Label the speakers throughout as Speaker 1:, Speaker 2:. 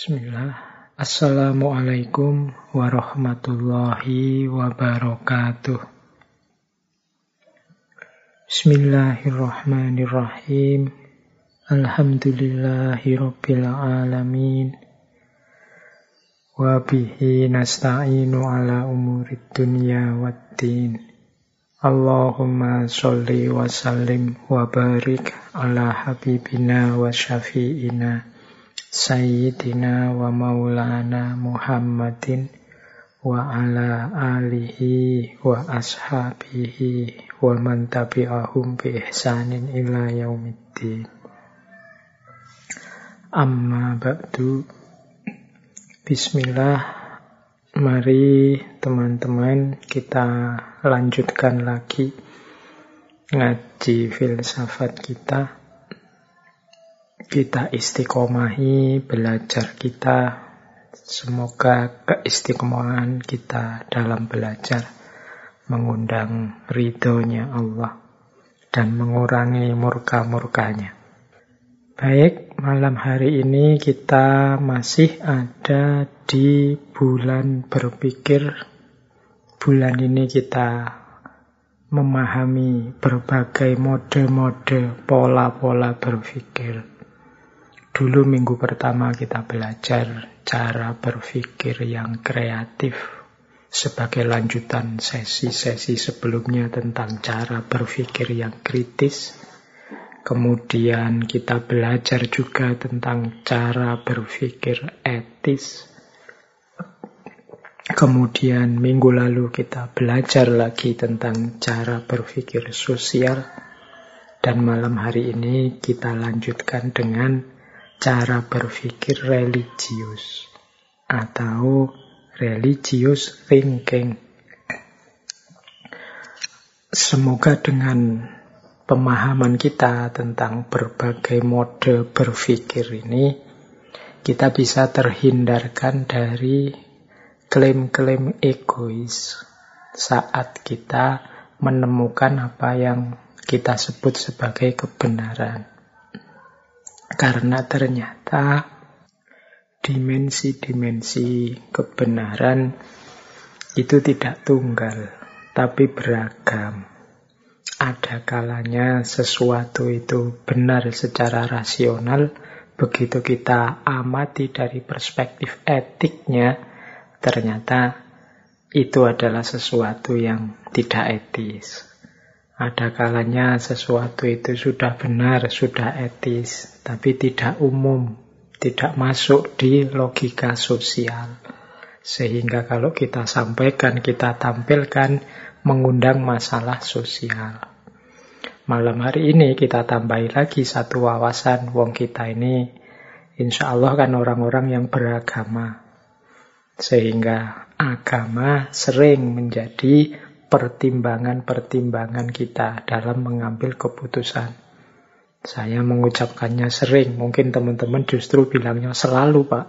Speaker 1: Bismillah. Assalamualaikum warahmatullahi wabarakatuh. Bismillahirrahmanirrahim. Alhamdulillahi rabbil alamin. Wa bihi nasta'inu ala umurid dunya waddin. Allahumma sholli wa sallim wa barik ala habibina wa syafi'ina Sayyidina wa maulana Muhammadin wa ala alihi wa ashabihi wa man tabi'ahum bi ihsanin ila yaumiddin. Amma ba'du. Bismillah. Mari teman-teman kita lanjutkan lagi ngaji filsafat kita kita istiqomahi belajar kita. Semoga keistiqomahan kita dalam belajar mengundang ridhonya Allah dan mengurangi murka-murkanya. Baik, malam hari ini kita masih ada di bulan berpikir. Bulan ini kita memahami berbagai mode-mode pola-pola berpikir Dulu minggu pertama kita belajar cara berpikir yang kreatif sebagai lanjutan sesi-sesi sebelumnya tentang cara berpikir yang kritis. Kemudian kita belajar juga tentang cara berpikir etis. Kemudian minggu lalu kita belajar lagi tentang cara berpikir sosial. Dan malam hari ini kita lanjutkan dengan cara berpikir religius atau religious thinking. Semoga dengan pemahaman kita tentang berbagai mode berpikir ini, kita bisa terhindarkan dari klaim-klaim egois saat kita menemukan apa yang kita sebut sebagai kebenaran. Karena ternyata dimensi-dimensi kebenaran itu tidak tunggal, tapi beragam. Ada kalanya sesuatu itu benar secara rasional, begitu kita amati dari perspektif etiknya, ternyata itu adalah sesuatu yang tidak etis. Ada kalanya sesuatu itu sudah benar, sudah etis, tapi tidak umum, tidak masuk di logika sosial. Sehingga kalau kita sampaikan, kita tampilkan, mengundang masalah sosial. Malam hari ini kita tambahi lagi satu wawasan, wong kita ini insya Allah kan orang-orang yang beragama. Sehingga agama sering menjadi pertimbangan-pertimbangan kita dalam mengambil keputusan. Saya mengucapkannya sering, mungkin teman-teman justru bilangnya selalu, Pak.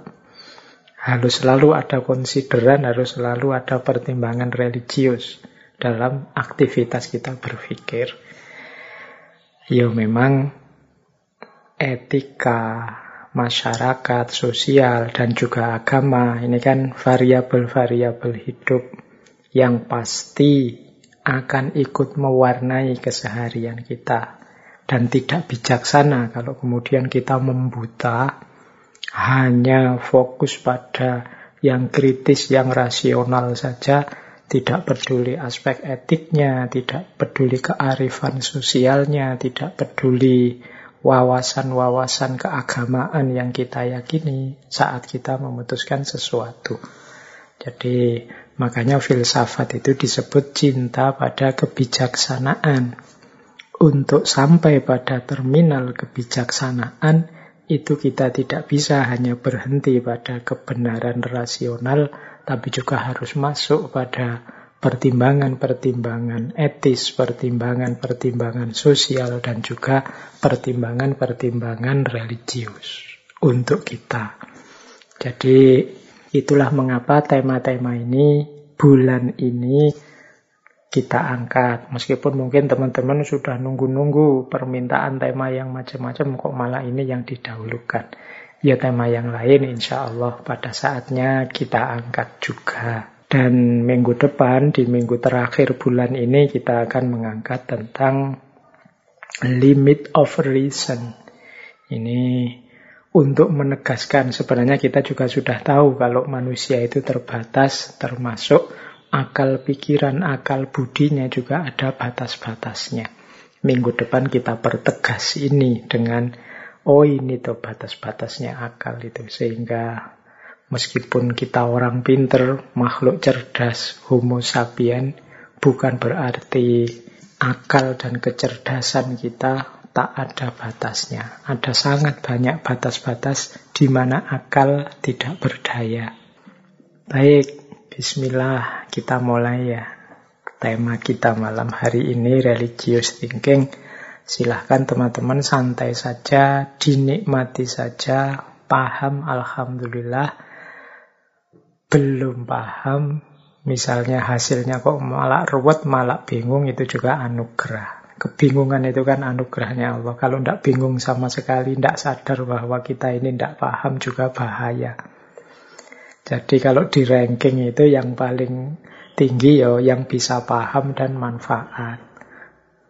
Speaker 1: Harus selalu ada konsideran, harus selalu ada pertimbangan religius dalam aktivitas kita berpikir. Ya memang etika masyarakat, sosial, dan juga agama ini kan variabel-variabel hidup yang pasti akan ikut mewarnai keseharian kita dan tidak bijaksana kalau kemudian kita membuta hanya fokus pada yang kritis, yang rasional saja, tidak peduli aspek etiknya, tidak peduli kearifan sosialnya, tidak peduli wawasan-wawasan keagamaan yang kita yakini saat kita memutuskan sesuatu. Jadi makanya filsafat itu disebut cinta pada kebijaksanaan. Untuk sampai pada terminal kebijaksanaan itu kita tidak bisa hanya berhenti pada kebenaran rasional, tapi juga harus masuk pada pertimbangan-pertimbangan etis, pertimbangan-pertimbangan sosial, dan juga pertimbangan-pertimbangan religius untuk kita. Jadi Itulah mengapa tema-tema ini bulan ini kita angkat. Meskipun mungkin teman-teman sudah nunggu-nunggu permintaan tema yang macam-macam, kok malah ini yang didahulukan. Ya tema yang lain insya Allah pada saatnya kita angkat juga. Dan minggu depan, di minggu terakhir bulan ini kita akan mengangkat tentang limit of reason. Ini untuk menegaskan sebenarnya kita juga sudah tahu kalau manusia itu terbatas termasuk akal pikiran, akal budinya juga ada batas-batasnya. Minggu depan kita pertegas ini dengan oh ini tuh batas-batasnya akal itu sehingga meskipun kita orang pinter makhluk cerdas homo sapien bukan berarti akal dan kecerdasan kita tak ada batasnya ada sangat banyak batas-batas di mana akal tidak berdaya baik bismillah kita mulai ya tema kita malam hari ini religious thinking Silahkan teman-teman santai saja, dinikmati saja, paham Alhamdulillah. Belum paham, misalnya hasilnya kok malah ruwet, malah bingung, itu juga anugerah. Kebingungan itu kan anugerahnya Allah. Kalau tidak bingung sama sekali, tidak sadar bahwa kita ini tidak paham juga bahaya. Jadi kalau di ranking itu yang paling tinggi ya yang bisa paham dan manfaat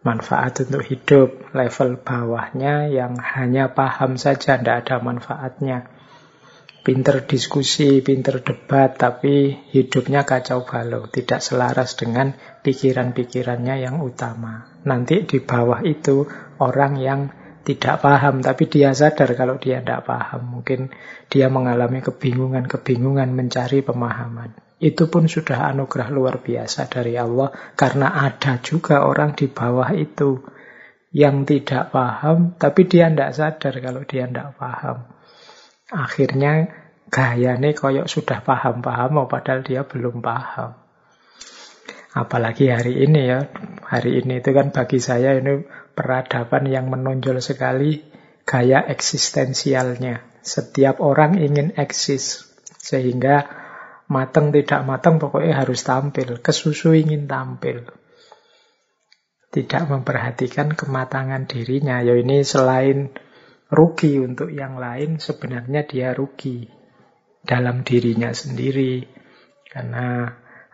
Speaker 1: manfaat untuk hidup. Level bawahnya yang hanya paham saja, tidak ada manfaatnya. Pinter diskusi, pinter debat, tapi hidupnya kacau balau. Tidak selaras dengan pikiran-pikirannya yang utama. Nanti di bawah itu orang yang tidak paham, tapi dia sadar kalau dia tidak paham. Mungkin dia mengalami kebingungan-kebingungan mencari pemahaman. Itu pun sudah anugerah luar biasa dari Allah karena ada juga orang di bawah itu yang tidak paham tapi dia tidak sadar kalau dia tidak paham. Akhirnya gayanya koyok sudah paham-paham padahal dia belum paham. Apalagi hari ini ya, hari ini itu kan bagi saya ini peradaban yang menonjol sekali gaya eksistensialnya. Setiap orang ingin eksis sehingga Mateng tidak mateng pokoknya harus tampil. Kesusu ingin tampil. Tidak memperhatikan kematangan dirinya. Ya ini selain rugi untuk yang lain, sebenarnya dia rugi dalam dirinya sendiri. Karena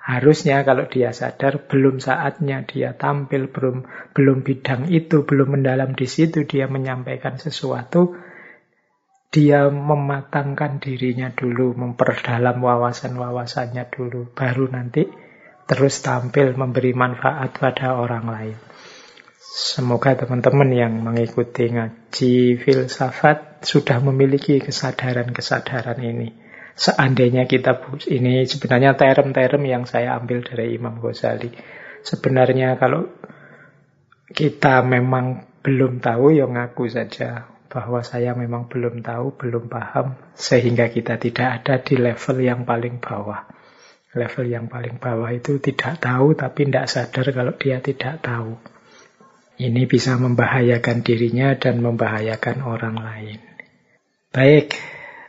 Speaker 1: harusnya kalau dia sadar belum saatnya dia tampil, belum belum bidang itu, belum mendalam di situ dia menyampaikan sesuatu, dia mematangkan dirinya dulu, memperdalam wawasan-wawasannya dulu, baru nanti terus tampil memberi manfaat pada orang lain. Semoga teman-teman yang mengikuti ngaji filsafat sudah memiliki kesadaran-kesadaran ini. Seandainya kita ini sebenarnya term-term yang saya ambil dari Imam Ghazali. Sebenarnya kalau kita memang belum tahu ya ngaku saja bahwa saya memang belum tahu, belum paham, sehingga kita tidak ada di level yang paling bawah. Level yang paling bawah itu tidak tahu, tapi tidak sadar kalau dia tidak tahu. Ini bisa membahayakan dirinya dan membahayakan orang lain. Baik,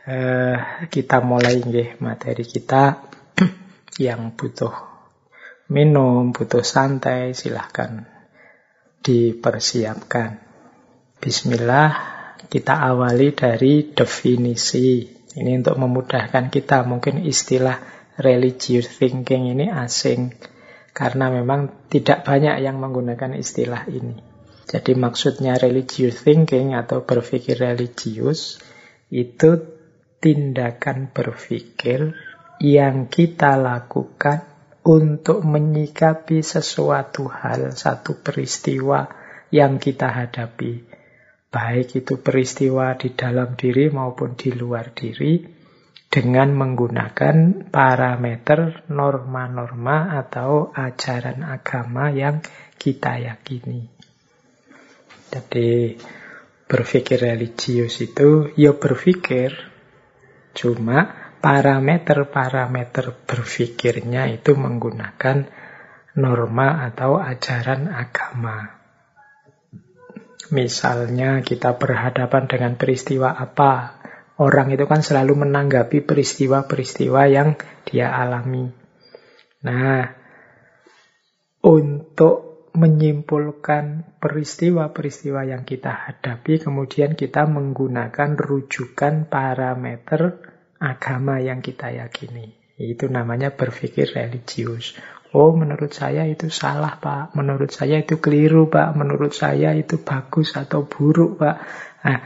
Speaker 1: eh, kita mulai nih materi kita yang butuh minum, butuh santai, silahkan dipersiapkan. Bismillah, kita awali dari definisi. Ini untuk memudahkan kita. Mungkin istilah religious thinking ini asing. Karena memang tidak banyak yang menggunakan istilah ini. Jadi maksudnya religious thinking atau berpikir religius itu tindakan berpikir yang kita lakukan untuk menyikapi sesuatu hal, satu peristiwa yang kita hadapi baik itu peristiwa di dalam diri maupun di luar diri, dengan menggunakan parameter norma-norma atau ajaran agama yang kita yakini. Jadi berpikir religius itu ya berpikir, cuma parameter-parameter berpikirnya itu menggunakan norma atau ajaran agama. Misalnya kita berhadapan dengan peristiwa apa, orang itu kan selalu menanggapi peristiwa-peristiwa yang dia alami. Nah, untuk menyimpulkan peristiwa-peristiwa yang kita hadapi, kemudian kita menggunakan rujukan parameter agama yang kita yakini. Itu namanya berpikir religius. Oh, menurut saya itu salah, Pak. Menurut saya itu keliru, Pak. Menurut saya itu bagus atau buruk, Pak. Nah,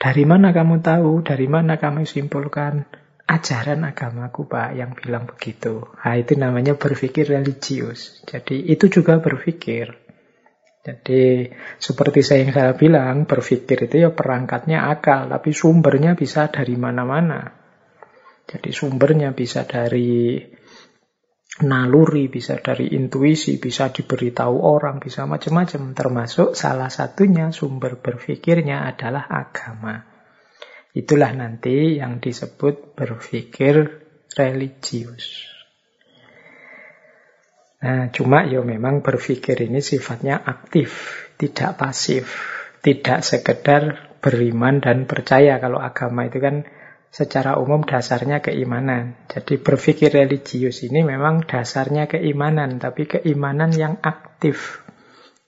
Speaker 1: dari mana kamu tahu? Dari mana kamu simpulkan? Ajaran agamaku Pak yang bilang begitu. Nah, itu namanya berpikir religius. Jadi itu juga berpikir. Jadi seperti saya yang saya bilang, berpikir itu ya perangkatnya akal, tapi sumbernya bisa dari mana-mana. Jadi sumbernya bisa dari naluri, bisa dari intuisi, bisa diberitahu orang, bisa macam-macam. Termasuk salah satunya sumber berpikirnya adalah agama. Itulah nanti yang disebut berpikir religius. Nah, cuma ya memang berpikir ini sifatnya aktif, tidak pasif, tidak sekedar beriman dan percaya. Kalau agama itu kan secara umum dasarnya keimanan. Jadi berpikir religius ini memang dasarnya keimanan, tapi keimanan yang aktif.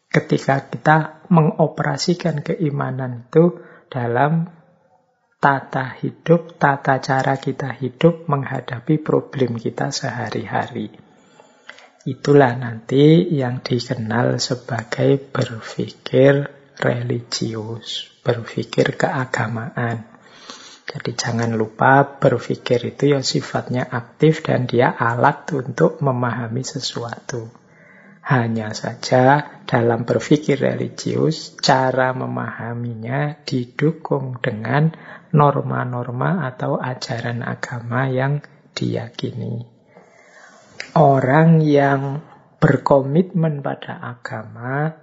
Speaker 1: Ketika kita mengoperasikan keimanan itu dalam tata hidup, tata cara kita hidup menghadapi problem kita sehari-hari. Itulah nanti yang dikenal sebagai berpikir religius, berpikir keagamaan. Jadi jangan lupa berpikir itu ya sifatnya aktif dan dia alat untuk memahami sesuatu. Hanya saja dalam berpikir religius, cara memahaminya didukung dengan norma-norma atau ajaran agama yang diyakini. Orang yang berkomitmen pada agama,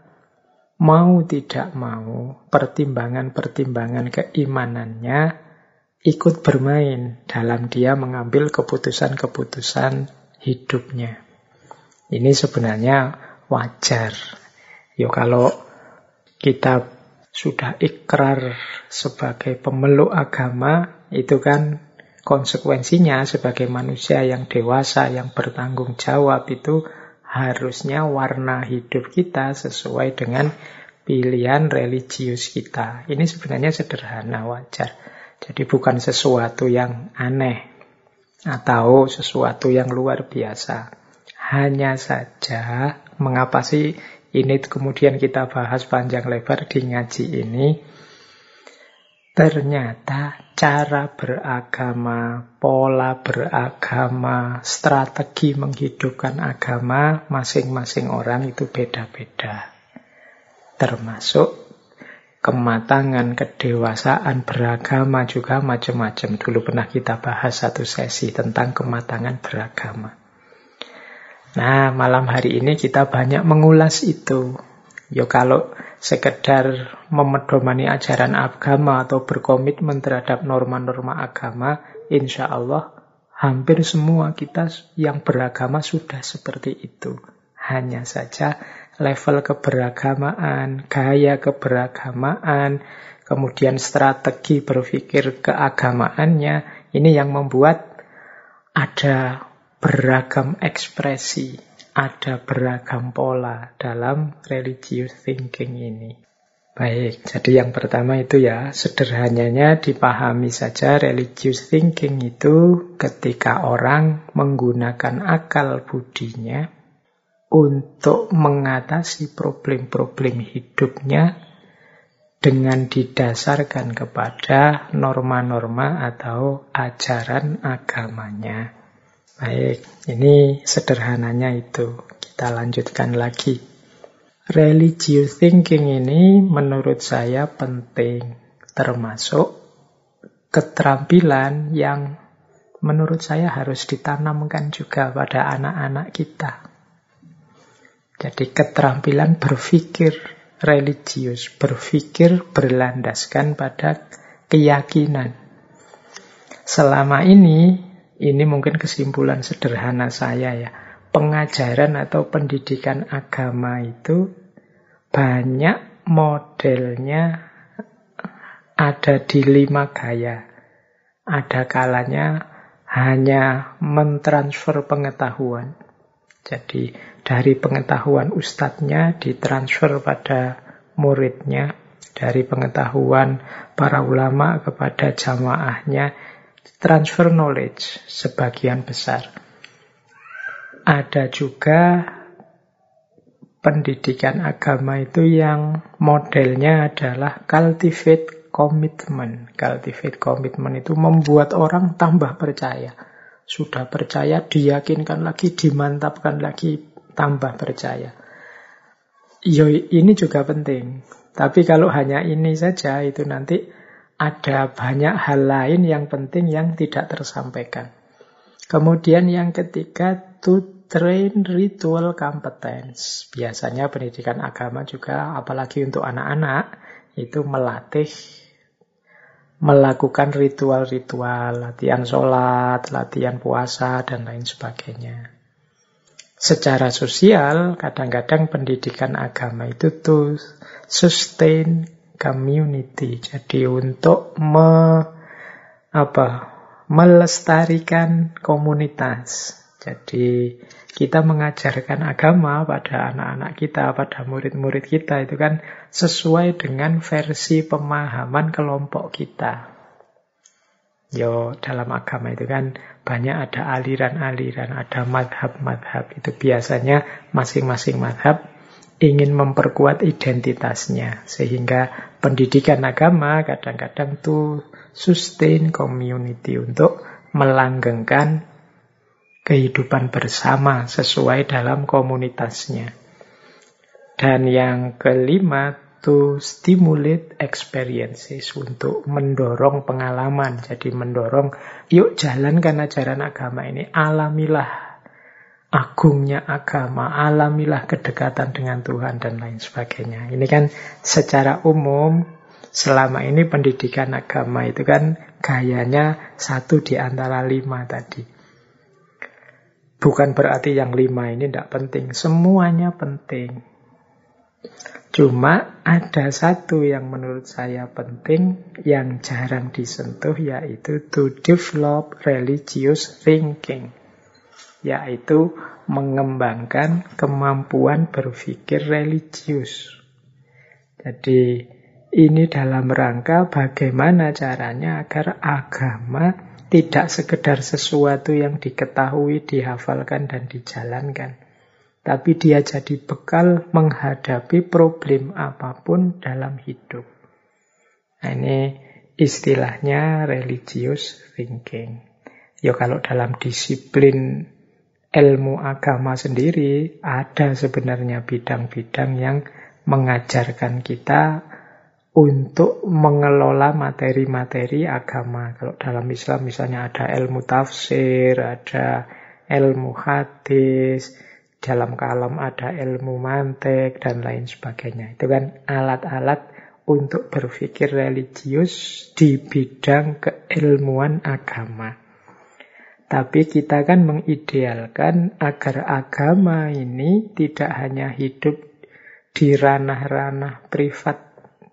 Speaker 1: mau tidak mau, pertimbangan-pertimbangan keimanannya ikut bermain dalam dia mengambil keputusan-keputusan hidupnya. Ini sebenarnya wajar. Yo kalau kita sudah ikrar sebagai pemeluk agama, itu kan konsekuensinya sebagai manusia yang dewasa, yang bertanggung jawab itu harusnya warna hidup kita sesuai dengan pilihan religius kita. Ini sebenarnya sederhana, wajar. Jadi bukan sesuatu yang aneh atau sesuatu yang luar biasa. Hanya saja, mengapa sih ini kemudian kita bahas panjang lebar di ngaji ini. Ternyata cara beragama, pola beragama, strategi menghidupkan agama masing-masing orang itu beda-beda. Termasuk kematangan, kedewasaan beragama juga macam-macam. Dulu pernah kita bahas satu sesi tentang kematangan beragama. Nah, malam hari ini kita banyak mengulas itu. Ya kalau sekedar memedomani ajaran agama atau berkomitmen terhadap norma-norma agama, insya Allah hampir semua kita yang beragama sudah seperti itu. Hanya saja level keberagamaan, gaya keberagamaan, kemudian strategi berpikir keagamaannya, ini yang membuat ada beragam ekspresi, ada beragam pola dalam religious thinking ini. Baik, jadi yang pertama itu ya, sederhananya dipahami saja religious thinking itu ketika orang menggunakan akal budinya untuk mengatasi problem-problem hidupnya dengan didasarkan kepada norma-norma atau ajaran agamanya. Baik, ini sederhananya itu. Kita lanjutkan lagi. Religious thinking ini menurut saya penting, termasuk keterampilan yang menurut saya harus ditanamkan juga pada anak-anak kita. Jadi keterampilan berpikir religius, berpikir berlandaskan pada keyakinan. Selama ini ini mungkin kesimpulan sederhana saya ya. Pengajaran atau pendidikan agama itu banyak modelnya ada di lima gaya. Ada kalanya hanya mentransfer pengetahuan. Jadi dari pengetahuan ustadznya ditransfer pada muridnya, dari pengetahuan para ulama kepada jamaahnya, transfer knowledge sebagian besar. Ada juga pendidikan agama itu yang modelnya adalah cultivate commitment. Cultivate commitment itu membuat orang tambah percaya. Sudah percaya, diyakinkan lagi, dimantapkan lagi, tambah percaya. Yo, ini juga penting. Tapi kalau hanya ini saja, itu nanti ada banyak hal lain yang penting yang tidak tersampaikan. Kemudian yang ketiga, to train ritual competence. Biasanya pendidikan agama juga, apalagi untuk anak-anak, itu melatih melakukan ritual-ritual, latihan sholat, latihan puasa, dan lain sebagainya. Secara sosial, kadang-kadang pendidikan agama itu tuh sustain community. Jadi untuk me, apa, melestarikan komunitas. Jadi kita mengajarkan agama pada anak-anak kita, pada murid-murid kita itu kan sesuai dengan versi pemahaman kelompok kita. Yo, dalam agama itu kan banyak ada aliran-aliran, ada madhab-madhab. Itu biasanya masing-masing madhab ingin memperkuat identitasnya. Sehingga pendidikan agama kadang-kadang tuh sustain community untuk melanggengkan kehidupan bersama sesuai dalam komunitasnya. Dan yang kelima, to stimulate experiences, untuk mendorong pengalaman. Jadi mendorong, yuk jalankan ajaran agama ini, alamilah agungnya agama, alamilah kedekatan dengan Tuhan dan lain sebagainya. Ini kan secara umum selama ini pendidikan agama itu kan gayanya satu di antara lima tadi. Bukan berarti yang lima ini tidak penting, semuanya penting. Cuma ada satu yang menurut saya penting yang jarang disentuh yaitu to develop religious thinking. Yaitu mengembangkan kemampuan berpikir religius. Jadi ini dalam rangka bagaimana caranya agar agama tidak sekedar sesuatu yang diketahui, dihafalkan, dan dijalankan tapi dia jadi bekal menghadapi problem apa pun dalam hidup. Nah, ini istilahnya religious thinking. Ya kalau dalam disiplin ilmu agama sendiri ada sebenarnya bidang-bidang yang mengajarkan kita untuk mengelola materi-materi agama. Kalau dalam Islam misalnya ada ilmu tafsir, ada ilmu hadis, dalam kalam ada ilmu mantek dan lain sebagainya. Itu kan alat-alat untuk berpikir religius di bidang keilmuan agama. Tapi kita kan mengidealkan agar agama ini tidak hanya hidup di ranah-ranah privat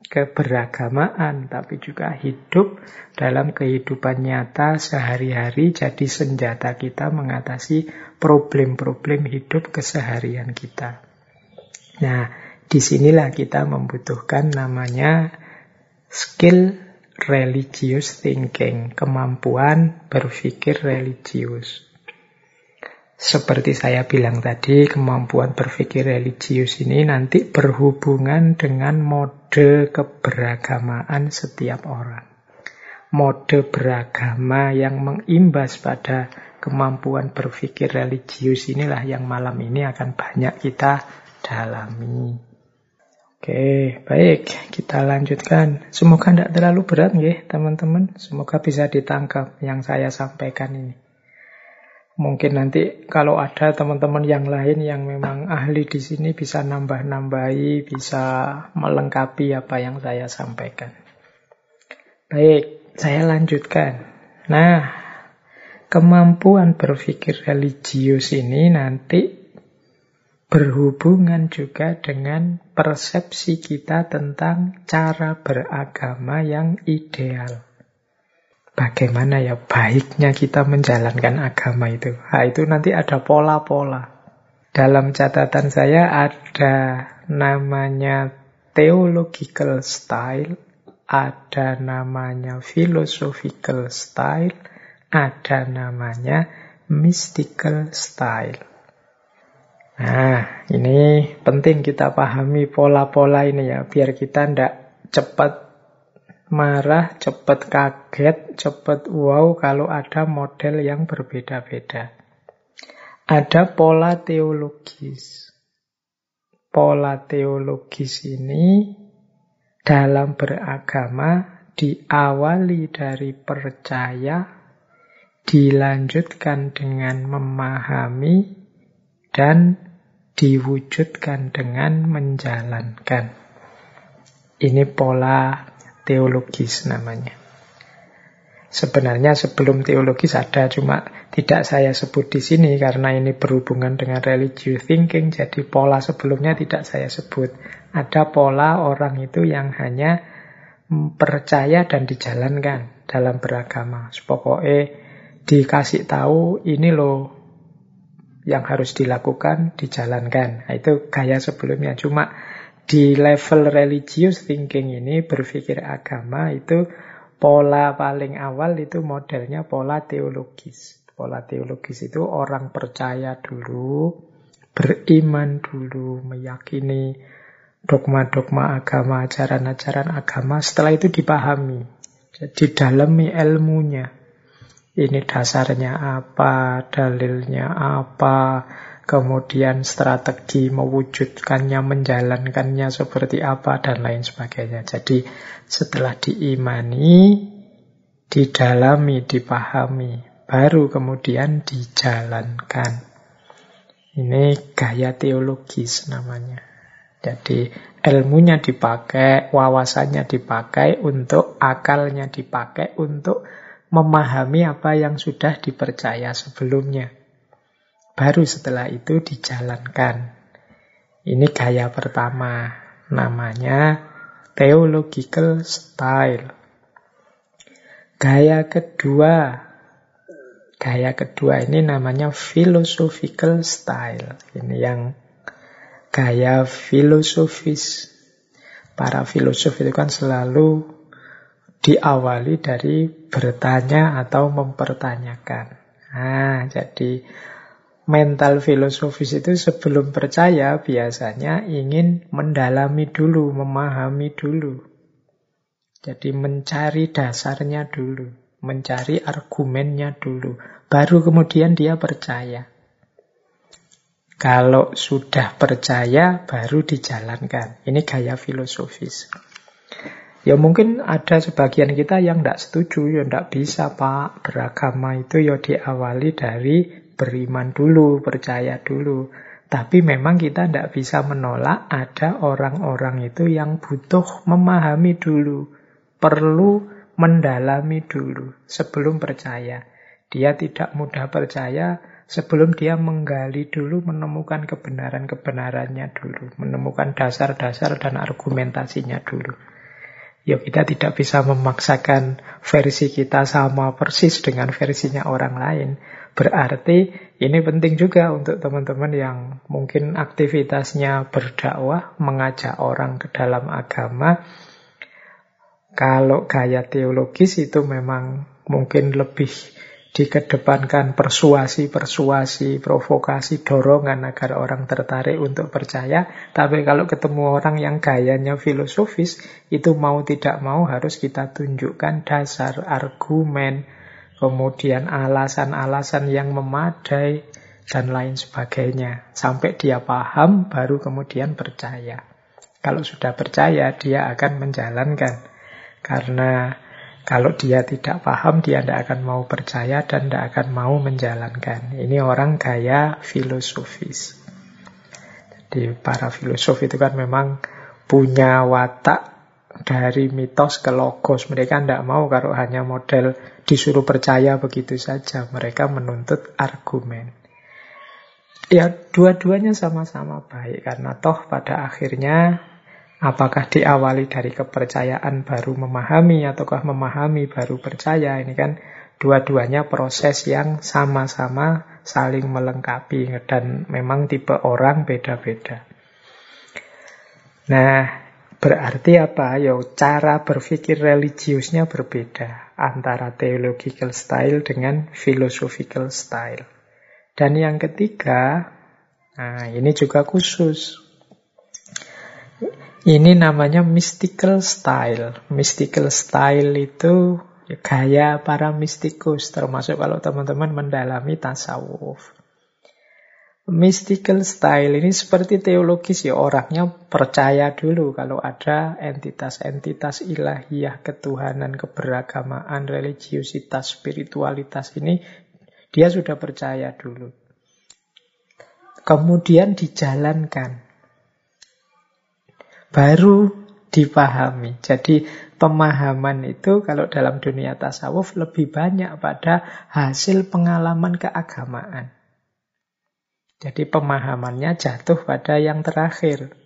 Speaker 1: keberagamaan, tapi juga hidup dalam kehidupan nyata sehari-hari jadi senjata kita mengatasi problem-problem hidup keseharian kita. Nah, di sinilah kita membutuhkan namanya skill religious thinking, kemampuan berpikir religius. Seperti saya bilang tadi, kemampuan berpikir religius ini nanti berhubungan dengan mode keberagamaan setiap orang. Mode beragama yang mengimbas pada kemampuan berpikir religius inilah yang malam ini akan banyak kita dalami. Oke, baik, kita lanjutkan. Semoga tidak terlalu berat ya, teman-teman. Semoga bisa ditangkap yang saya sampaikan ini. Mungkin nanti kalau ada teman-teman yang lain yang memang ahli di sini bisa nambah-nambahi, bisa melengkapi apa yang saya sampaikan. Baik, saya lanjutkan. Nah, kemampuan berpikir religius ini nanti berhubungan juga dengan persepsi kita tentang cara beragama yang ideal bagaimana ya baiknya kita menjalankan agama itu. Nah, itu nanti ada pola-pola. dalam catatan saya ada namanya theological style, ada namanya philosophical style, ada namanya mystical style. Nah, ini penting kita pahami pola-pola ini ya, biar kita tidak cepat marah, cepat kaget, cepat wow kalau ada model yang berbeda-beda. Ada pola teologis. Pola teologis ini dalam beragama diawali dari percaya, dilanjutkan dengan memahami, dan diwujudkan dengan menjalankan. Ini pola teologis namanya. Sebenarnya sebelum teologis ada, cuma tidak saya sebut di sini karena ini berhubungan dengan religious thinking, jadi pola sebelumnya tidak saya sebut. Ada pola orang itu yang hanya percaya dan dijalankan dalam beragama. Pokoknya dikasih tahu ini loh yang harus dilakukan, dijalankan. Nah, itu gaya sebelumnya. Cuma di level religious thinking ini berpikir agama itu Pola paling awal itu modelnya pola teologis. Pola teologis itu orang percaya dulu, beriman dulu, meyakini dogma-dogma agama, ajaran-ajaran agama. Setelah itu dipahami. Jadi dalami ilmunya. Ini dasarnya apa, dalilnya apa, kemudian strategi mewujudkannya, menjalankannya seperti apa, dan lain sebagainya. Jadi setelah diimani, didalami, dipahami, baru kemudian dijalankan. Ini gaya teologis namanya. Jadi ilmunya dipakai, wawasannya dipakai untuk akalnya dipakai untuk memahami apa yang sudah dipercaya sebelumnya. Baru setelah itu dijalankan. Ini gaya pertama, namanya theological style. Gaya kedua, gaya kedua ini namanya philosophical style. Ini yang gaya filosofis. Para filosof itu kan selalu diawali dari bertanya atau mempertanyakan. Nah, jadi mental filosofis itu sebelum percaya biasanya ingin mendalami dulu, memahami dulu. Jadi mencari dasarnya dulu, mencari argumennya dulu, baru kemudian dia percaya. Kalau sudah percaya, baru dijalankan. Ini gaya filosofis. Ya mungkin ada sebagian kita yang tidak setuju, ya tidak bisa Pak. Beragama itu ya diawali dari beriman dulu, percaya dulu. Tapi memang kita tidak bisa menolak ada orang-orang itu yang butuh memahami dulu. Perlu mendalami dulu sebelum percaya. Dia tidak mudah percaya sebelum dia menggali dulu, menemukan kebenaran-kebenarannya dulu. Menemukan dasar-dasar dan argumentasinya dulu. Ya kita tidak bisa memaksakan versi kita sama persis dengan versinya orang lain. Berarti ini penting juga untuk teman-teman yang mungkin aktivitasnya berdakwah, mengajak orang ke dalam agama. Kalau gaya teologis itu memang mungkin lebih dikedepankan persuasi-persuasi, provokasi, dorongan agar orang tertarik untuk percaya. Tapi kalau ketemu orang yang gayanya filosofis, itu mau tidak mau harus kita tunjukkan dasar argumen, kemudian alasan-alasan yang memadai, dan lain sebagainya. Sampai dia paham, baru kemudian percaya. Kalau sudah percaya, dia akan menjalankan. Karena kalau dia tidak paham, dia tidak akan mau percaya dan tidak akan mau menjalankan. Ini orang gaya filosofis. Jadi para filosof itu kan memang punya watak dari mitos ke logos. Mereka tidak mau kalau hanya model disuruh percaya begitu saja. Mereka menuntut argumen. Ya, dua-duanya sama-sama baik karena toh pada akhirnya Apakah diawali dari kepercayaan baru memahami ataukah memahami baru percaya? Ini kan Dua-duanya proses yang sama-sama saling melengkapi dan memang tipe orang beda-beda. Nah, berarti apa? Ya, cara berpikir religiusnya berbeda antara theological style dengan philosophical style. Dan yang ketiga, nah ini juga khusus. Ini namanya mystical style. Mystical style itu gaya para mistikus, termasuk kalau teman-teman mendalami tasawuf. Mystical style ini seperti teologis ya, orangnya percaya dulu kalau ada entitas-entitas ilahiyah, ketuhanan, keberagamaan, religiusitas, spiritualitas ini, dia sudah percaya dulu. Kemudian dijalankan. Baru dipahami. Jadi pemahaman itu kalau dalam dunia tasawuf lebih banyak pada hasil pengalaman keagamaan. Jadi pemahamannya jatuh pada yang terakhir.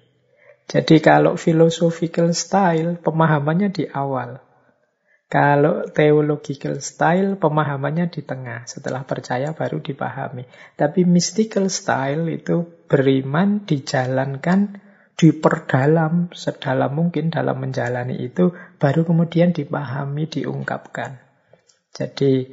Speaker 1: Jadi kalau philosophical style, pemahamannya di awal. Kalau theological style, pemahamannya di tengah. Setelah percaya baru dipahami. Tapi mystical style itu beriman, dijalankan, diperdalam sedalam mungkin dalam menjalani itu baru kemudian dipahami, diungkapkan. Jadi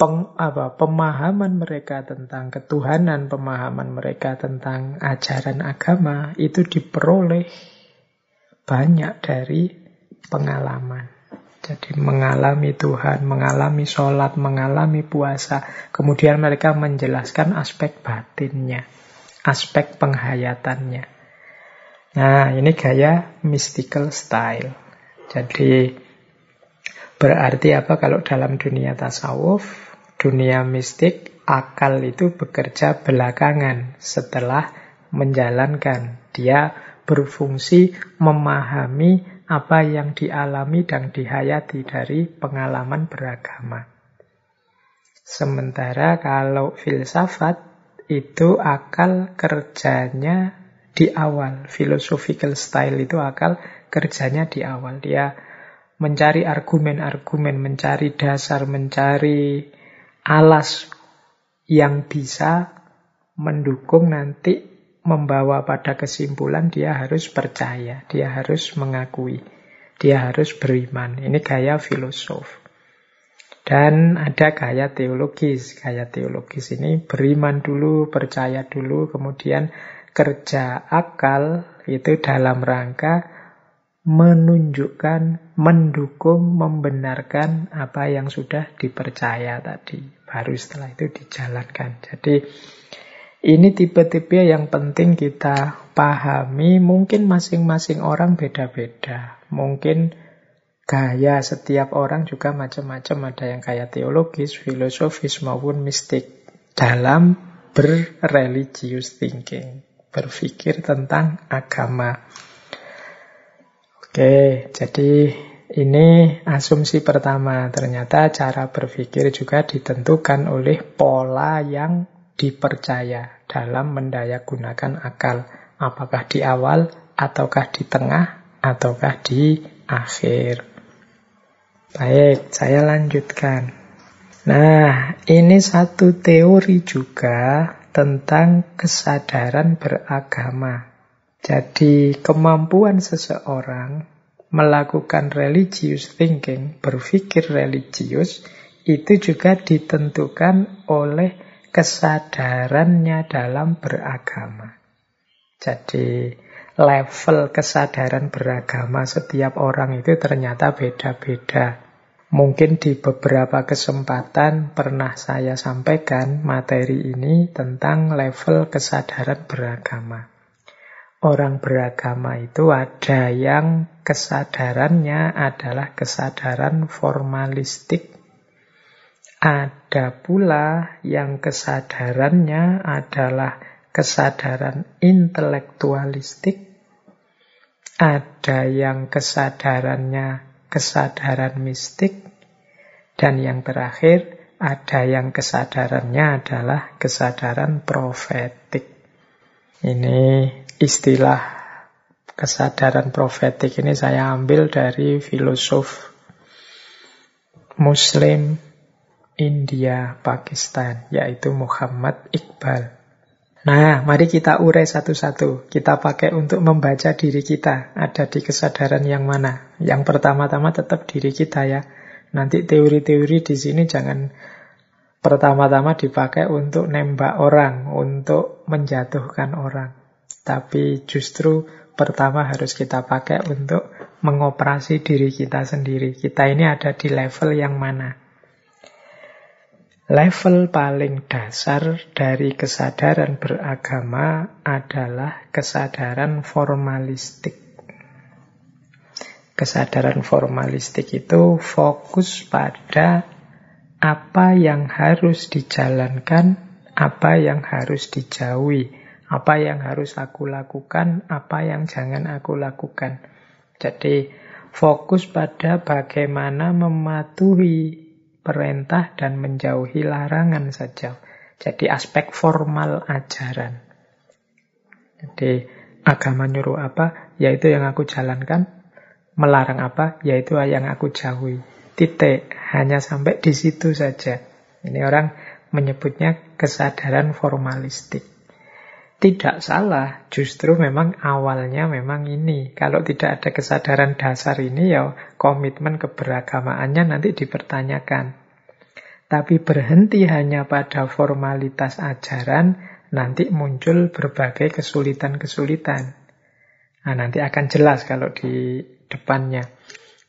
Speaker 1: peng, apa, pemahaman mereka tentang ketuhanan, pemahaman mereka tentang ajaran agama itu diperoleh banyak dari pengalaman. Jadi mengalami Tuhan, mengalami sholat, mengalami puasa. Kemudian mereka menjelaskan aspek batinnya aspek penghayatannya. Nah, ini gaya mystical style. Jadi, berarti apa kalau dalam dunia tasawuf, dunia mistik, akal itu bekerja belakangan setelah menjalankan. Dia berfungsi memahami apa yang dialami dan dihayati dari pengalaman beragama. Sementara kalau filsafat itu akal kerjanya di awal. Philosophical style itu akal kerjanya di awal. Dia mencari argumen-argumen, mencari dasar, mencari alas yang bisa mendukung nanti membawa pada kesimpulan dia harus percaya, dia harus mengakui, dia harus beriman. Ini gaya filosof. Dan ada gaya teologis. Gaya teologis ini beriman dulu, percaya dulu, kemudian kerja akal itu dalam rangka menunjukkan, mendukung, membenarkan apa yang sudah dipercaya tadi. Baru setelah itu dijalankan. Jadi ini tipe-tipe yang penting kita pahami. Mungkin masing-masing orang beda-beda. Mungkin gaya setiap orang juga macam-macam. Ada yang kaya teologis, filosofis maupun mistik dalam berreligious thinking, berpikir tentang agama. Oke, jadi ini asumsi pertama. Ternyata cara berpikir juga ditentukan oleh pola yang dipercaya dalam mendayagunakan akal. Apakah di awal, ataukah di tengah, ataukah di akhir. Baik, saya lanjutkan. Nah, ini satu teori juga tentang kesadaran beragama. Jadi, kemampuan seseorang melakukan religious thinking, berpikir religius, itu juga ditentukan oleh kesadarannya dalam beragama. Jadi, level kesadaran beragama setiap orang itu ternyata beda-beda. Mungkin di beberapa kesempatan pernah saya sampaikan materi ini tentang level kesadaran beragama. Orang beragama itu ada yang kesadarannya adalah kesadaran formalistik. Ada pula yang kesadarannya adalah kesadaran intelektualistik, ada yang kesadarannya kesadaran mistik, dan yang terakhir ada yang kesadarannya adalah kesadaran profetik. Ini istilah kesadaran profetik ini saya ambil dari filosof Muslim India, Pakistan, yaitu Muhammad Iqbal. Nah, mari kita urai satu-satu. Kita pakai untuk membaca diri kita. Ada di kesadaran yang mana? Yang pertama-tama tetap diri kita ya. Nanti teori-teori di sini jangan pertama-tama dipakai untuk nembak orang, untuk menjatuhkan orang. Tapi justru pertama harus kita pakai untuk mengoperasi diri kita sendiri. Kita ini ada di level yang mana? Level paling dasar dari kesadaran beragama adalah kesadaran formalistik. Kesadaran formalistik itu fokus pada apa yang harus dijalankan, apa yang harus dijauhi, apa yang harus aku lakukan, apa yang jangan aku lakukan. Jadi fokus pada bagaimana mematuhi perintah dan menjauhi larangan saja. Jadi aspek formal ajaran. Jadi agama nyuruh apa, yaitu yang aku jalankan. Melarang apa, yaitu yang aku jauhi. Titik, hanya sampai di situ saja. Ini orang menyebutnya kesadaran formalistik. Tidak salah, justru memang awalnya memang ini. Kalau tidak ada kesadaran dasar ini, ya komitmen keberagamaannya nanti dipertanyakan. Tapi berhenti hanya pada formalitas ajaran, nanti muncul berbagai kesulitan-kesulitan. Nah, nanti akan jelas kalau di depannya.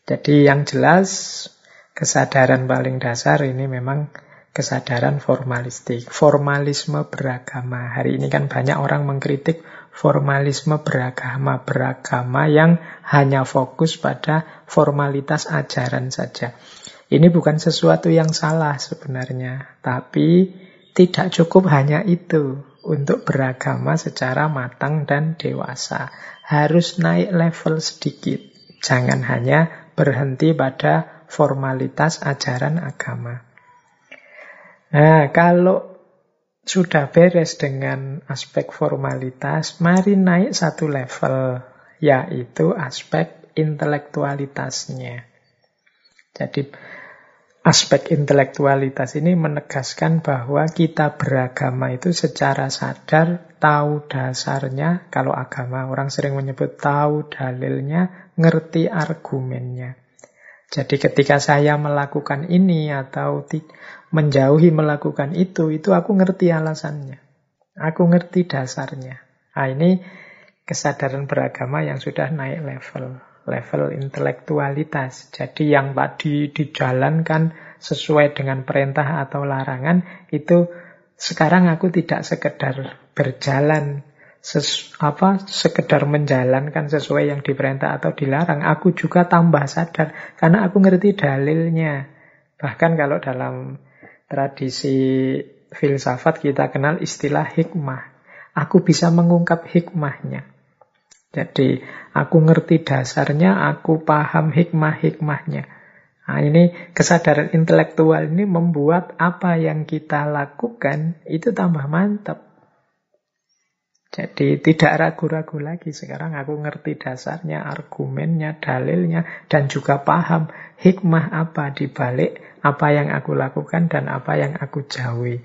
Speaker 1: Jadi yang jelas, kesadaran paling dasar ini memang kesadaran formalistik, formalisme beragama. Hari ini kan banyak orang mengkritik formalisme beragama, beragama yang hanya fokus pada formalitas ajaran saja. Ini bukan sesuatu yang salah sebenarnya, tapi tidak cukup hanya itu untuk beragama secara matang dan dewasa. Harus naik level sedikit. Jangan hanya berhenti pada formalitas ajaran agama. Nah, kalau sudah beres dengan aspek formalitas, mari naik satu level, yaitu aspek intelektualitasnya. Jadi, aspek intelektualitas ini menegaskan bahwa kita beragama itu secara sadar tahu dasarnya. Kalau agama, orang sering menyebut tahu dalilnya, ngerti argumennya. Jadi ketika saya melakukan ini atau menjauhi melakukan itu, itu aku ngerti alasannya. Aku ngerti dasarnya. Nah, ini kesadaran beragama yang sudah naik level. Level intelektualitas. Jadi yang tadi dijalankan sesuai dengan perintah atau larangan, itu sekarang aku tidak sekedar berjalan ses, apa sekedar menjalankan sesuai yang diperintah atau dilarang, aku juga tambah sadar karena aku ngerti dalilnya. Bahkan kalau dalam tradisi filsafat kita kenal istilah hikmah. Aku bisa mengungkap hikmahnya. Jadi aku ngerti dasarnya, aku paham hikmah-hikmahnya. Nah, ini kesadaran intelektual ini membuat apa yang kita lakukan itu tambah mantap. Jadi tidak ragu-ragu lagi. Sekarang aku ngerti dasarnya, argumennya, dalilnya, dan juga paham hikmah apa di balik apa yang aku lakukan dan apa yang aku jauhi.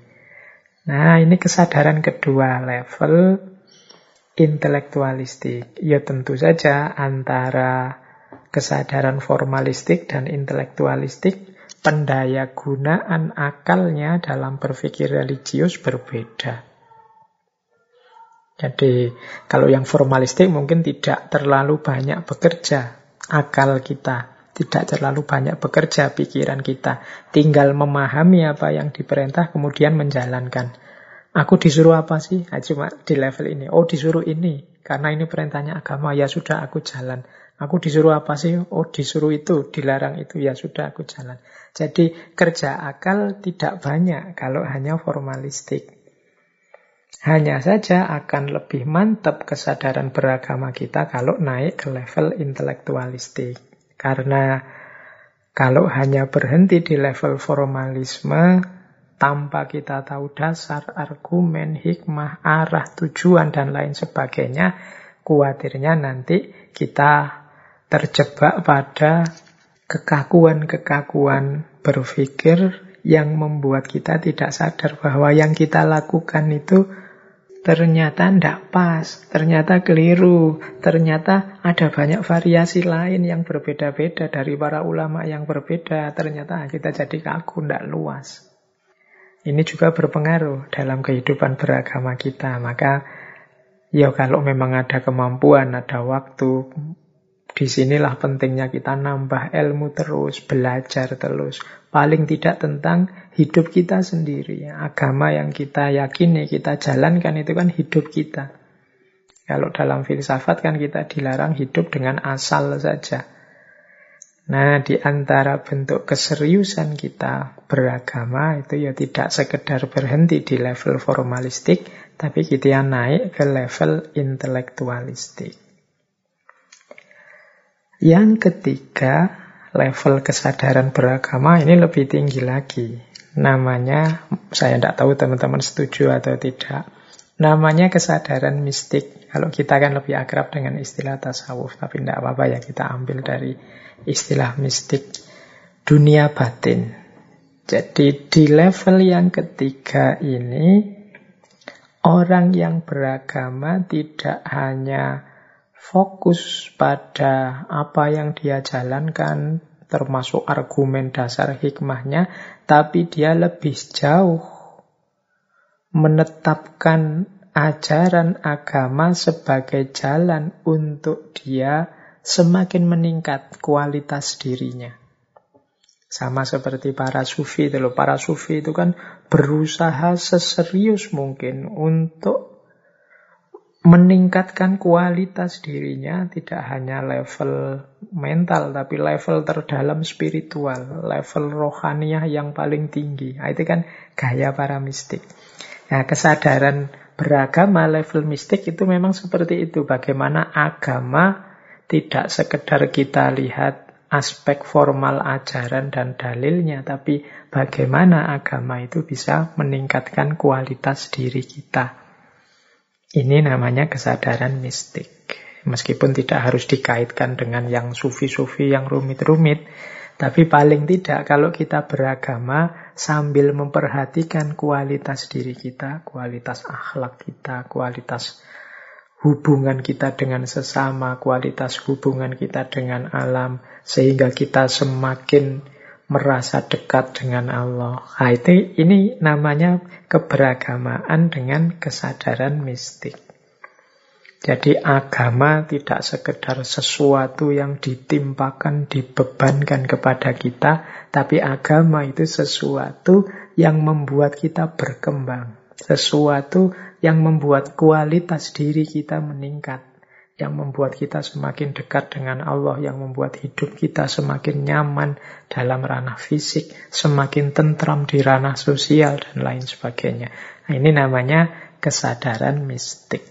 Speaker 1: Nah, ini kesadaran kedua level intelektualistik. Ya tentu saja antara kesadaran formalistik dan intelektualistik pendaya gunaan akalnya dalam berpikir religius berbeda. Jadi kalau yang formalistik mungkin tidak terlalu banyak bekerja akal kita, tidak terlalu banyak bekerja pikiran kita, tinggal memahami apa yang diperintah kemudian menjalankan. Aku disuruh apa sih? Nah, cuma di level ini. Oh disuruh ini karena ini perintahnya agama ya sudah aku jalan. Aku disuruh apa sih? Oh disuruh itu, dilarang itu ya sudah aku jalan. Jadi kerja akal tidak banyak kalau hanya formalistik. Hanya saja akan lebih mantap kesadaran beragama kita kalau naik ke level intelektualistik. Karena kalau hanya berhenti di level formalisme, tanpa kita tahu dasar, argumen, hikmah, arah, tujuan, dan lain sebagainya, khawatirnya nanti kita terjebak pada kekakuan-kekakuan berpikir yang membuat kita tidak sadar bahwa yang kita lakukan itu ternyata tidak pas, ternyata keliru, ternyata ada banyak variasi lain yang berbeda-beda dari para ulama yang berbeda, ternyata kita jadi kaku, tidak luas. Ini juga berpengaruh dalam kehidupan beragama kita. Maka ya kalau memang ada kemampuan, ada waktu, di sinilah pentingnya kita nambah ilmu terus, belajar terus. Paling tidak tentang hidup kita sendiri. Agama yang kita yakini, kita jalankan itu kan hidup kita. Kalau dalam filsafat kan kita dilarang hidup dengan asal saja. Nah, di antara bentuk keseriusan kita beragama itu ya tidak sekedar berhenti di level formalistik, tapi kita naik ke level intelektualistik. Yang ketiga, level kesadaran beragama ini lebih tinggi lagi. Namanya, saya tidak tahu teman-teman setuju atau tidak. Namanya kesadaran mistik. Kalau kita kan lebih akrab dengan istilah tasawuf, tapi tidak apa-apa ya kita ambil dari istilah mistik dunia batin. Jadi di level yang ketiga ini orang yang beragama tidak hanya fokus pada apa yang dia jalankan termasuk argumen dasar hikmahnya tapi dia lebih jauh menetapkan ajaran agama sebagai jalan untuk dia semakin meningkat kualitas dirinya. Sama seperti para sufi itu loh. Para sufi itu kan berusaha seserius mungkin untuk meningkatkan kualitas dirinya tidak hanya level mental tapi level terdalam spiritual, level rohaniah yang paling tinggi. Nah, itu kan gaya para mistik. Nah, kesadaran beragama level mistik itu memang seperti itu. Bagaimana agama tidak sekedar kita lihat aspek formal ajaran dan dalilnya, tapi bagaimana agama itu bisa meningkatkan kualitas diri kita. Ini namanya kesadaran mistik. Meskipun tidak harus dikaitkan dengan yang sufi-sufi yang rumit-rumit, tapi paling tidak kalau kita beragama sambil memperhatikan kualitas diri kita, kualitas akhlak kita, kualitas hubungan kita dengan sesama, kualitas hubungan kita dengan alam, sehingga kita semakin merasa dekat dengan Allah. Nah, itu, ini namanya keberagamaan dengan kesadaran mistik. Jadi agama tidak sekedar sesuatu yang ditimpakan, dibebankan kepada kita, tapi agama itu sesuatu yang membuat kita berkembang. Sesuatu yang membuat kualitas diri kita meningkat, yang membuat kita semakin dekat dengan Allah, yang membuat hidup kita semakin nyaman dalam ranah fisik, semakin tentram di ranah sosial, dan lain sebagainya. Nah, ini namanya kesadaran mistik.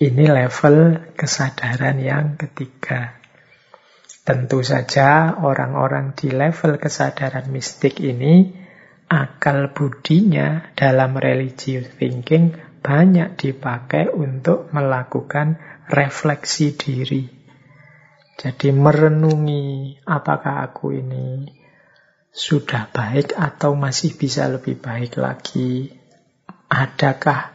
Speaker 1: Ini level kesadaran yang ketiga. Tentu saja orang-orang di level kesadaran mistik ini akal budinya dalam religious thinking banyak dipakai untuk melakukan refleksi diri. Jadi merenungi apakah aku ini sudah baik atau masih bisa lebih baik lagi. Adakah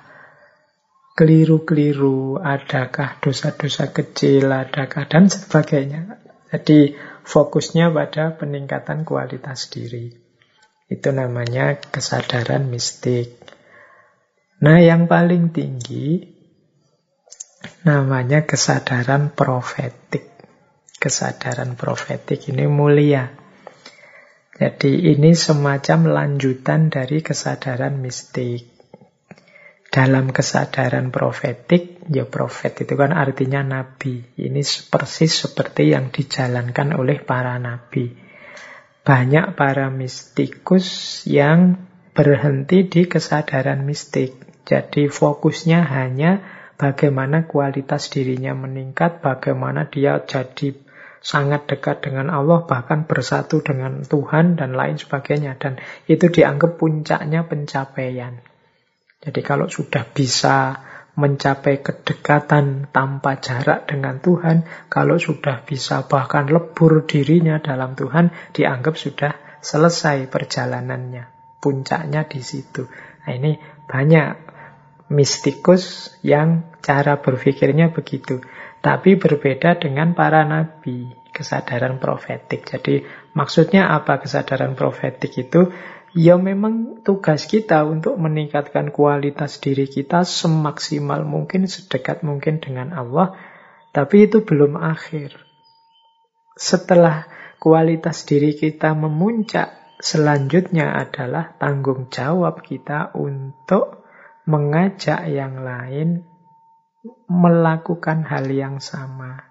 Speaker 1: keliru-keliru, adakah dosa-dosa kecil, adakah dan sebagainya. Jadi fokusnya pada peningkatan kualitas diri. Itu namanya kesadaran mistik. Nah, yang paling tinggi namanya kesadaran profetik. Kesadaran profetik ini mulia. Jadi ini semacam lanjutan dari kesadaran mistik. Dalam kesadaran profetik, ya profet itu kan artinya nabi. Ini persis seperti yang dijalankan oleh para nabi banyak para mistikus yang berhenti di kesadaran mistik. Jadi fokusnya hanya bagaimana kualitas dirinya meningkat, bagaimana dia jadi sangat dekat dengan Allah, bahkan bersatu dengan Tuhan dan lain sebagainya. Dan itu dianggap puncaknya pencapaian. Jadi kalau sudah bisa mencapai kedekatan tanpa jarak dengan Tuhan, kalau sudah bisa bahkan lebur dirinya dalam Tuhan, dianggap sudah selesai perjalanannya. Puncaknya di situ. Nah ini banyak mistikus yang cara berpikirnya begitu. Tapi berbeda dengan para nabi, kesadaran profetik. Jadi maksudnya apa kesadaran profetik itu? Ya memang tugas kita untuk meningkatkan kualitas diri kita semaksimal mungkin, sedekat mungkin dengan Allah. Tapi itu belum akhir. Setelah kualitas diri kita memuncak, selanjutnya adalah tanggung jawab kita untuk mengajak yang lain melakukan hal yang sama.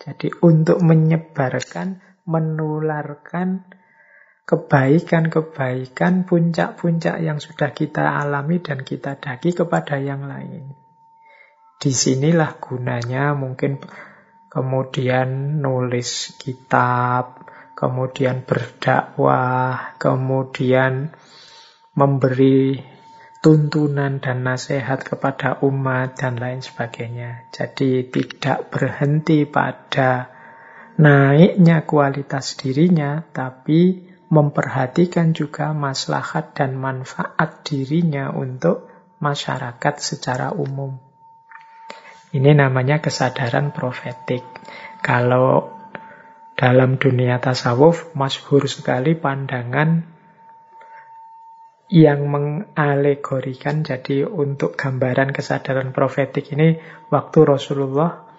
Speaker 1: Jadi untuk menyebarkan, menularkan kebaikan-kebaikan, puncak-puncak yang sudah kita alami dan kita daki kepada yang lain. Di sinilah gunanya mungkin kemudian nulis kitab, kemudian berdakwah, kemudian memberi tuntunan dan nasihat kepada umat dan lain sebagainya. Jadi tidak berhenti pada naiknya kualitas dirinya, tapi memperhatikan juga maslahat dan manfaat dirinya untuk masyarakat secara umum. Ini namanya kesadaran profetik. Kalau dalam dunia tasawuf, masyhur sekali pandangan yang mengalegorikan jadi untuk gambaran kesadaran profetik ini waktu Rasulullah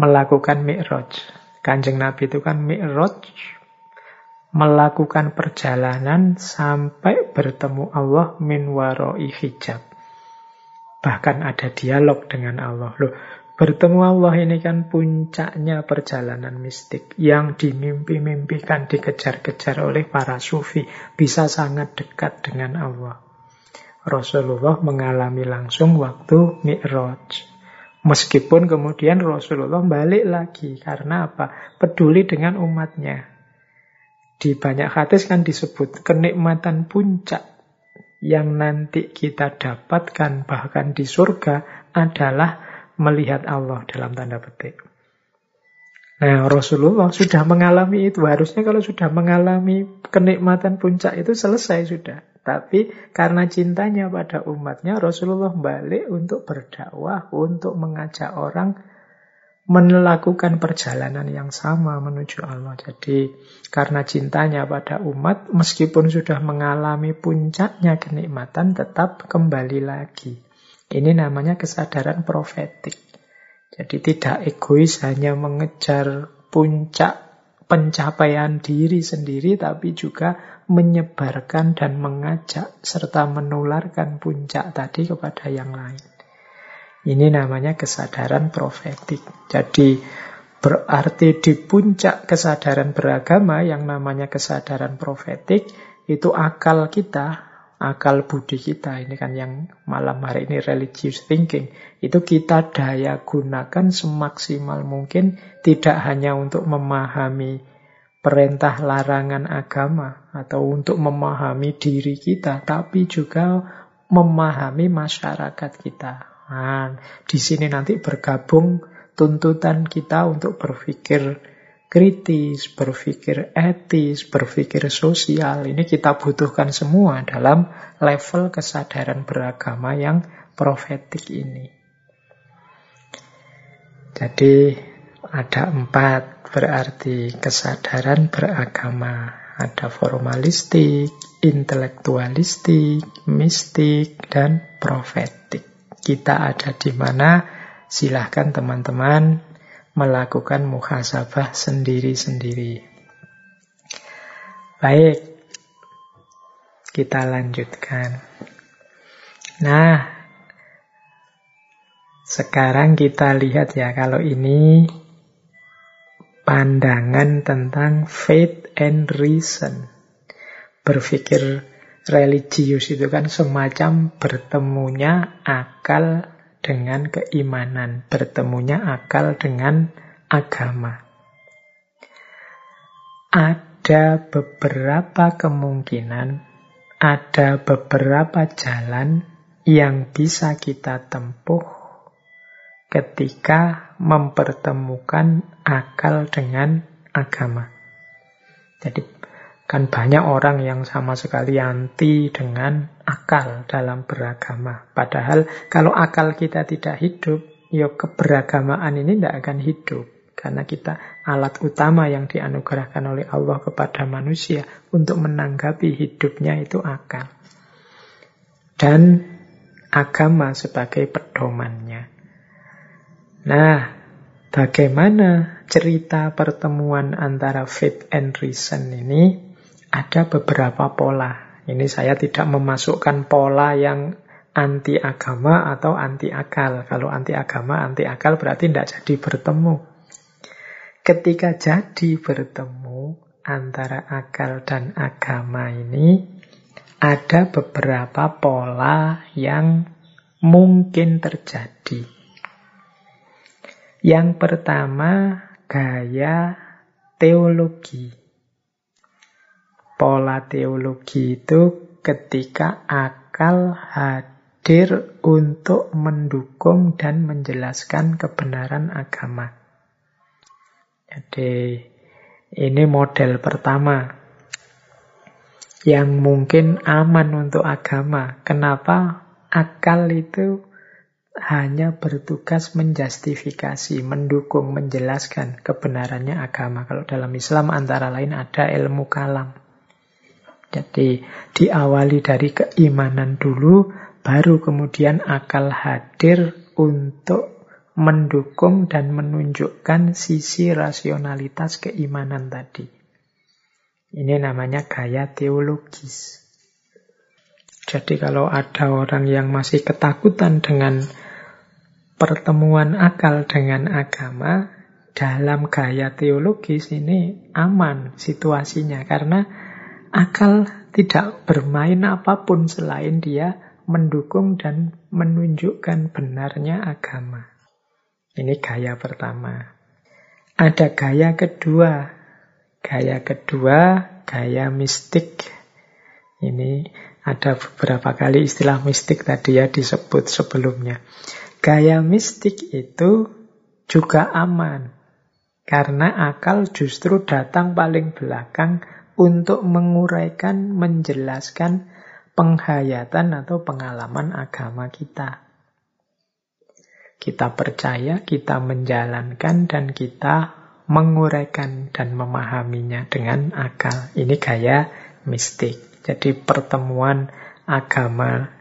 Speaker 1: melakukan mi'raj. Kanjeng Nabi itu kan mi'raj melakukan perjalanan sampai bertemu Allah min waroi hijab. Bahkan ada dialog dengan Allah. Loh, Bertemu Allah ini kan puncaknya perjalanan mistik yang dimimpi-mimpikan, dikejar-kejar oleh para sufi. Bisa sangat dekat dengan Allah. Rasulullah mengalami langsung waktu Mi'raj. Meskipun kemudian Rasulullah balik lagi. Karena apa? Peduli dengan umatnya. Di banyak hadis kan disebut kenikmatan puncak yang nanti kita dapatkan bahkan di surga adalah melihat Allah dalam tanda petik. Nah, Rasulullah sudah mengalami itu. Harusnya kalau sudah mengalami kenikmatan puncak itu selesai sudah. Tapi karena cintanya pada umatnya, Rasulullah balik untuk berdakwah, untuk mengajak orang melakukan perjalanan yang sama menuju Allah. Jadi karena cintanya pada umat, meskipun sudah mengalami puncaknya kenikmatan, tetap kembali lagi. Ini namanya kesadaran profetik. Jadi tidak egois hanya mengejar puncak pencapaian diri sendiri, tapi juga menyebarkan dan mengajak serta menularkan puncak tadi kepada yang lain. Ini namanya kesadaran profetik. Jadi berarti di puncak kesadaran beragama yang namanya kesadaran profetik itu akal kita akal budi kita ini kan yang malam hari ini religious thinking itu kita daya gunakan semaksimal mungkin tidak hanya untuk memahami perintah larangan agama atau untuk memahami diri kita tapi juga memahami masyarakat kita. Nah, di sini nanti bergabung tuntutan kita untuk berpikir kritis, berpikir etis, berpikir sosial. Ini kita butuhkan semua dalam level kesadaran beragama yang profetik ini. Jadi ada empat berarti kesadaran beragama. Ada formalistik, intelektualistik, mistik, dan profetik. Kita ada di mana? Silahkan teman-teman melakukan muhasabah sendiri-sendiri. Baik, kita lanjutkan. Nah, sekarang kita lihat ya, kalau ini pandangan tentang faith and reason. Berpikir religius itu kan semacam bertemunya akal dengan keimanan, bertemunya akal dengan agama. Ada beberapa kemungkinan, ada beberapa jalan yang bisa kita tempuh ketika mempertemukan akal dengan agama. Jadi kan banyak orang yang sama sekali anti dengan akal dalam beragama. Padahal kalau akal kita tidak hidup, ya keberagamaan ini tidak akan hidup. Karena kita alat utama yang dianugerahkan oleh Allah kepada manusia untuk menanggapi hidupnya itu akal. Dan agama sebagai pedomannya. Nah, bagaimana cerita pertemuan antara faith and reason ini? Ada beberapa pola. Ini saya tidak memasukkan pola yang anti agama atau anti akal. Kalau anti agama, anti akal berarti tidak jadi bertemu. Ketika jadi bertemu antara akal dan agama ini, ada beberapa pola yang mungkin terjadi. Yang pertama, gaya teologi. Pola teologi itu ketika akal hadir untuk mendukung dan menjelaskan kebenaran agama. Jadi, ini model pertama yang mungkin aman untuk agama. Kenapa? Akal itu hanya bertugas menjustifikasi, mendukung, menjelaskan kebenarannya agama. Kalau dalam Islam antara lain ada ilmu kalam. Jadi diawali dari keimanan dulu, baru kemudian akal hadir untuk mendukung dan menunjukkan sisi rasionalitas keimanan tadi. Ini namanya gaya teologis. Jadi kalau ada orang yang masih ketakutan dengan pertemuan akal dengan agama dalam gaya teologis ini aman situasinya karena akal tidak bermain apa pun selain dia mendukung dan menunjukkan benarnya agama. Ini gaya pertama. Ada gaya kedua. Gaya kedua, gaya mistik. Ini ada beberapa kali istilah mistik tadi ya disebut sebelumnya. Gaya mistik itu juga aman. Karena akal justru datang paling belakang untuk menguraikan, menjelaskan penghayatan atau pengalaman agama kita. Kita percaya, kita menjalankan, dan kita menguraikan dan memahaminya dengan akal. Ini gaya mistik. Jadi pertemuan agama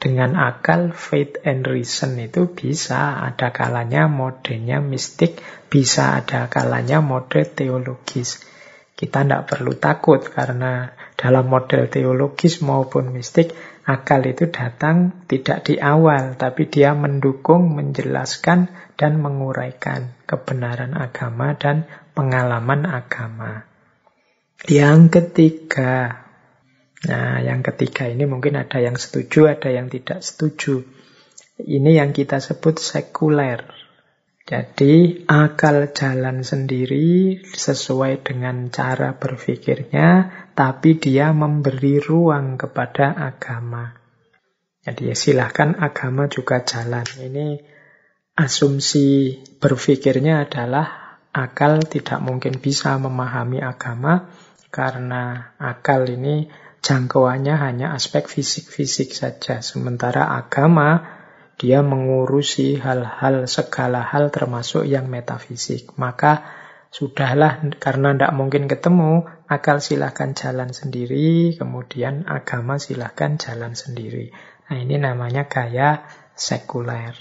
Speaker 1: dengan akal, faith and reason itu bisa ada kalanya modenya mistik, bisa ada kalanya mode teologis. Kita tidak perlu takut karena dalam model teologis maupun mistik, akal itu datang tidak di awal, tapi dia mendukung, menjelaskan, dan menguraikan kebenaran agama dan pengalaman agama. Yang ketiga, Nah, yang ketiga ini mungkin ada yang setuju, ada yang tidak setuju. Ini yang kita sebut sekuler. Jadi akal jalan sendiri sesuai dengan cara berpikirnya, tapi dia memberi ruang kepada agama. Jadi ya silahkan agama juga jalan. Ini asumsi berpikirnya adalah akal tidak mungkin bisa memahami agama karena akal ini jangkauannya hanya aspek fisik-fisik saja. Sementara agama, dia mengurusi hal-hal, segala hal termasuk yang metafisik. Maka sudahlah, karena tidak mungkin ketemu, akal silahkan jalan sendiri, kemudian agama silahkan jalan sendiri. Nah ini namanya gaya sekuler.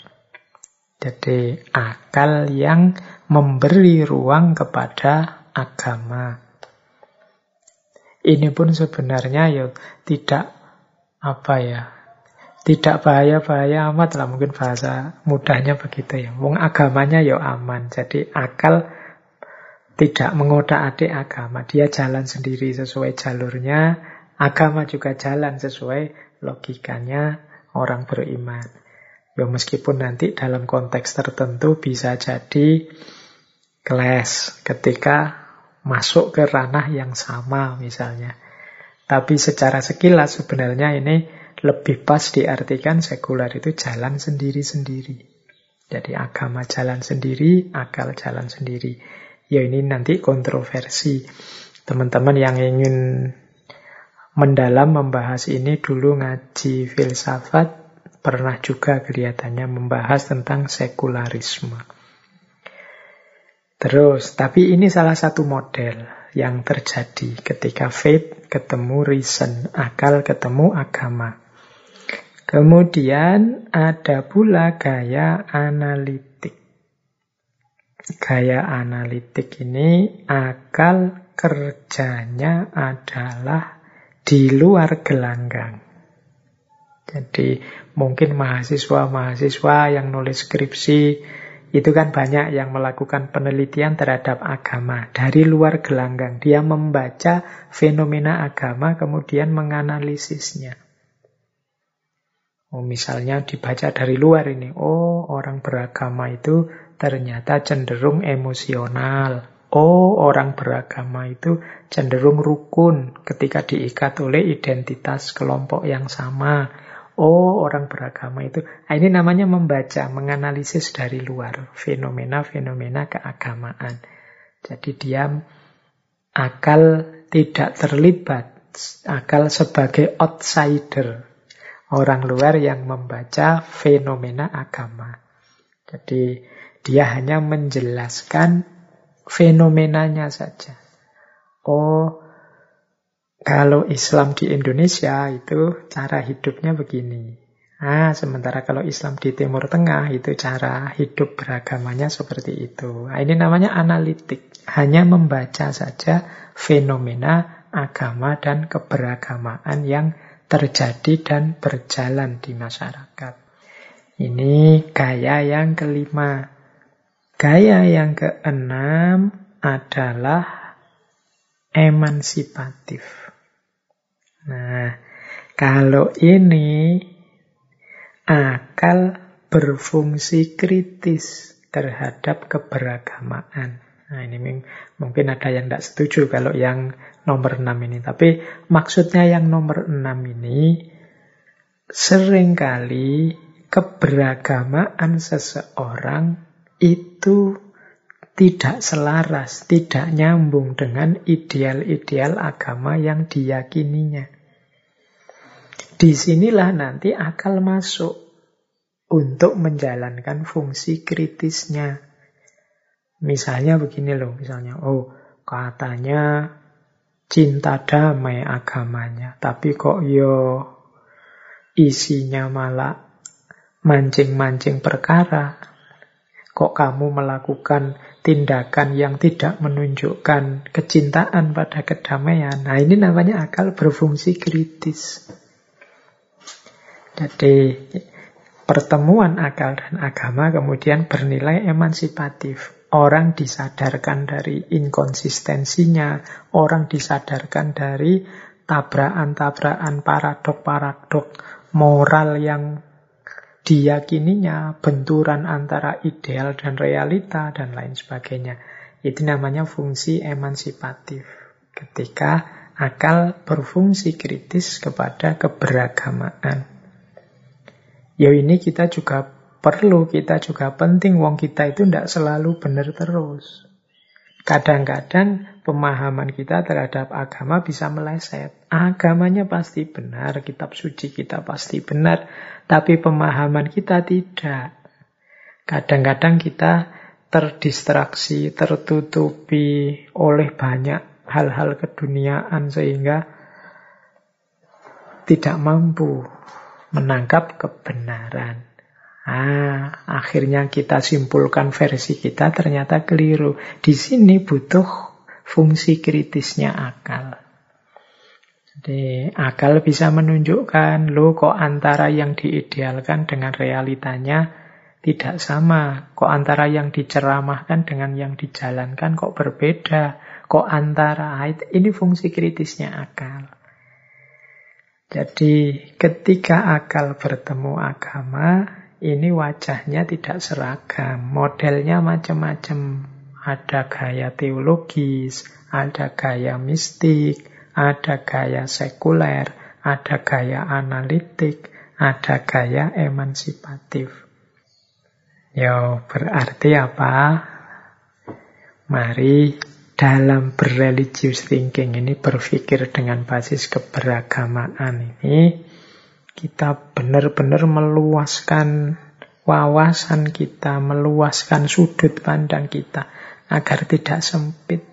Speaker 1: Jadi akal yang memberi ruang kepada agama. Ini pun sebenarnya ya tidak apa ya tidak bahaya-bahaya amat lah mungkin bahasa mudahnya begitu ya. Wong agamanya ya aman. Jadi akal tidak mengotak-atik agama. Dia jalan sendiri sesuai jalurnya. Agama juga jalan sesuai logikanya orang beriman. Ya meskipun nanti dalam konteks tertentu bisa jadi kelas ketika masuk ke ranah yang sama misalnya. Tapi secara sekilas sebenarnya ini lebih pas diartikan sekuler itu jalan sendiri-sendiri. Jadi agama jalan sendiri, akal jalan sendiri. Ya ini nanti kontroversi. Teman-teman yang ingin mendalam membahas ini dulu ngaji filsafat, pernah juga kelihatannya membahas tentang sekularisme. Terus, tapi ini salah satu model yang terjadi ketika faith ketemu reason, akal ketemu agama. Kemudian ada pula gaya analitik. Gaya analitik ini akal kerjanya adalah di luar gelanggang. Jadi mungkin mahasiswa-mahasiswa yang nulis skripsi itu kan banyak yang melakukan penelitian terhadap agama dari luar gelanggang. Dia membaca fenomena agama kemudian menganalisisnya. Oh, misalnya dibaca dari luar ini, oh orang beragama itu ternyata cenderung emosional. Oh, orang beragama itu cenderung rukun ketika diikat oleh identitas kelompok yang sama. Oh, orang beragama itu. Nah, ini namanya membaca, menganalisis dari luar fenomena-fenomena keagamaan. Jadi dia akal tidak terlibat, akal sebagai outsider. Orang luar yang membaca fenomena agama. Jadi dia hanya menjelaskan fenomenanya saja. Oh, kalau Islam di Indonesia itu cara hidupnya begini. Ah, sementara kalau Islam di Timur Tengah itu cara hidup beragamanya seperti itu. Nah, ini namanya analitik. Hanya membaca saja fenomena agama dan keberagamaan yang terjadi dan berjalan di masyarakat. Ini gaya yang kelima. Gaya yang keenam adalah emansipatif. Nah, kalau ini akal berfungsi kritis terhadap keberagamaan. Nah, ini mungkin ada yang tidak setuju kalau yang nomor 6 ini. Tapi maksudnya yang nomor 6 ini sering kali keberagamaan seseorang itu tidak selaras, tidak nyambung dengan ideal-ideal agama yang diyakininya. Di sinilah nanti akal masuk untuk menjalankan fungsi kritisnya. Misalnya begini loh, misalnya, oh katanya cinta damai agamanya, tapi kok yo isinya malah mancing-mancing perkara. Kok kamu melakukan tindakan yang tidak menunjukkan kecintaan pada kedamaian? Nah, ini namanya akal berfungsi kritis. Jadi, pertemuan akal dan agama kemudian bernilai emansipatif. Orang disadarkan dari inkonsistensinya, orang disadarkan dari tabrakan-tabrakan paradok-paradok moral yang diyakininya benturan antara ideal dan realita dan lain sebagainya. Itu namanya fungsi emansipatif. Ketika akal berfungsi kritis kepada keberagamaan. Ya ini kita juga perlu, kita juga penting. Wong kita itu tidak selalu benar terus. Kadang-kadang pemahaman kita terhadap agama bisa meleset. Agamanya pasti benar, kitab suci kita pasti benar, tapi pemahaman kita tidak. Kadang-kadang kita terdistraksi, tertutupi oleh banyak hal-hal keduniaan sehingga tidak mampu menangkap kebenaran. Ah, akhirnya kita simpulkan versi kita ternyata keliru. Di sini butuh fungsi kritisnya akal. Jadi akal bisa menunjukkan, lo kok antara yang diidealkan dengan realitanya tidak sama. Kok antara yang diceramahkan dengan yang dijalankan kok berbeda. Kok antara, ini fungsi kritisnya akal. Jadi ketika akal bertemu agama, ini wajahnya tidak seragam, modelnya macam-macam. Ada gaya teologis, ada gaya mistik, ada gaya sekuler, ada gaya analitik, ada gaya emansipatif. Ya, berarti apa? Mari dalam berreligious thinking ini berpikir dengan basis keberagamaan ini kita benar-benar meluaskan wawasan kita, meluaskan sudut pandang kita agar tidak sempit.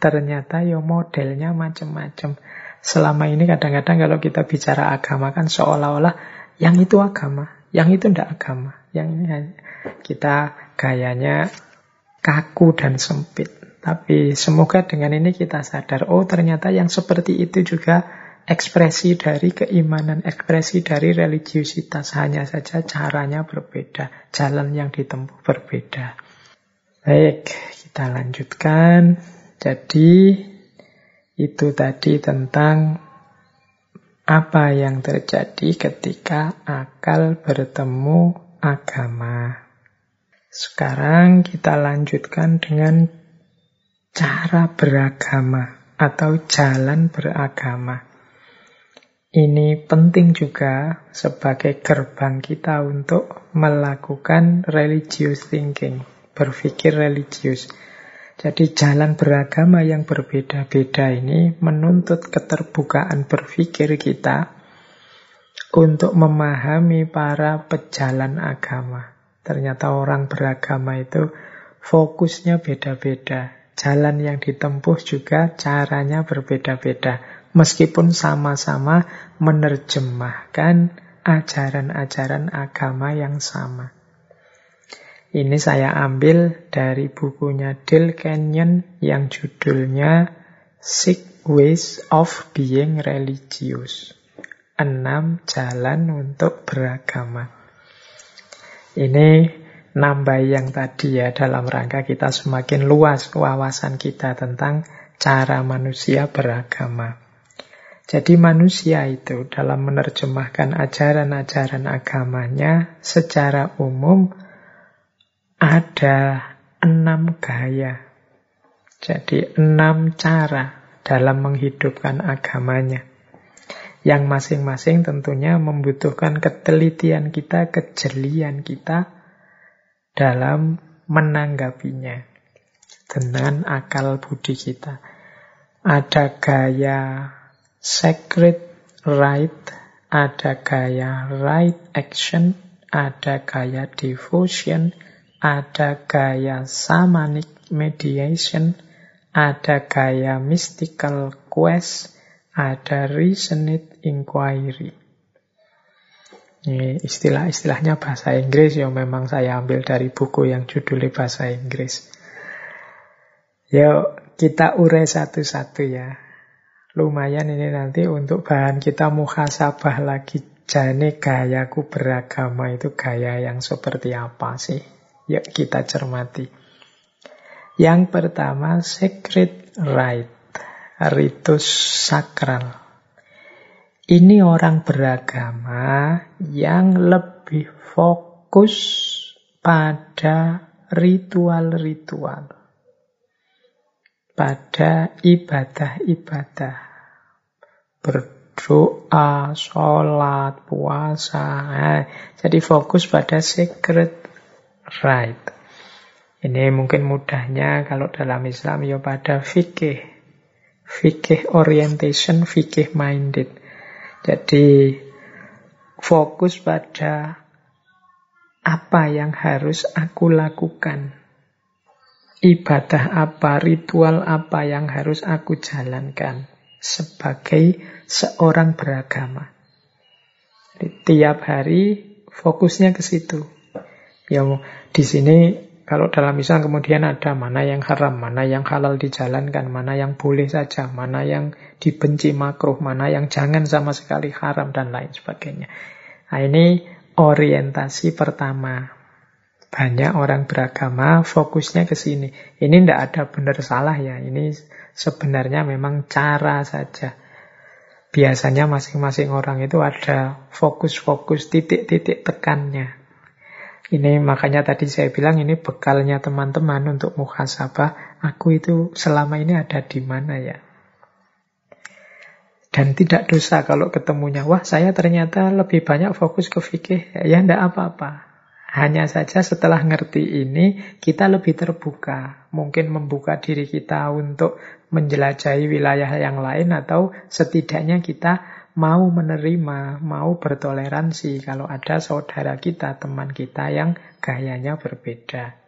Speaker 1: Ternyata ya modelnya macam-macam. Selama ini kadang-kadang kalau kita bicara agama kan seolah-olah yang itu agama, yang itu tidak agama. Yang ini kita gayanya kaku dan sempit. Tapi semoga dengan ini kita sadar, oh ternyata yang seperti itu juga ekspresi dari keimanan, ekspresi dari religiusitas. Hanya saja caranya berbeda, jalan yang ditempuh berbeda. Baik, kita lanjutkan. Jadi, itu tadi tentang apa yang terjadi ketika akal bertemu agama. Sekarang kita lanjutkan dengan cara beragama atau jalan beragama. Ini penting juga sebagai gerbang kita untuk melakukan religious thinking, berpikir religius. Jadi jalan beragama yang berbeda-beda ini menuntut keterbukaan berpikir kita untuk memahami para pejalan agama. Ternyata orang beragama itu fokusnya beda-beda. Jalan yang ditempuh juga caranya berbeda-beda. Meskipun sama-sama menerjemahkan ajaran-ajaran agama yang sama. Ini saya ambil dari bukunya Dale Canyon yang judulnya Six Ways of Being Religious. Enam jalan untuk beragama. Ini nambah yang tadi ya dalam rangka kita semakin luas wawasan kita tentang cara manusia beragama. Jadi manusia itu dalam menerjemahkan ajaran-ajaran agamanya secara umum ada enam gaya. Jadi enam cara dalam menghidupkan agamanya. Yang masing-masing tentunya membutuhkan ketelitian kita, kejelian kita dalam menanggapinya dengan akal budi kita. Ada gaya sacred right, ada gaya right action, ada gaya devotion, ada gaya shamanic mediation, ada gaya mystical quest, ada reasoned inquiry. Ini istilah-istilahnya bahasa Inggris yang memang saya ambil dari buku yang judulnya bahasa Inggris. Yuk kita urai satu-satu ya. Lumayan ini nanti untuk bahan kita muhasabah lagi. Jane gayaku beragama itu gaya yang seperti apa sih? Yuk kita cermati. Yang pertama, sacred rite, ritus sakral. Ini orang beragama yang lebih fokus pada ritual-ritual. Pada ibadah-ibadah. Berdoa, sholat, puasa. Nah, jadi fokus pada sacred right. Ini mungkin mudahnya kalau dalam Islam ya pada fikih. Fikih orientation, fikih minded. Jadi fokus pada apa yang harus aku lakukan. Ibadah apa, ritual apa yang harus aku jalankan sebagai seorang beragama. Jadi, tiap hari fokusnya ke situ. Ya di sini kalau dalam Islam kemudian ada mana yang haram, mana yang halal dijalankan, mana yang boleh saja, mana yang dibenci makruh, mana yang jangan sama sekali haram dan lain sebagainya. Nah ini orientasi pertama. Banyak orang beragama fokusnya ke sini. Ini tidak ada benar salah ya. Ini sebenarnya memang cara saja. Biasanya masing-masing orang itu ada fokus-fokus titik-titik tekannya. Ini makanya tadi saya bilang ini bekalnya teman-teman untuk muhasabah. Aku itu selama ini ada di mana ya? Dan tidak dosa kalau ketemunya, wah saya ternyata lebih banyak fokus ke fikih. Ya enggak apa-apa. Hanya saja setelah ngerti ini, kita lebih terbuka. Mungkin membuka diri kita untuk menjelajahi wilayah yang lain atau setidaknya kita mau menerima, mau bertoleransi kalau ada saudara kita, teman kita yang gayanya berbeda.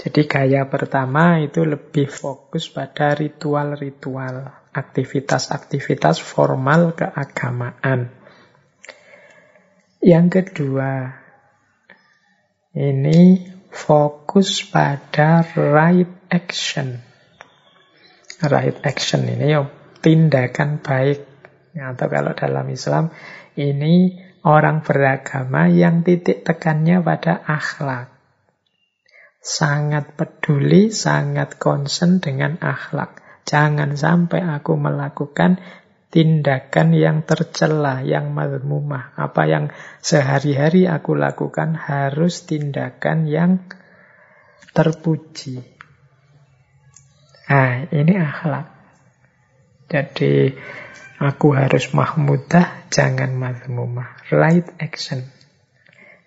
Speaker 1: Jadi gaya pertama itu lebih fokus pada ritual-ritual, aktivitas-aktivitas formal keagamaan. Yang kedua, ini fokus pada right action. Right action ini ya tindakan baik. Atau kalau dalam Islam, ini orang beragama yang titik tekannya pada akhlak. Sangat peduli, sangat concern dengan akhlak. Jangan sampai aku melakukan tindakan yang tercela, yang mazmumah. Apa yang sehari-hari aku lakukan harus tindakan yang terpuji. Nah, ini akhlak. Jadi, aku harus mahmudah, jangan mazmumah. Right action.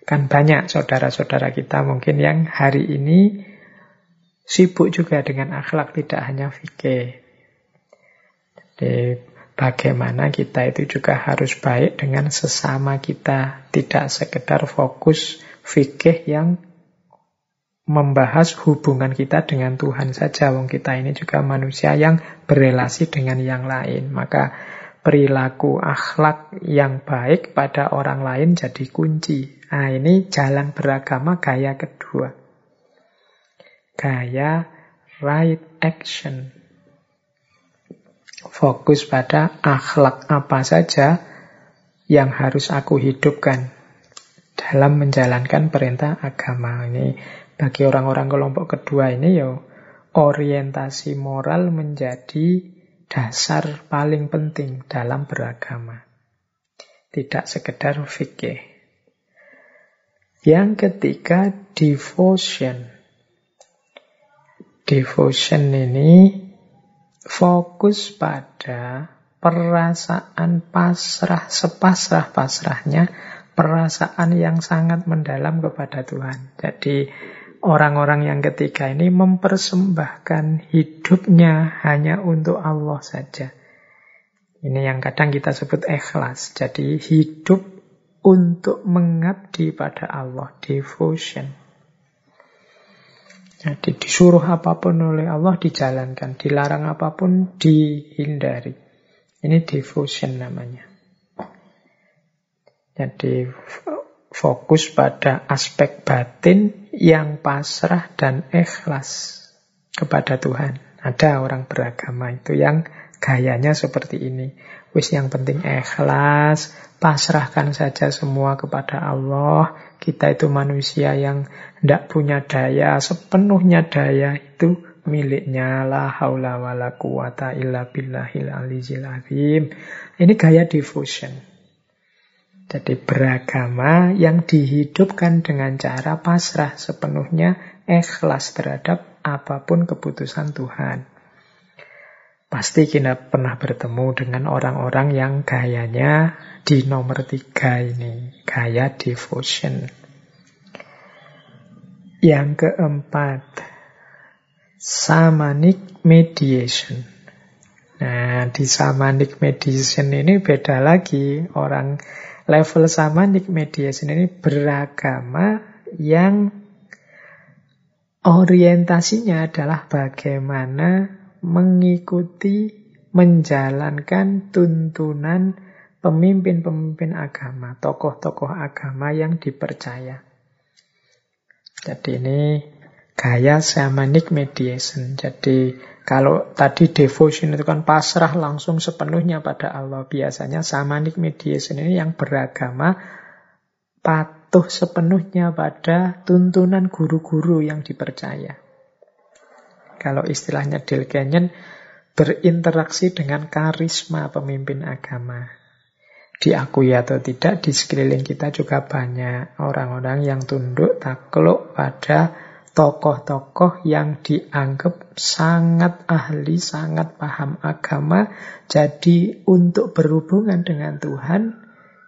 Speaker 1: Kan banyak saudara-saudara kita mungkin yang hari ini sibuk juga dengan akhlak, tidak hanya fikih. Jadi, bagaimana kita itu juga harus baik dengan sesama kita. Tidak sekedar fokus fikih yang membahas hubungan kita dengan Tuhan saja. Wong kita ini juga manusia yang berelasi dengan yang lain. Maka perilaku akhlak yang baik pada orang lain jadi kunci. Nah ini jalan beragama gaya kedua. Gaya right action fokus pada akhlak apa saja yang harus aku hidupkan dalam menjalankan perintah agama ini. Bagi orang-orang kelompok kedua ini ya orientasi moral menjadi dasar paling penting dalam beragama. Tidak sekedar fikih. Yang ketiga, devotion. Devotion ini fokus pada perasaan pasrah sepasrah-pasrahnya, perasaan yang sangat mendalam kepada Tuhan. Jadi orang-orang yang ketiga ini mempersembahkan hidupnya hanya untuk Allah saja. Ini yang kadang kita sebut ikhlas. Jadi hidup untuk mengabdi pada Allah, devotion. Jadi disuruh apa pun oleh Allah dijalankan, dilarang apa pun dihindari. Ini devotion namanya. Jadi fokus pada aspek batin yang pasrah dan ikhlas kepada Tuhan. Ada orang beragama itu yang gayanya seperti ini. Wis yang penting ikhlas, pasrahkan saja semua kepada Allah, kita itu manusia yang tidak punya daya, sepenuhnya daya itu miliknya la haula wala quwata illa billahil alizil azim. Ini gaya devotion. Jadi beragama yang dihidupkan dengan cara pasrah sepenuhnya ikhlas terhadap apa pun keputusan Tuhan. Pasti kita pernah bertemu dengan orang-orang yang gayanya di nomor tiga ini, gaya devotion. Yang keempat, samanik mediation. Nah, di samanik mediation ini beda lagi. Orang level samanik mediation ini beragama yang orientasinya adalah bagaimana mengikuti, menjalankan tuntunan pemimpin-pemimpin agama, tokoh-tokoh agama yang dipercaya. Jadi ini gaya shamanic mediation. Jadi kalau tadi devotion itu kan pasrah langsung sepenuhnya pada Allah. Biasanya shamanic mediation ini yang beragama patuh sepenuhnya pada tuntunan guru-guru yang dipercaya. Kalau istilahnya Dale Canyon, berinteraksi dengan karisma pemimpin agama diakui atau tidak, di sekeliling kita juga banyak orang-orang yang tunduk takluk pada tokoh-tokoh yang dianggap sangat ahli, sangat paham agama. Jadi untuk berhubungan dengan Tuhan,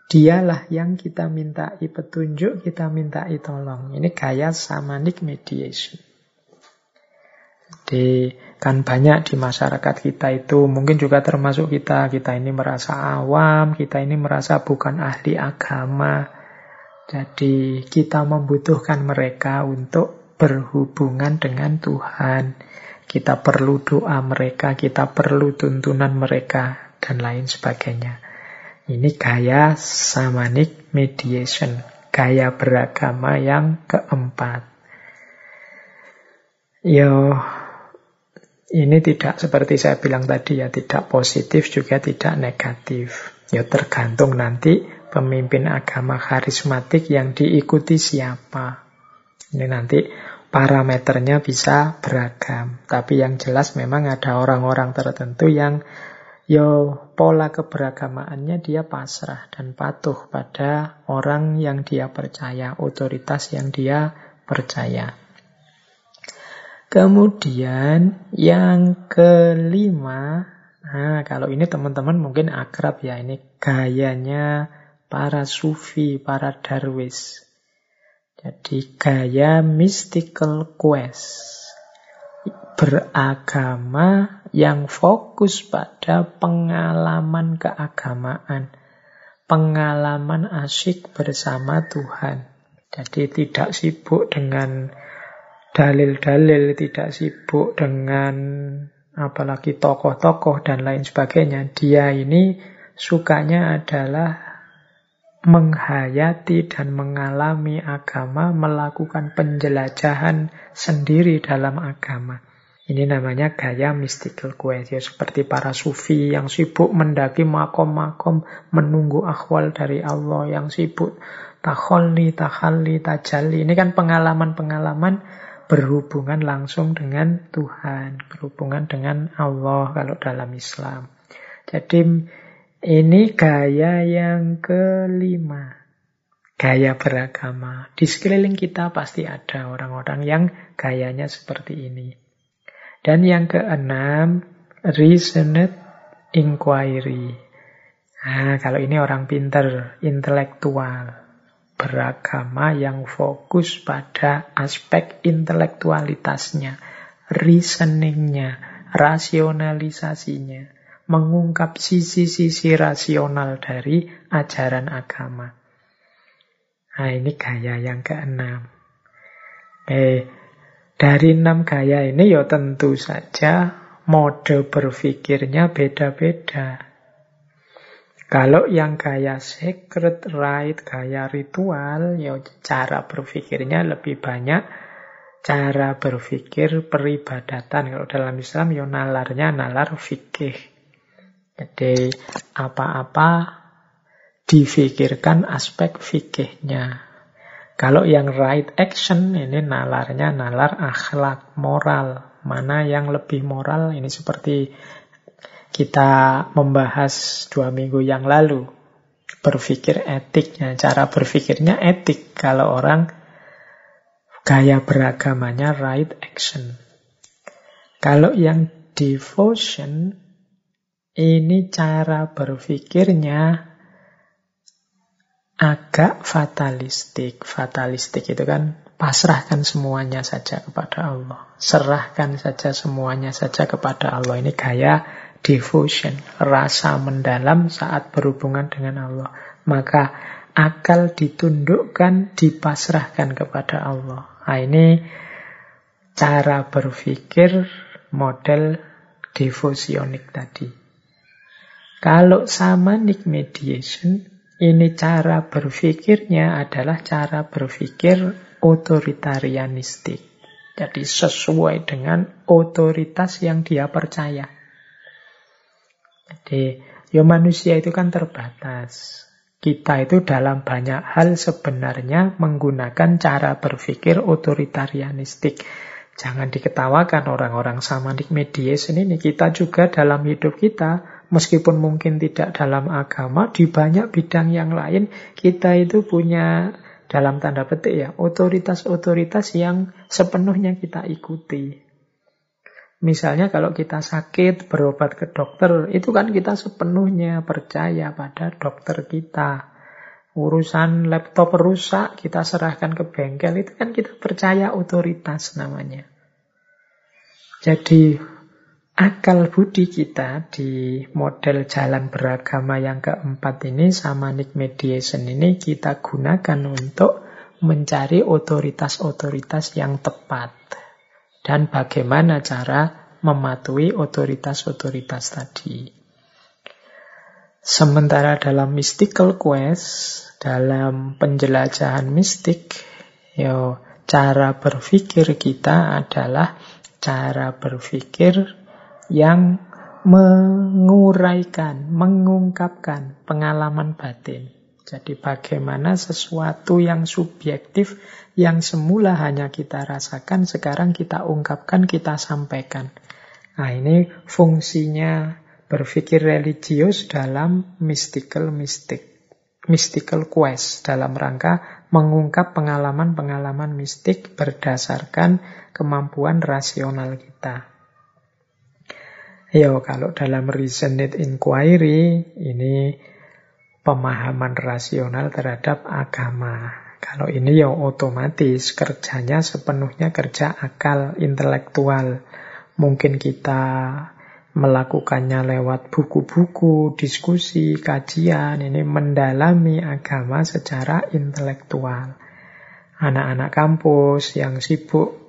Speaker 1: Dialah yang kita mintai petunjuk, kita mintai tolong. Ini gaya samanik mediation. Jadi kan banyak di masyarakat kita itu, mungkin juga termasuk kita, kita ini merasa awam, kita ini merasa bukan ahli agama. Jadi kita membutuhkan mereka untuk berhubungan dengan Tuhan. Kita perlu doa mereka, kita perlu tuntunan mereka, dan lain sebagainya. Ini gaya samanik mediation, gaya beragama yang keempat. Yo, ini tidak seperti saya bilang tadi ya, tidak positif juga tidak negatif. Ya tergantung nanti pemimpin agama karismatik yang diikuti siapa. Ini nanti parameternya bisa beragam. Tapi yang jelas memang ada orang-orang tertentu yang yo pola keberagamaannya dia pasrah dan patuh pada orang yang dia percaya, otoritas yang dia percaya. Kemudian yang kelima, nah kalau ini teman-teman mungkin akrab ya, ini gayanya para sufi, para darwis. Jadi gaya mystical quest. Beragama yang fokus pada pengalaman keagamaan. Pengalaman asyik bersama Tuhan. Jadi tidak sibuk dengan dalil-dalil, tidak sibuk dengan apalagi tokoh-tokoh dan lain sebagainya. Dia ini sukanya adalah menghayati dan mengalami agama, melakukan penjelajahan sendiri dalam agama. Ini namanya gaya mystical quest, ya seperti para sufi yang sibuk mendaki makom-makom, menunggu akhwal dari Allah, yang sibuk takholli, takhalli, tajalli. Ini kan pengalaman-pengalaman berhubungan langsung dengan Tuhan, berhubungan dengan Allah kalau dalam Islam. Jadi ini gaya yang kelima. Gaya beragama. Di sekeliling kita pasti ada orang-orang yang gayanya seperti ini. Dan yang keenam, reasoned inquiry. Nah, kalau ini orang pinter, intelektual beragama yang fokus pada aspek intelektualitasnya, reasoningnya, rasionalisasinya, mengungkap sisi-sisi rasional dari ajaran agama. Nah, ini gaya yang keenam. Eh, dari enam gaya ini ya tentu saja mode berpikirnya beda-beda. Kalau yang gaya secret rite, gaya ritual, ya cara berpikirnya lebih banyak cara berpikir peribadatan. Kalau dalam Islam ya nalarnya nalar fikih. Jadi apa-apa difikirkan aspek fikihnya. Kalau yang right action ini nalarnya nalar akhlak moral. Mana yang lebih moral ini seperti kita membahas dua minggu yang lalu. Berpikir etiknya, cara berpikirnya etik. Kalau orang gaya beragamanya right action. Kalau yang devotion, ini cara berpikirnya agak fatalistik. Fatalistik itu kan pasrahkan semuanya saja kepada Allah. Serahkan saja semuanya saja kepada Allah. Ini gaya devotion, rasa mendalam saat berhubungan dengan Allah. Maka akal ditundukkan, dipasrahkan kepada Allah. Nah, ini cara berpikir model devosionik tadi. Kalau samanik mediation, ini cara berpikirnya adalah cara berpikir otoritarianistik. Jadi sesuai dengan otoritas yang dia percaya. Jadi, ya manusia itu kan terbatas. Kita itu dalam banyak hal sebenarnya menggunakan cara berpikir otoritarianistik. Jangan diketawakan orang-orang samanik mediation ini. Kita juga dalam hidup kita, meskipun mungkin tidak dalam agama, di banyak bidang yang lain, kita itu punya dalam tanda petik ya, otoritas-otoritas yang sepenuhnya kita ikuti. Misalnya kalau kita sakit, berobat ke dokter, itu kan kita sepenuhnya percaya pada dokter kita. Urusan laptop rusak, kita serahkan ke bengkel. Itu kan kita percaya otoritas namanya. Jadi akal budi kita di model jalan beragama yang keempat ini, sama Nick Mediation ini, kita gunakan untuk mencari otoritas-otoritas yang tepat. Dan bagaimana cara mematuhi otoritas-otoritas tadi. Sementara dalam mystical quest, dalam penjelajahan mistik, yo cara berpikir kita adalah cara berpikir yang menguraikan, mengungkapkan pengalaman batin. Jadi bagaimana sesuatu yang subjektif yang semula hanya kita rasakan sekarang kita ungkapkan, kita sampaikan. Nah, ini fungsinya berpikir religius dalam mystical mystic mystical quest dalam rangka mengungkap pengalaman-pengalaman mistik berdasarkan kemampuan rasional kita. Yo, kalau dalam reasoned inquiry ini pemahaman rasional terhadap agama. Kalau ini ya otomatis kerjanya sepenuhnya kerja akal intelektual. Mungkin kita melakukannya lewat buku-buku, diskusi, kajian, ini mendalami agama secara intelektual. Anak-anak kampus yang sibuk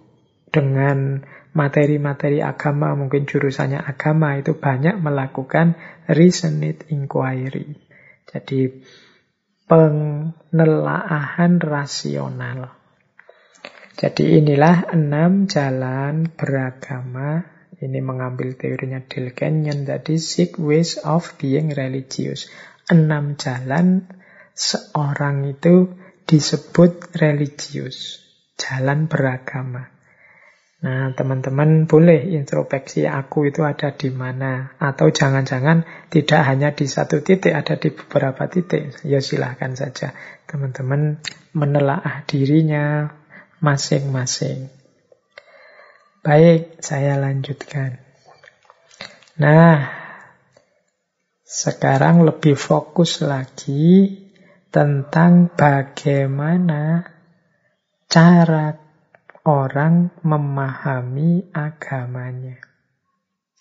Speaker 1: dengan materi-materi agama, mungkin jurusannya agama, itu banyak melakukan reasoned inquiry. Jadi penelaahan rasional. Jadi inilah enam jalan beragama ini mengambil teorinya Dale Kenyon tadi, six ways of being religious. Enam jalan seorang itu disebut religius. Jalan beragama. Nah, teman-teman boleh introspeksi aku itu ada di mana. Atau jangan-jangan tidak hanya di satu titik, ada di beberapa titik. Ya silahkan saja teman-teman menelaah dirinya masing-masing. Baik, saya lanjutkan. Nah, sekarang lebih fokus lagi tentang bagaimana cara orang memahami agamanya.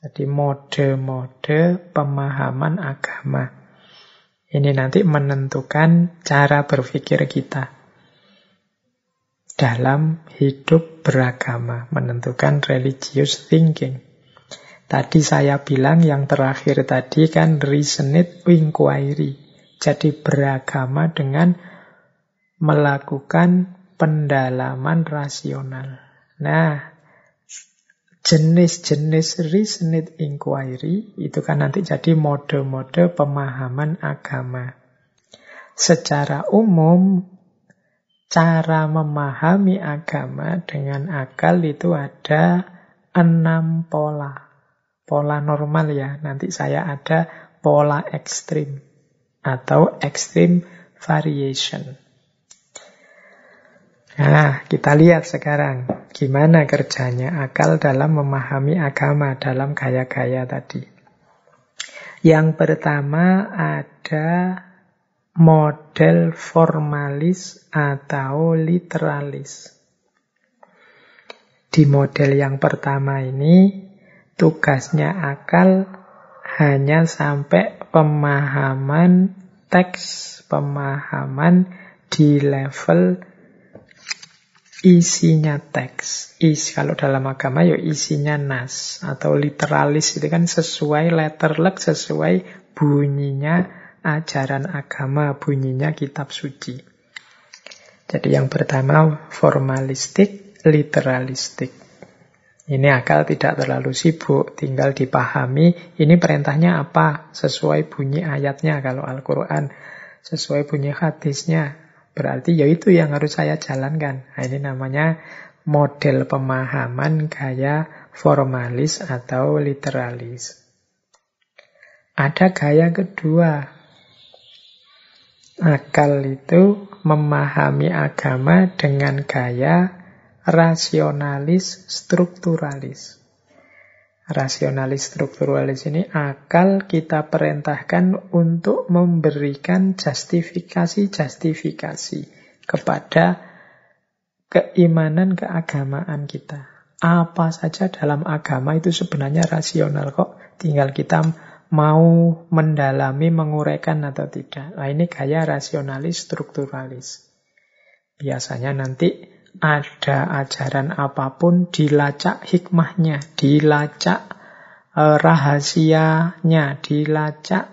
Speaker 1: Jadi mode-mode pemahaman agama. Ini nanti menentukan cara berpikir kita dalam hidup beragama, menentukan religious thinking. Tadi saya bilang yang terakhir tadi kan reasoned inquiry. Jadi beragama dengan melakukan pendalaman rasional. Nah, jenis-jenis reasoned inquiry itu kan nanti jadi mode-mode pemahaman agama. Secara umum, cara memahami agama dengan akal itu ada enam pola. Pola normal ya, nanti saya ada pola ekstrim atau extreme variation. Nah, kita lihat sekarang gimana kerjanya akal dalam memahami agama dalam gaya-gaya tadi. Yang pertama ada model formalis atau literalis. Di model yang pertama ini, tugasnya akal hanya sampai pemahaman teks, pemahaman di level isinya teks. Is kalau dalam agama ya isinya nas atau literalis itu kan sesuai letterlek, sesuai bunyinya ajaran agama bunyinya kitab suci. Jadi yang pertama formalistik, literalistik. Ini akal tidak terlalu sibuk, tinggal dipahami ini perintahnya apa, sesuai bunyi ayatnya kalau Al-Quran, sesuai bunyi hadisnya. Berarti ya itu yang harus saya jalankan. Nah, ini namanya model pemahaman gaya formalis atau literalis. Ada gaya kedua, Akal itu memahami agama dengan gaya rasionalis strukturalis. Rasionalis strukturalis ini akal kita perintahkan untuk memberikan justifikasi-justifikasi kepada keimanan keagamaan kita. Apa saja dalam agama itu sebenarnya rasional kok. Tinggal kita mau mendalami, menguraikan atau tidak. Nah ini gaya rasionalis strukturalis. Biasanya nanti ada ajaran apa pun dilacak hikmahnya, dilacak eh, rahasianya, dilacak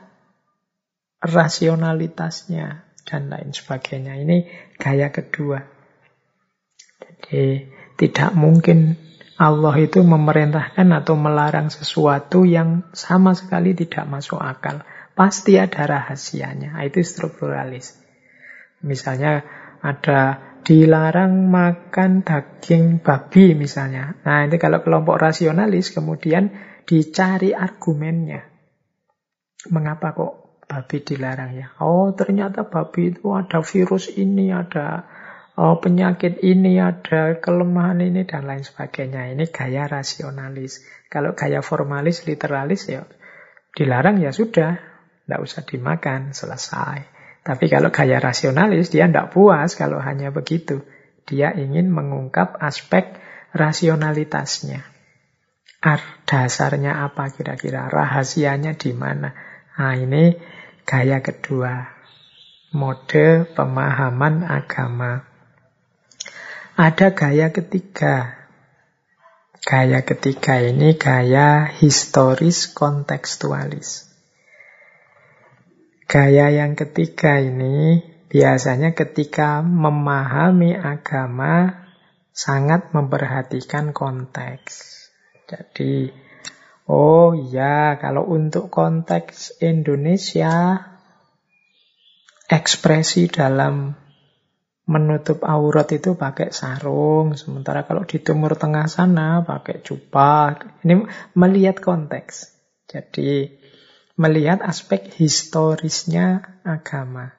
Speaker 1: rasionalitasnya, dan lain sebagainya. Ini gaya kedua. Jadi tidak mungkin Allah itu memerintahkan atau melarang sesuatu yang sama sekali tidak masuk akal. Pasti ada rahasianya. Itu strukturalis. Misalnya ada dilarang makan daging babi misalnya. Nah, ini kalau kelompok rasionalis kemudian dicari argumennya. Mengapa kok babi dilarang ya? Oh, ternyata babi itu ada virus ini, ada oh, penyakit ini, ada kelemahan ini dan lain sebagainya. Ini gaya rasionalis. Kalau gaya formalis, literalis ya dilarang ya sudah, tidak usah dimakan, selesai. Tapi kalau gaya rasionalis, dia tidak puas kalau hanya begitu. Dia ingin mengungkap aspek rasionalitasnya. Ar dasarnya apa kira-kira? Rahasianya di mana? Nah, ini gaya kedua. Mode pemahaman agama. Ada gaya ketiga. Gaya ketiga ini gaya historis kontekstualis. Gaya yang ketiga ini biasanya ketika memahami agama sangat memperhatikan konteks. Jadi, oh ya, kalau untuk konteks Indonesia, ekspresi dalam menutup aurat itu pakai sarung, sementara kalau di Timur Tengah sana pakai jubah. Ini melihat konteks. Jadi melihat aspek historisnya agama.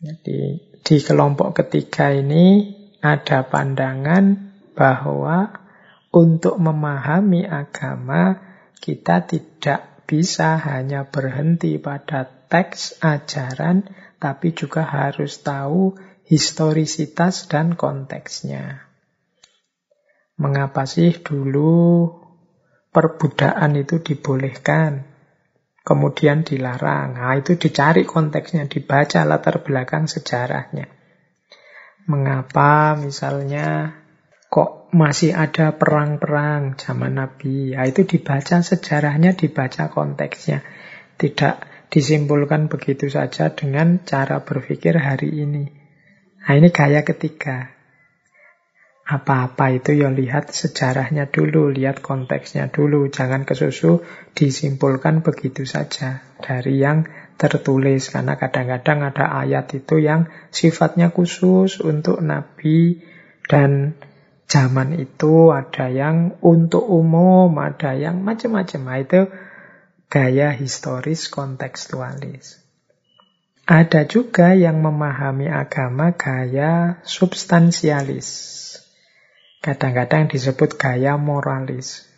Speaker 1: Jadi di kelompok ketiga ini ada pandangan bahwa untuk memahami agama kita tidak bisa hanya berhenti pada teks ajaran, tapi juga harus tahu historisitas dan konteksnya. Mengapa sih dulu perbudakan itu dibolehkan? Kemudian dilarang. Nah, itu dicari konteksnya, dibaca latar belakang sejarahnya. Mengapa misalnya kok masih ada perang-perang zaman Nabi? Nah, itu dibaca sejarahnya, dibaca konteksnya. Tidak disimpulkan begitu saja dengan cara berpikir hari ini. Nah, ini gaya ketiga. Apa-apa itu ya lihat sejarahnya dulu, lihat konteksnya dulu. Jangan kesusu disimpulkan begitu saja dari yang tertulis. Karena kadang-kadang ada ayat itu yang sifatnya khusus untuk Nabi dan zaman itu ada yang untuk umum, ada yang macam-macam. Nah, itu gaya historis kontekstualis. Ada juga yang memahami agama gaya substansialis. Kadang-kadang disebut gaya moralis.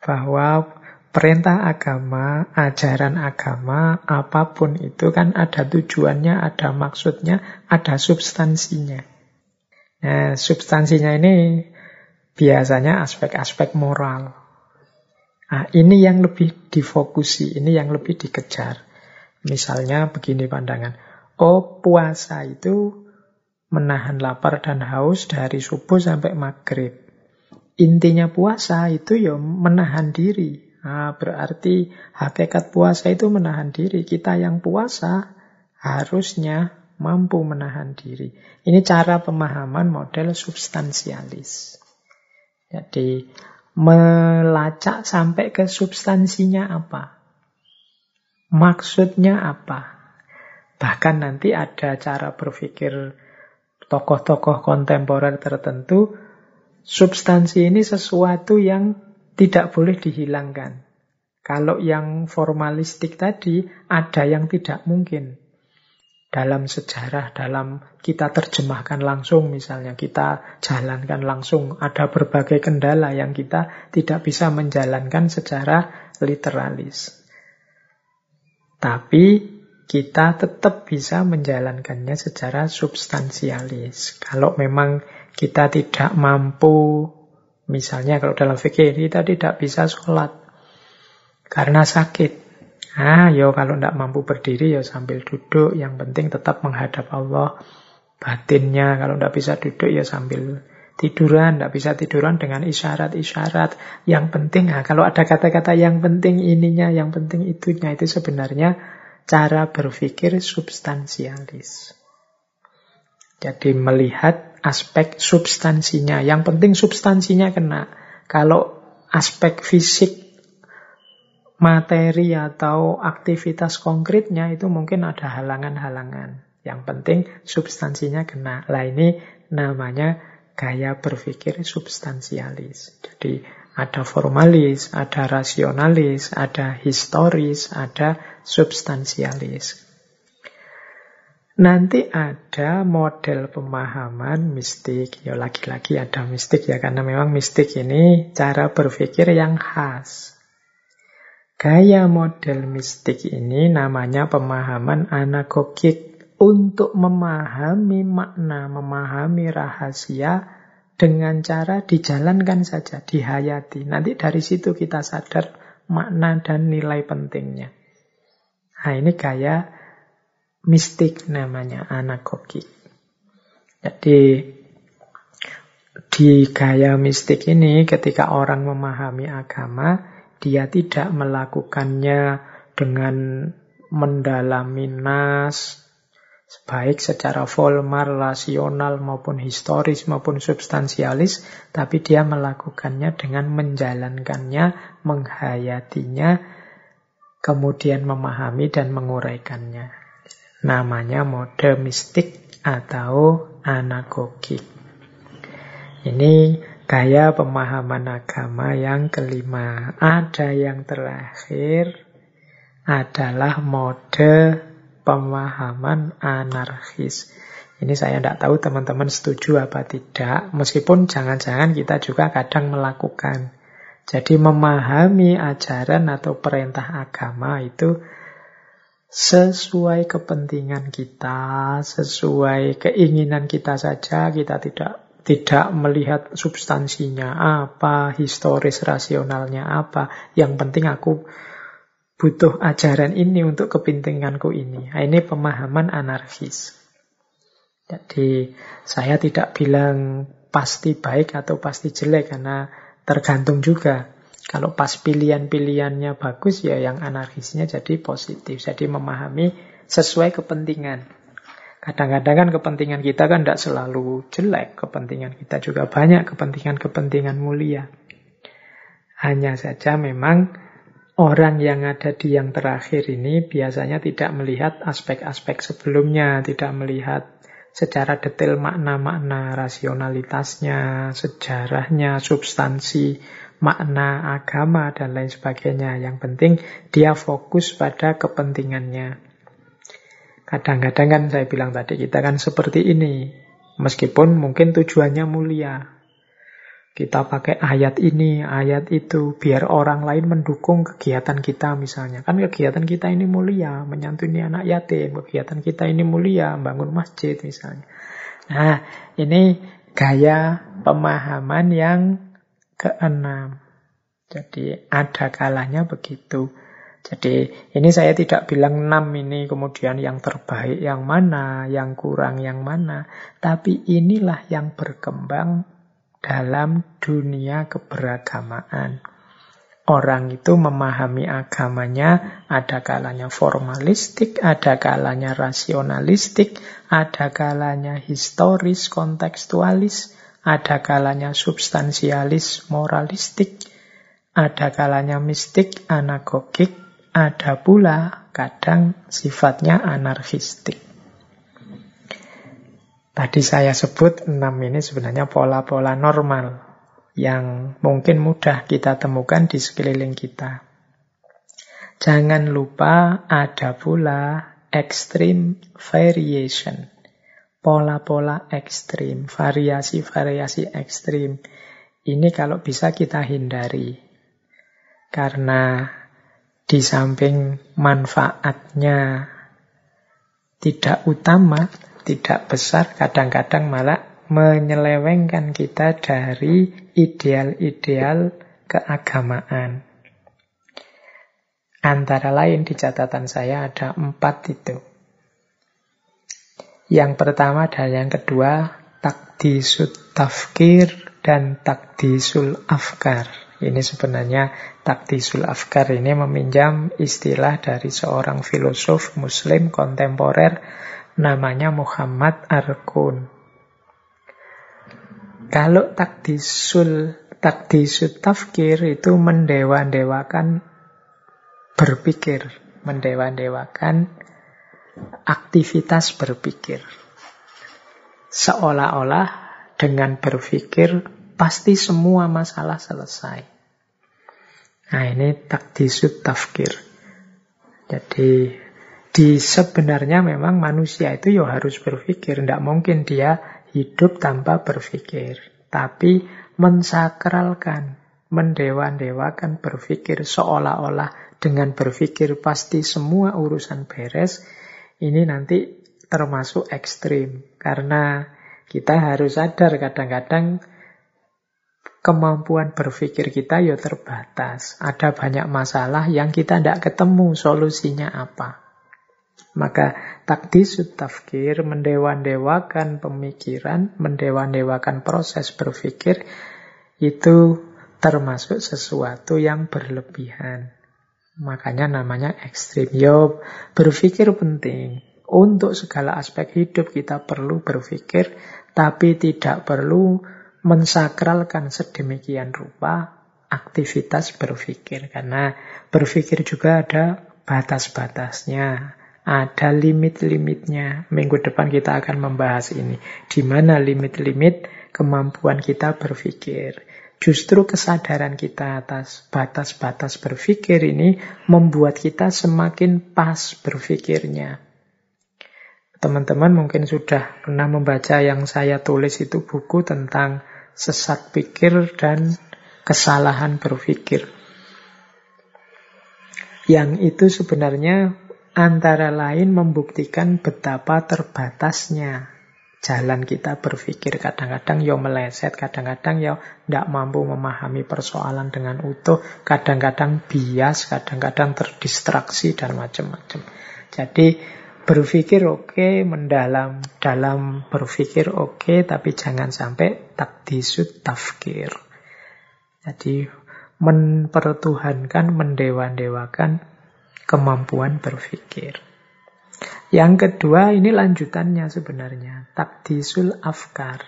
Speaker 1: Bahwa perintah agama, ajaran agama, apa pun itu kan ada tujuannya, ada maksudnya, ada substansinya. Nah, substansinya ini biasanya aspek-aspek moral. Nah, ini yang lebih difokusi, ini yang lebih dikejar. Misalnya begini pandangan. Oh, puasa itu menahan lapar dan haus dari subuh sampai maghrib. Intinya puasa itu ya menahan diri. Nah, berarti hakikat puasa itu menahan diri. Kita yang puasa harusnya mampu menahan diri. Ini cara pemahaman model substansialis. Jadi melacak sampai ke substansinya apa. Maksudnya apa. Bahkan nanti ada cara berpikir tokoh-tokoh kontemporer tertentu, substansi ini sesuatu yang tidak boleh dihilangkan. Kalau yang formalistik tadi, ada yang tidak mungkin. dalam sejarah, dalam kita terjemahkan langsung misalnya, kita jalankan langsung, ada berbagai kendala yang kita tidak bisa menjalankan secara literalis. Tapi kita tetap bisa menjalankannya secara substansialis. Kalau memang kita tidak mampu, misalnya kalau dalam fikih kita tidak bisa sholat karena sakit, Ah, yo kalau tidak mampu berdiri ya sambil duduk. Yang penting tetap menghadap Allah. Batinnya kalau tidak bisa duduk ya sambil tiduran. Tidak bisa tiduran dengan isyarat-isyarat. Yang penting, ah, kalau ada kata-kata yang penting ininya, yang penting itunya. Itu sebenarnya cara berpikir substansialis. Jadi melihat aspek substansinya. Yang penting substansinya kena. Kalau aspek fisik materi atau aktivitas konkretnya itu mungkin ada halangan-halangan. Yang penting substansinya kena. Lah ini namanya gaya berpikir substansialis. Jadi ada formalis, ada rasionalis, ada historis, ada substansialis. Nanti ada model pemahaman mistik. Ya lagi-lagi ada mistik ya karena memang mistik ini cara berpikir yang khas. Gaya model mistik ini namanya pemahaman anagogik untuk memahami makna, memahami rahasia dengan cara dijalankan saja, dihayati. Nanti dari situ kita sadar makna dan nilai pentingnya. Nah ini gaya mistik namanya anagogik. Jadi di gaya mistik ini ketika orang memahami agama, dia tidak melakukannya dengan mendalami nas, baik secara formal, rasional maupun historis maupun substansialis, tapi dia melakukannya dengan menjalankannya, menghayatinya, kemudian memahami dan menguraikannya. Namanya mode mistik atau anagogik. Ini Gaya pemahaman agama yang kelima. Ada yang terakhir adalah mode pemahaman anarkis. Ini saya tidak tahu teman-teman setuju apa tidak, meskipun jangan-jangan kita juga kadang melakukan. Jadi memahami ajaran atau perintah agama itu sesuai kepentingan kita, sesuai keinginan kita saja, kita tidak tidak melihat substansinya apa, historis rasionalnya apa. Yang penting aku butuh ajaran ini untuk kepentinganku ini. Nah, ini pemahaman anarkis. Jadi saya tidak bilang pasti baik atau pasti jelek karena tergantung juga. Kalau pas pilihan-pilihannya bagus ya yang anarkisnya jadi positif. Jadi memahami sesuai kepentingan. Kadang-kadang kan kepentingan kita kan tidak selalu jelek. Kepentingan kita juga banyak, kepentingan-kepentingan mulia. Hanya saja memang orang yang ada di yang terakhir ini biasanya tidak melihat aspek-aspek sebelumnya, tidak melihat secara detail makna-makna rasionalitasnya, sejarahnya, substansi, makna agama, dan lain sebagainya. Yang penting dia fokus pada kepentingannya. Kadang-kadang kan saya bilang tadi kita kan seperti ini. Meskipun mungkin tujuannya mulia. Kita pakai ayat ini, ayat itu, biar orang lain mendukung kegiatan kita misalnya. Kan kegiatan kita ini mulia, menyantuni anak yatim. Kegiatan kita ini mulia, bangun masjid misalnya. Nah, ini gaya pemahaman yang keenam. Jadi ada kalanya begitu. Jadi ini saya tidak bilang enam ini kemudian yang terbaik yang mana, yang kurang yang mana. Tapi inilah yang berkembang dalam dunia keberagamaan. Orang itu memahami agamanya ada kalanya formalistik, ada kalanya rasionalistik, ada kalanya historis, kontekstualis, ada kalanya substansialis, moralistik, ada kalanya mistik, anagogik, ada pula kadang sifatnya anarkistik. Tadi saya sebut enam ini sebenarnya pola-pola normal yang mungkin mudah kita temukan di sekeliling kita. Jangan lupa ada pula extreme variation. Pola-pola ekstrim, variasi-variasi ekstrim. Ini kalau bisa kita hindari. Karena di samping manfaatnya tidak utama, tidak besar, kadang-kadang malah menyelewengkan kita dari ideal-ideal keagamaan. Antara lain di catatan saya ada empat itu. Yang pertama dan yang kedua, takdisut tafkir dan takdisul afkar. Ini sebenarnya takdisul afkar ini meminjam istilah dari seorang filosof muslim kontemporer namanya Muhammad Arkun. Kalau takdisul takdisut tafkir itu mendewa-dewakan berpikir, mendewa-dewakan aktivitas berpikir. Seolah-olah dengan berpikir pasti semua masalah selesai. Nah ini takdisut tafkir. Jadi di sebenarnya memang manusia itu ya harus berpikir. Tidak mungkin dia hidup tanpa berpikir. Tapi mensakralkan, mendewa-dewakan berpikir seolah-olah dengan berpikir pasti semua urusan beres ini nanti termasuk ekstrim. Karena kita harus sadar kadang-kadang kemampuan berpikir kita ya terbatas. Ada banyak masalah yang kita tidak ketemu solusinya apa. Maka takdisut tafkir mendewan-dewakan pemikiran, mendewan-dewakan proses berpikir itu termasuk sesuatu yang berlebihan. Makanya namanya ekstrim. Yo, berpikir penting. Untuk segala aspek hidup kita perlu berpikir, tapi tidak perlu mensakralkan sedemikian rupa aktivitas berpikir. Karena berpikir juga ada batas-batasnya, ada limit-limitnya. Minggu depan kita akan membahas ini. Di mana limit-limit kemampuan kita berpikir. Justru kesadaran kita atas batas-batas berpikir ini membuat kita semakin pas berpikirnya. Teman-teman mungkin sudah pernah membaca yang saya tulis itu buku tentang sesat pikir dan kesalahan berpikir. Yang itu sebenarnya antara lain membuktikan betapa terbatasnya jalan kita berpikir kadang-kadang ya meleset, kadang-kadang ya tidak mampu memahami persoalan dengan utuh, kadang-kadang bias, kadang-kadang terdistraksi dan macam-macam. Jadi berpikir oke, okay, mendalam dalam berpikir oke, okay, tapi jangan sampai takdisut tafkir. Jadi mempertuhankan, mendewa-dewakan kemampuan berpikir. Yang kedua ini lanjutannya sebenarnya. Takdisul afkar.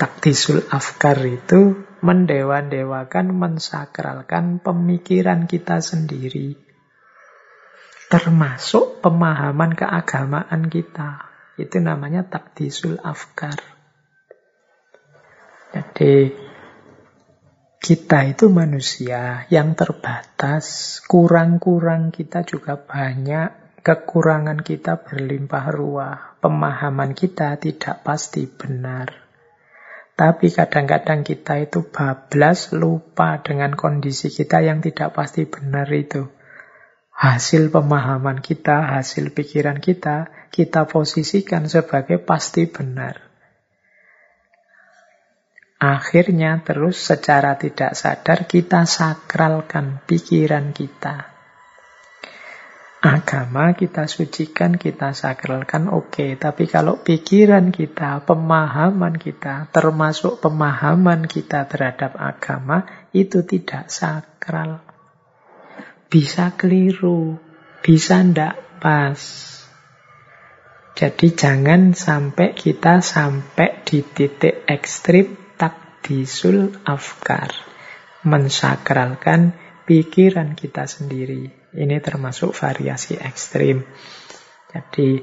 Speaker 1: Takdisul afkar itu mendewa-dewakan, mensakralkan pemikiran kita sendiri. Termasuk pemahaman keagamaan kita. Itu namanya takdisul afkar. Jadi kita itu manusia yang terbatas, kurang-kurang kita juga banyak, Kekurangan kita berlimpah ruah, pemahaman kita tidak pasti benar. Tapi kadang-kadang kita itu bablas, lupa dengan kondisi kita yang tidak pasti benar itu. Hasil pemahaman kita, hasil pikiran kita, kita posisikan sebagai pasti benar. Akhirnya terus secara tidak sadar kita sakralkan pikiran kita agama kita sucikan, kita sakralkan, oke. Okay. Tapi kalau pikiran kita, pemahaman kita, termasuk pemahaman kita terhadap agama, itu tidak sakral. Bisa keliru, bisa ndak pas. Jadi jangan sampai kita sampai di titik ekstrim takdisul afkar. Mensakralkan pikiran kita sendiri. Ini termasuk variasi ekstrim. Jadi,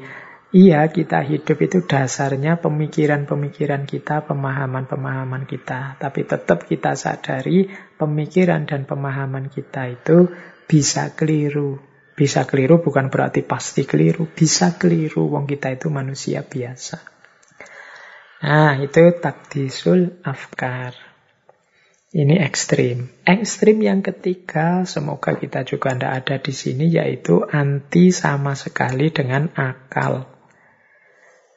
Speaker 1: iya kita hidup itu dasarnya pemikiran-pemikiran kita, pemahaman-pemahaman kita. Tapi tetap kita sadari pemikiran dan pemahaman kita itu bisa keliru, Bisa keliru bukan berarti pasti keliru. Bisa keliru, wong kita itu manusia biasa. Nah, itu takdisul afkar. Ini ekstrim. Ekstrim yang ketiga, semoga kita juga tidak ada di sini, yaitu anti sama sekali dengan akal.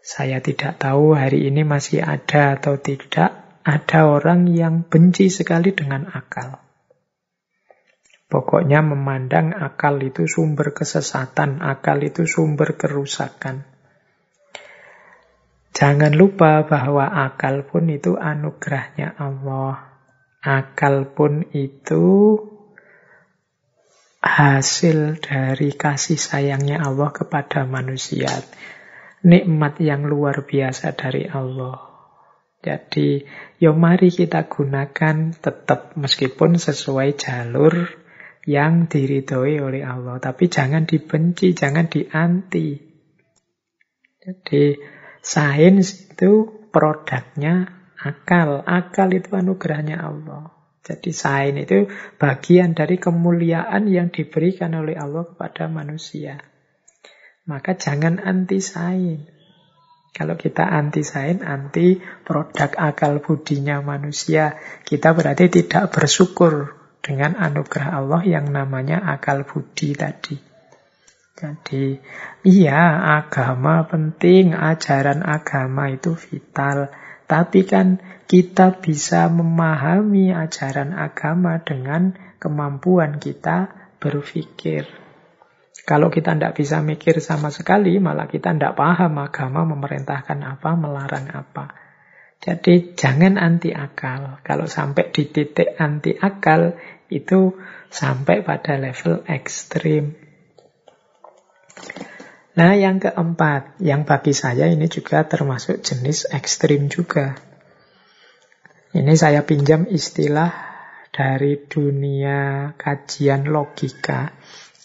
Speaker 1: Saya tidak tahu hari ini masih ada atau tidak. Ada orang yang benci sekali dengan akal. Pokoknya memandang akal itu sumber kesesatan, akal itu sumber kerusakan. Jangan lupa bahwa akal pun itu anugerahnya Allah. Akal pun itu hasil dari kasih sayangnya Allah kepada manusia. Nikmat yang luar biasa dari Allah. Jadi, yo mari kita gunakan tetap meskipun sesuai jalur yang diridhoi oleh Allah. Tapi jangan dibenci, jangan dianti. Jadi sains itu produknya akal. Akal itu anugerahnya Allah. Jadi sains itu bagian dari kemuliaan yang diberikan oleh Allah kepada manusia. Maka jangan anti sains. Kalau kita anti sains, anti produk akal budinya manusia, kita berarti tidak bersyukur dengan anugerah Allah yang namanya akal budi tadi. Jadi, iya agama penting, ajaran agama itu vital. Tapi kan kita bisa memahami ajaran agama dengan kemampuan kita berpikir. Kalau kita tidak bisa mikir sama sekali, malah kita tidak paham agama memerintahkan apa, melarang apa. Jadi jangan anti akal. Kalau sampai di titik anti akal, itu sampai pada level ekstrim. Nah, yang keempat, yang bagi saya ini juga termasuk jenis ekstrim juga. Ini saya pinjam istilah dari dunia kajian logika,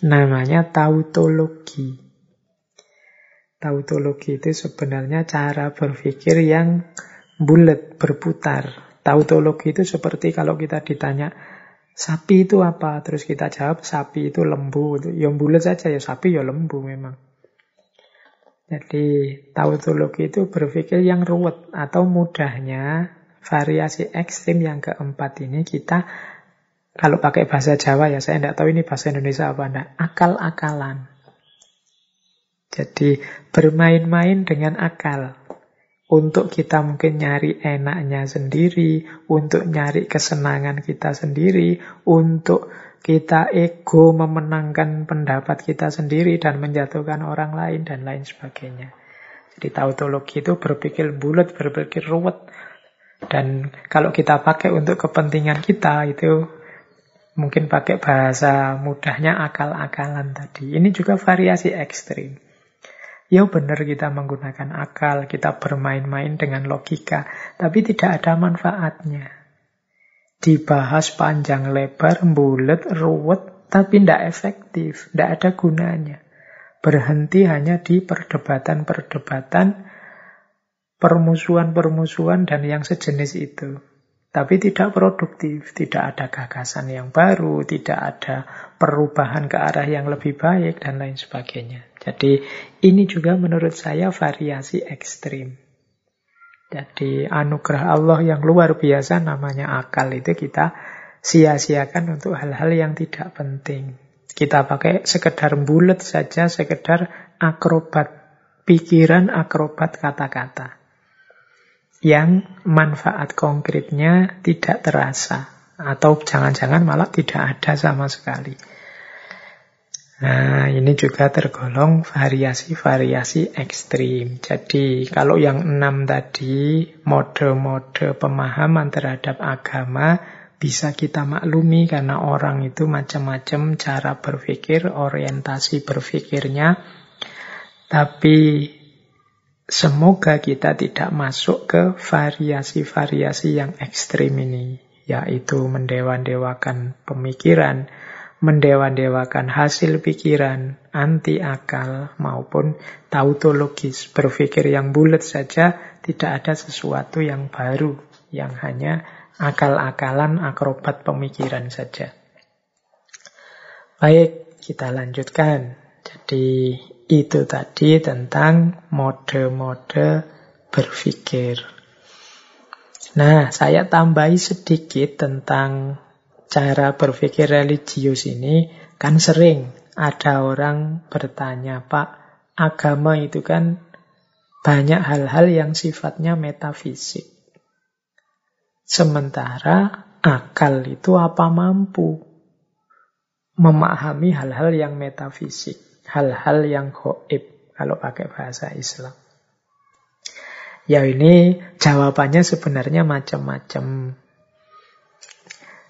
Speaker 1: namanya tautologi. Tautologi itu sebenarnya cara berpikir yang bulat, berputar. Tautologi itu seperti kalau kita ditanya, sapi itu apa? Terus kita jawab, sapi itu lembu. Yang bulat saja ya, sapi ya lembu memang. Jadi tautologi itu berpikir yang ruwet atau mudahnya variasi ekstrim yang keempat ini kita kalau pakai bahasa Jawa ya saya tidak tahu ini bahasa Indonesia apa enggak akal-akalan. Jadi bermain-main dengan akal untuk kita mungkin nyari enaknya sendiri, untuk nyari kesenangan kita sendiri, untuk kita ego memenangkan pendapat kita sendiri dan menjatuhkan orang lain dan lain sebagainya. Jadi tautologi itu berpikir bulat, berpikir ruwet. Dan kalau kita pakai untuk kepentingan kita itu mungkin pakai bahasa mudahnya akal-akalan tadi. Ini juga variasi ekstrim. Ya benar kita menggunakan akal, kita bermain-main dengan logika, tapi tidak ada manfaatnya. Dibahas panjang lebar, bulat, ruwet, tapi tidak efektif, tidak ada gunanya. Berhenti hanya di perdebatan-perdebatan, permusuhan-permusuhan, dan yang sejenis itu. Tapi tidak produktif, tidak ada gagasan yang baru, tidak ada perubahan ke arah yang lebih baik, dan lain sebagainya. Jadi ini juga menurut saya variasi ekstrim. Jadi anugerah Allah yang luar biasa namanya akal itu kita sia-siakan untuk hal-hal yang tidak penting. Kita pakai sekedar bulat saja, sekedar akrobat pikiran, akrobat kata-kata. Yang manfaat konkretnya tidak terasa. Atau jangan-jangan malah tidak ada sama sekali. Nah, ini juga tergolong variasi-variasi ekstrim. Jadi, kalau yang enam tadi, mode-mode pemahaman terhadap agama bisa kita maklumi karena orang itu macam-macam cara berpikir, orientasi berpikirnya. Tapi semoga kita tidak masuk ke variasi-variasi yang ekstrim ini, yaitu mendewan-dewakan pemikiran, mendewa-dewakan hasil pikiran anti akal maupun tautologis. Berpikir yang bulat saja tidak ada sesuatu yang baru, yang hanya akal-akalan akrobat pemikiran saja. Baik, kita lanjutkan. Jadi itu tadi tentang mode-mode berpikir. Nah, saya tambahi sedikit tentang cara berpikir religius ini. Kan sering ada orang bertanya, Pak, agama itu kan banyak hal-hal yang sifatnya metafisik. Sementara akal itu apa mampu memahami hal-hal yang metafisik, hal-hal yang hoib kalau pakai bahasa Islam. Ya ini jawabannya sebenarnya macam-macam.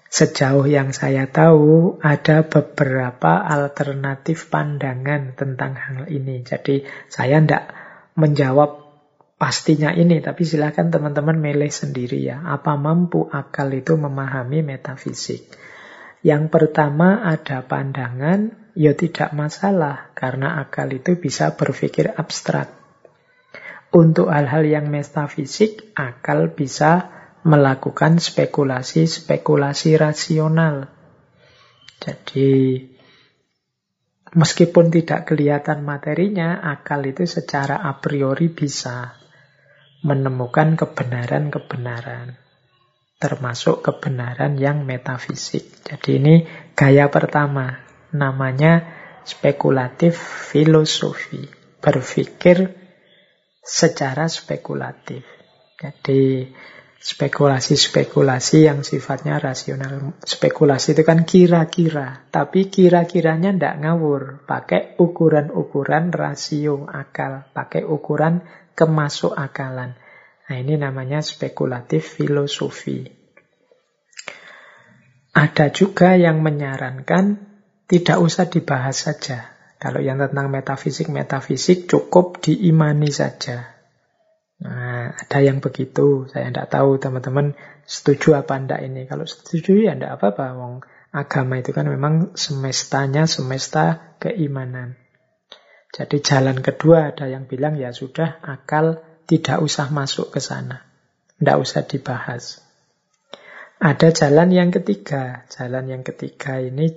Speaker 1: Sejauh yang saya tahu ada beberapa alternatif pandangan tentang hal ini. Jadi saya tidak menjawab pastinya ini, tapi silakan teman-teman milih sendiri ya. Apa mampu akal itu memahami metafisik? Yang pertama ada pandangan, ya tidak masalah karena akal itu bisa berpikir abstrak. Untuk hal-hal yang metafisik, akal bisa melakukan spekulasi-spekulasi rasional. Jadi, meskipun tidak kelihatan materinya, akal itu secara a priori bisa menemukan kebenaran-kebenaran. Termasuk kebenaran yang metafisik. Jadi ini gaya pertama. Namanya spekulatif filosofi. Berpikir secara spekulatif. Jadi spekulasi-spekulasi yang sifatnya rasional. Spekulasi itu kan kira-kira, tapi kira-kiranya tidak ngawur. Pakai ukuran-ukuran rasio akal, pakai ukuran kemasuk akalan. Nah ini namanya spekulatif filosofi. Ada juga yang menyarankan tidak usah dibahas saja. Kalau yang tentang metafisik-metafisik cukup diimani saja. Nah, ada yang begitu. Saya tidak tahu teman-teman setuju apa enggak ini. Kalau setuju ya tidak apa-apa. Wong agama itu kan memang semestanya semesta keimanan. Jadi jalan kedua ada yang bilang ya sudah akal tidak usah masuk ke sana. Tidak usah dibahas. Ada jalan yang ketiga. Jalan yang ketiga ini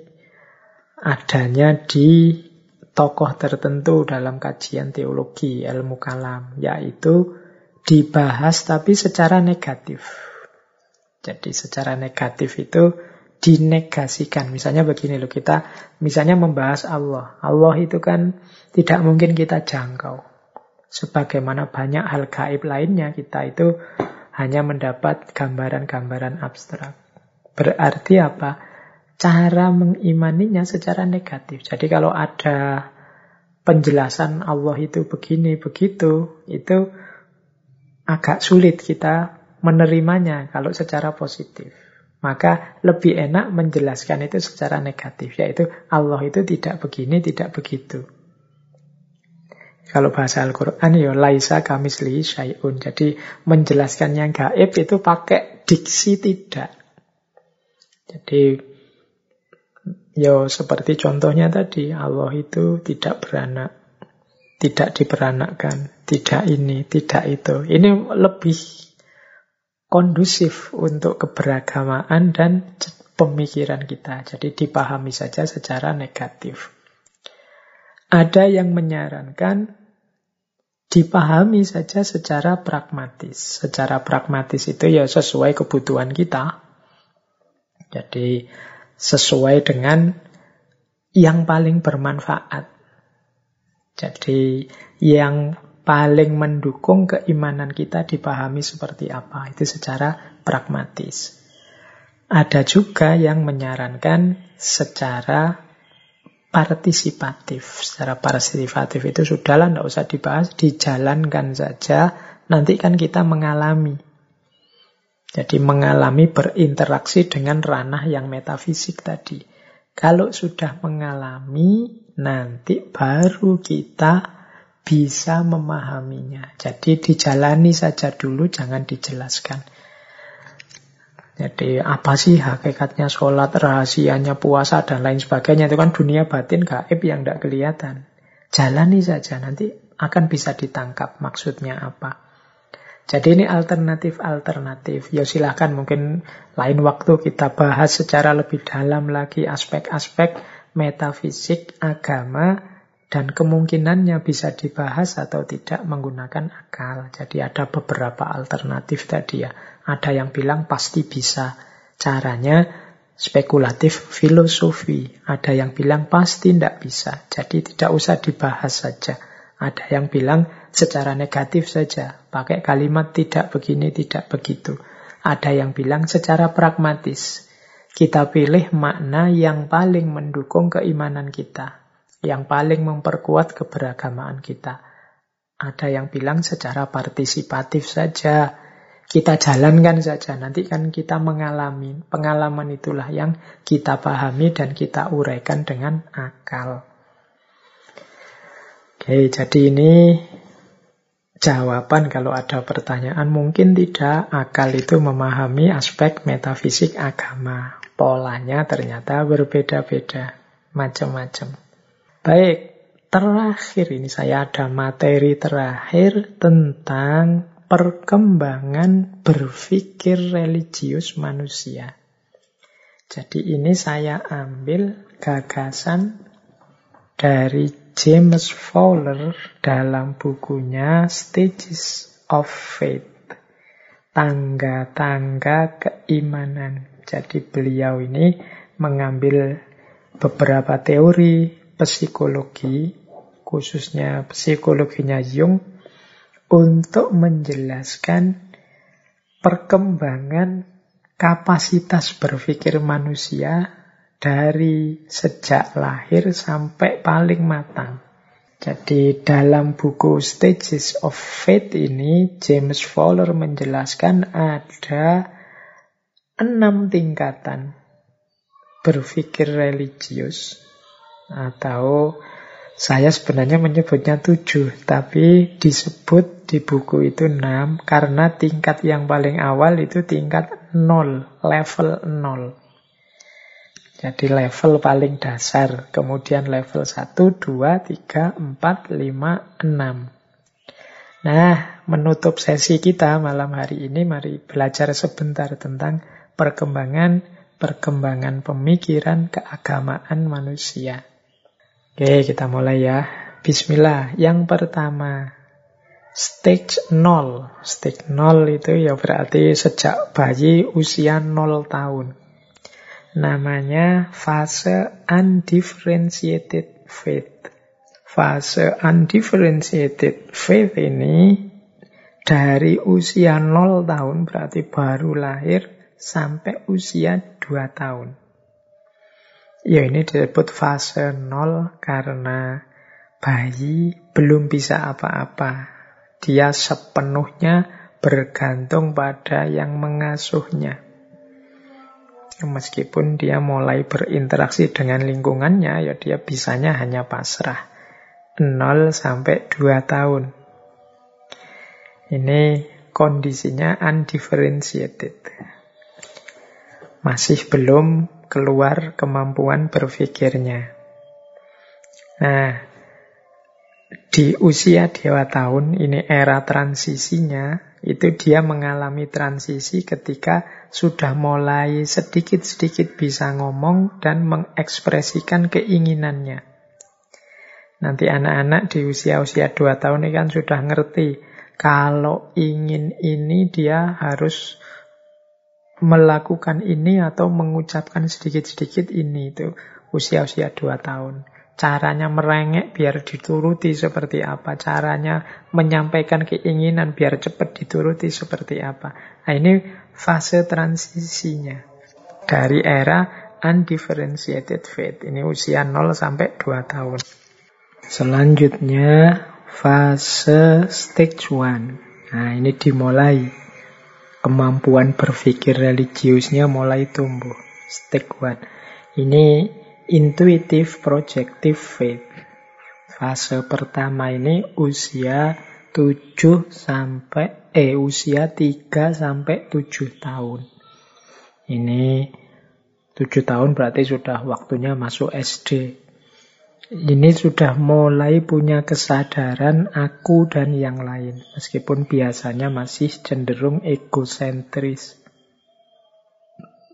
Speaker 1: adanya di tokoh tertentu dalam kajian teologi ilmu kalam, yaitu dibahas tapi secara negatif. Jadi secara negatif itu dinegasikan. Misalnya begini loh, kita misalnya membahas Allah. Allah itu kan tidak mungkin kita jangkau. Sebagaimana banyak hal gaib lainnya, kita itu hanya mendapat gambaran-gambaran abstrak. Berarti apa? Cara mengimaninya secara negatif. Jadi kalau ada penjelasan Allah itu begini, begitu, itu agak sulit kita menerimanya kalau secara positif. Maka lebih enak menjelaskan itu secara negatif, yaitu Allah itu tidak begini, tidak begitu. Kalau bahasa Al-Quran, ya laisa kamisli syai'un. Jadi menjelaskan yang gaib itu pakai diksi tidak. Jadi Ya seperti contohnya tadi, Allah itu tidak beranak, tidak diperanakkan, tidak ini, tidak itu. Ini lebih kondusif untuk keberagamaan dan pemikiran kita. Jadi dipahami saja secara negatif. Ada yang menyarankan dipahami saja secara pragmatis. Secara pragmatis itu ya sesuai kebutuhan kita. Jadi sesuai dengan yang paling bermanfaat. Jadi yang paling mendukung keimanan kita dipahami seperti apa. Itu secara pragmatis. Ada juga yang menyarankan secara partisipatif. Secara partisipatif itu sudahlah, tidak usah dibahas, dijalankan saja. Nanti kan kita mengalami. Jadi mengalami berinteraksi dengan ranah yang metafisik tadi. Kalau sudah mengalami, nanti baru kita bisa memahaminya. Jadi dijalani saja dulu, jangan dijelaskan. Jadi apa sih hakikatnya sholat, rahasianya puasa, dan lain sebagainya. Itu kan dunia batin gaib yang tidak kelihatan. Jalani saja, nanti akan bisa ditangkap maksudnya apa. Jadi ini alternatif-alternatif. Ya silahkan mungkin lain waktu kita bahas secara lebih dalam lagi aspek-aspek metafisik, agama, dan kemungkinannya bisa dibahas atau tidak menggunakan akal. Jadi ada beberapa alternatif tadi ya. Ada yang bilang pasti bisa. Caranya spekulatif filosofi. Ada yang bilang pasti tidak bisa. Jadi tidak usah dibahas saja. Ada yang bilang secara negatif saja. Pakai kalimat tidak begini, tidak begitu. Ada yang bilang secara pragmatis. Kita pilih makna yang paling mendukung keimanan kita yang paling memperkuat keberagamaan kita. Ada yang bilang secara partisipatif saja. Kita jalankan saja, nanti kan kita mengalami. Pengalaman itulah yang kita pahami dan kita uraikan dengan akal. Oke, jadi ini jawaban kalau ada pertanyaan. Mungkin tidak, akal itu memahami aspek metafisik agama. Polanya ternyata berbeda-beda, macam-macam. Baik, terakhir ini saya ada materi terakhir tentang perkembangan berpikir religius manusia. Jadi ini saya ambil gagasan dari James Fowler dalam bukunya Stages of Faith. Tangga-tangga keimanan. Jadi beliau ini mengambil beberapa teori psikologi, khususnya psikologinya Jung, untuk menjelaskan perkembangan kapasitas berpikir manusia dari sejak lahir sampai paling matang. Jadi dalam buku Stages of Faith ini, James Fowler menjelaskan ada enam tingkatan berpikir religius atau saya sebenarnya menyebutnya tujuh, tapi disebut di buku itu enam karena tingkat yang paling awal itu tingkat nol, level nol. Jadi level paling dasar, kemudian level 1, 2, 3, 4, 5, 6. Nah, menutup sesi kita malam hari ini, mari belajar sebentar tentang perkembangan perkembangan pemikiran keagamaan manusia. Oke, kita mulai ya. Bismillah. Yang pertama, stage 0. Stage 0 itu ya berarti sejak bayi usia 0 tahun. Namanya fase undifferentiated faith. Fase undifferentiated faith ini dari usia 0 tahun berarti baru lahir sampai usia 2 tahun. Ya ini disebut fase nol karena bayi belum bisa apa-apa. Dia sepenuhnya bergantung pada yang mengasuhnya. Meskipun dia mulai berinteraksi dengan lingkungannya, ya dia bisanya hanya pasrah. 0 sampai 2 tahun. Ini kondisinya undifferentiated. Masih belum keluar kemampuan berpikirnya. Nah, di usia dewa tahun, ini era transisinya, itu dia mengalami transisi ketika sudah mulai sedikit-sedikit bisa ngomong dan mengekspresikan keinginannya. Nanti anak-anak di usia-usia 2 tahun ini kan sudah ngerti, kalau ingin ini dia harus melakukan ini atau mengucapkan sedikit-sedikit ini itu usia-usia 2 tahun. Caranya merengek biar dituruti seperti apa. Caranya menyampaikan keinginan biar cepat dituruti seperti apa. Nah ini fase transisinya. Dari era undifferentiated faith. Ini usia 0 sampai 2 tahun. Selanjutnya fase stage 1. Nah ini dimulai kemampuan berpikir religiusnya mulai tumbuh. Step one. Ini intuitive projective faith. Fase pertama ini usia 7 sampai eh usia 3 sampai 7 tahun. Ini 7 tahun berarti sudah waktunya masuk SD ini sudah mulai punya kesadaran aku dan yang lain. Meskipun biasanya masih cenderung egosentris.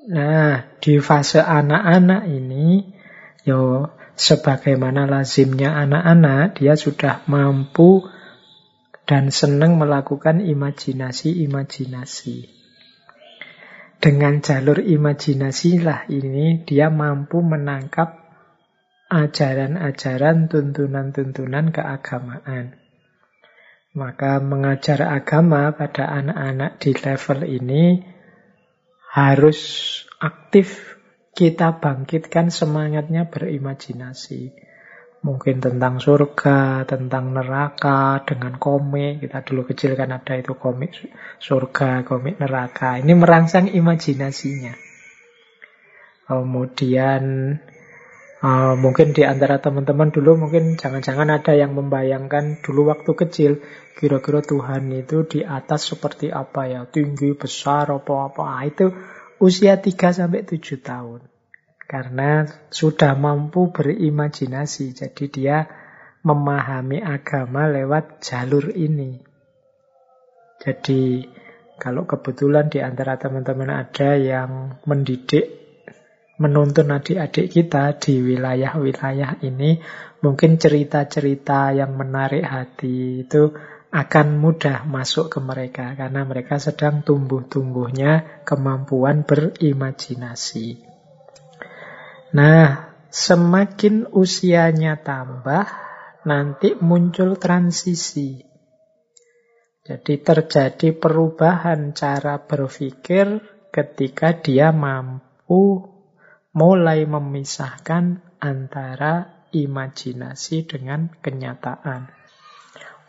Speaker 1: Nah, di fase anak-anak ini, Yo, sebagaimana lazimnya anak-anak, dia sudah mampu dan senang melakukan imajinasi-imajinasi. Dengan jalur imajinasi lah ini dia mampu menangkap ajaran-ajaran, tuntunan-tuntunan keagamaan. Maka mengajar agama pada anak-anak di level ini harus aktif kita bangkitkan semangatnya berimajinasi. Mungkin tentang surga, tentang neraka, dengan komik. Kita dulu kecil kan ada itu komik surga, komik neraka. Ini merangsang imajinasinya. Kemudian Uh, mungkin di antara teman-teman dulu mungkin jangan-jangan ada yang membayangkan dulu waktu kecil kira-kira Tuhan itu di atas seperti apa ya, tinggi, besar, apa-apa. Ah, itu usia 3 sampai 7 tahun. Karena sudah mampu berimajinasi, jadi dia memahami agama lewat jalur ini. Jadi kalau kebetulan di antara teman-teman ada yang mendidik menuntun adik-adik kita di wilayah-wilayah ini, mungkin cerita-cerita yang menarik hati itu akan mudah masuk ke mereka karena mereka sedang tumbuh-tumbuhnya kemampuan berimajinasi. Nah, semakin usianya tambah, nanti muncul transisi. Jadi terjadi perubahan cara berpikir ketika dia mampu mulai memisahkan antara imajinasi dengan kenyataan.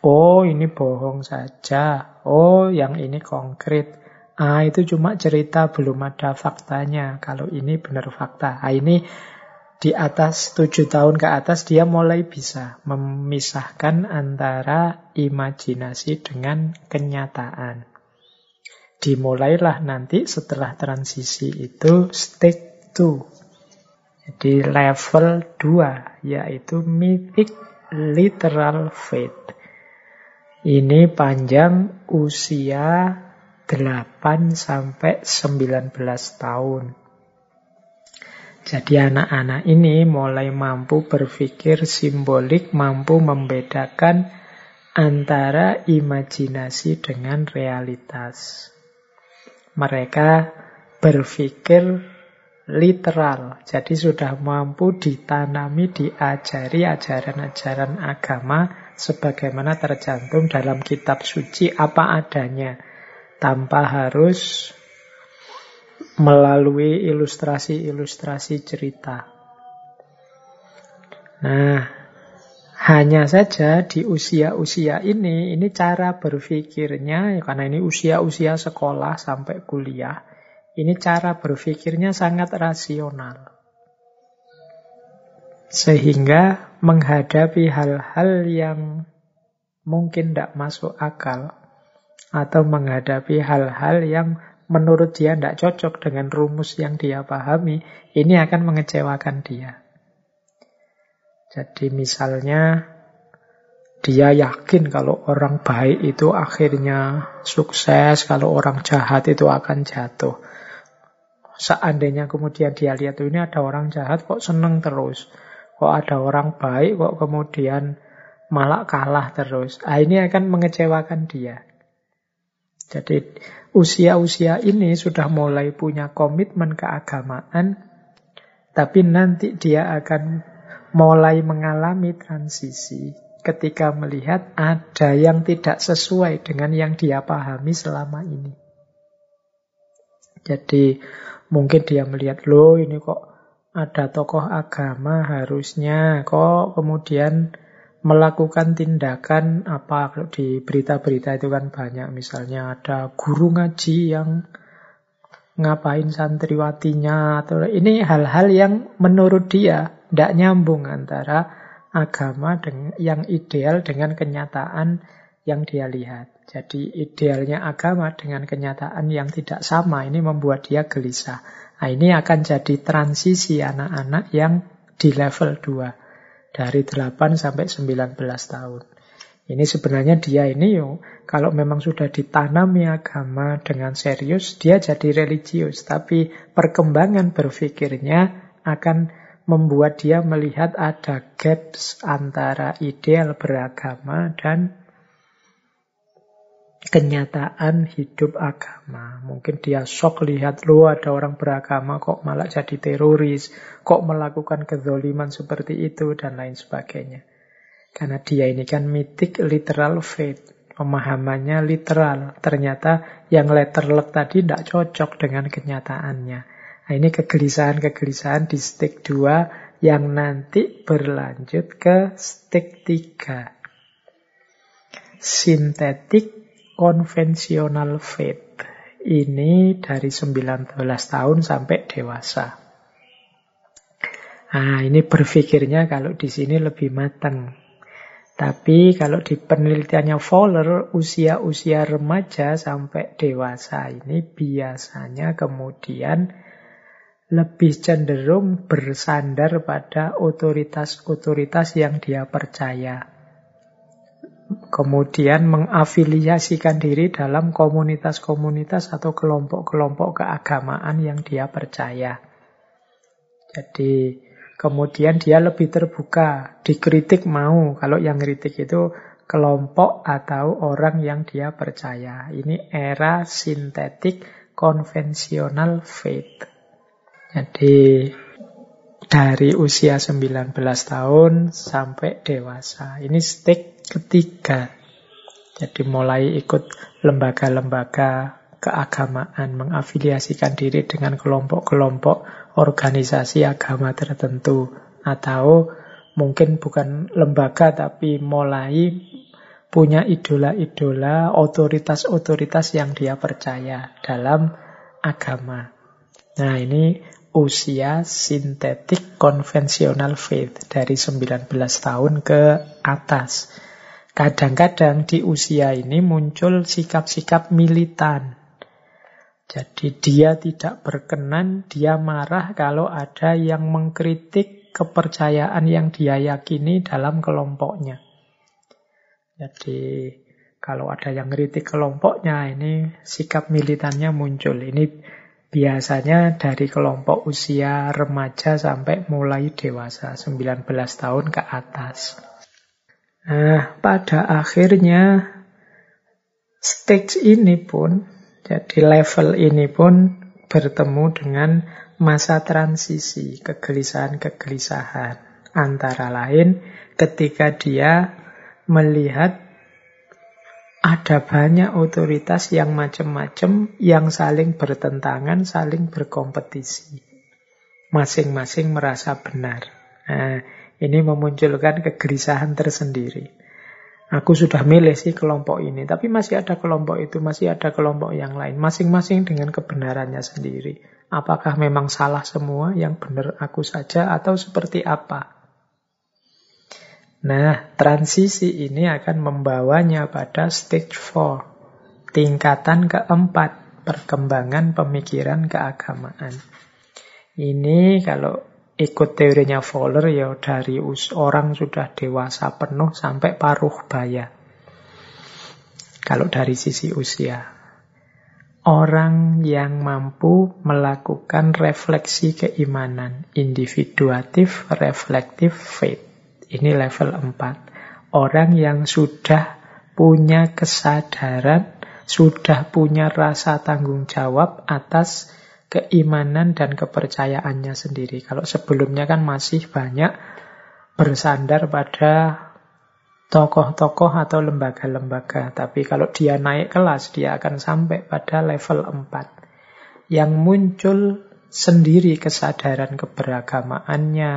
Speaker 1: Oh, ini bohong saja. Oh, yang ini konkret. Ah, itu cuma cerita, belum ada faktanya. Kalau ini benar fakta. Ah, ini di atas tujuh tahun ke atas dia mulai bisa memisahkan antara imajinasi dengan kenyataan. Dimulailah nanti setelah transisi itu stage 2. Jadi level 2 yaitu mythic literal faith. Ini panjang usia 8 sampai 19 tahun. Jadi anak-anak ini mulai mampu berpikir simbolik, mampu membedakan antara imajinasi dengan realitas. Mereka berpikir literal. Jadi sudah mampu ditanami, diajari ajaran-ajaran agama sebagaimana tercantum dalam kitab suci apa adanya. Tanpa harus melalui ilustrasi-ilustrasi cerita. Nah, hanya saja di usia-usia ini, ini cara berpikirnya, karena ini usia-usia sekolah sampai kuliah, ini cara berpikirnya sangat rasional. Sehingga menghadapi hal-hal yang mungkin tidak masuk akal atau menghadapi hal-hal yang menurut dia tidak cocok dengan rumus yang dia pahami, ini akan mengecewakan dia. Jadi misalnya dia yakin kalau orang baik itu akhirnya sukses, kalau orang jahat itu akan jatuh. Seandainya kemudian dia lihat ini ada orang jahat kok seneng terus. Kok ada orang baik kok kemudian malah kalah terus. Ah, ini akan mengecewakan dia. Jadi usia-usia ini sudah mulai punya komitmen keagamaan, tapi nanti dia akan mulai mengalami transisi ketika melihat ada yang tidak sesuai dengan yang dia pahami selama ini. Jadi Mungkin dia melihat, loh ini kok ada tokoh agama harusnya kok kemudian melakukan tindakan apa kalau di berita-berita itu kan banyak misalnya ada guru ngaji yang ngapain santriwatinya atau ini hal-hal yang menurut dia tidak nyambung antara agama dengan yang ideal dengan kenyataan yang dia lihat. Jadi idealnya agama dengan kenyataan yang tidak sama ini membuat dia gelisah. Nah, ini akan jadi transisi anak-anak yang di level 2 dari 8 sampai 19 tahun. Ini sebenarnya dia ini yo kalau memang sudah ditanami agama dengan serius dia jadi religius tapi perkembangan berpikirnya akan membuat dia melihat ada gaps antara ideal beragama dan kenyataan hidup agama. Mungkin dia shock lihat, lo ada orang beragama kok malah jadi teroris, kok melakukan kezoliman seperti itu, dan lain sebagainya. Karena dia ini kan mitik literal faith. Pemahamannya literal. Ternyata yang letterlek tadi tidak cocok dengan kenyataannya. Nah, ini kegelisahan-kegelisahan di stik 2 yang nanti berlanjut ke stik 3. Sintetik konvensional faith. Ini dari 19 tahun sampai dewasa. Nah, ini berpikirnya kalau di sini lebih matang. Tapi kalau di penelitiannya Fowler, usia-usia remaja sampai dewasa ini biasanya kemudian lebih cenderung bersandar pada otoritas-otoritas yang dia percaya. Kemudian mengafiliasikan diri dalam komunitas-komunitas atau kelompok-kelompok keagamaan yang dia percaya. Jadi Kemudian dia lebih terbuka, dikritik mau. Kalau yang kritik itu kelompok atau orang yang dia percaya. Ini era sintetik konvensional faith. Jadi dari usia 19 tahun sampai dewasa. Ini stage ketiga. Jadi mulai ikut lembaga-lembaga keagamaan, mengafiliasikan diri dengan kelompok-kelompok organisasi agama tertentu atau mungkin bukan lembaga tapi mulai punya idola-idola, otoritas-otoritas yang dia percaya dalam agama. Nah, ini usia sintetik konvensional faith dari 19 tahun ke atas. Kadang-kadang di usia ini muncul sikap-sikap militan. Jadi dia tidak berkenan, dia marah kalau ada yang mengkritik kepercayaan yang dia yakini dalam kelompoknya. Jadi kalau ada yang kritik kelompoknya, ini sikap militannya muncul. Ini biasanya dari kelompok usia remaja sampai mulai dewasa, 19 tahun ke atas. Nah, pada akhirnya stage ini pun jadi level ini pun bertemu dengan masa transisi, kegelisahan-kegelisahan. Antara lain ketika dia melihat ada banyak otoritas yang macam-macam yang saling bertentangan, saling berkompetisi. Masing-masing merasa benar. Nah, ini memunculkan kegelisahan tersendiri. Aku sudah milih sih kelompok ini, tapi masih ada kelompok itu, masih ada kelompok yang lain, masing-masing dengan kebenarannya sendiri. Apakah memang salah semua, yang benar aku saja, atau seperti apa? Nah, transisi ini akan membawanya pada stage 4, tingkatan keempat, perkembangan pemikiran keagamaan. Ini kalau ikut teorinya Fowler ya dari orang sudah dewasa penuh sampai paruh baya. Kalau dari sisi usia. Orang yang mampu melakukan refleksi keimanan, individuatif, reflektif, faith. Ini level 4. Orang yang sudah punya kesadaran, sudah punya rasa tanggung jawab atas keimanan dan kepercayaannya sendiri. Kalau sebelumnya kan masih banyak bersandar pada tokoh-tokoh atau lembaga-lembaga. Tapi kalau dia naik kelas, dia akan sampai pada level 4. Yang muncul sendiri kesadaran keberagamaannya,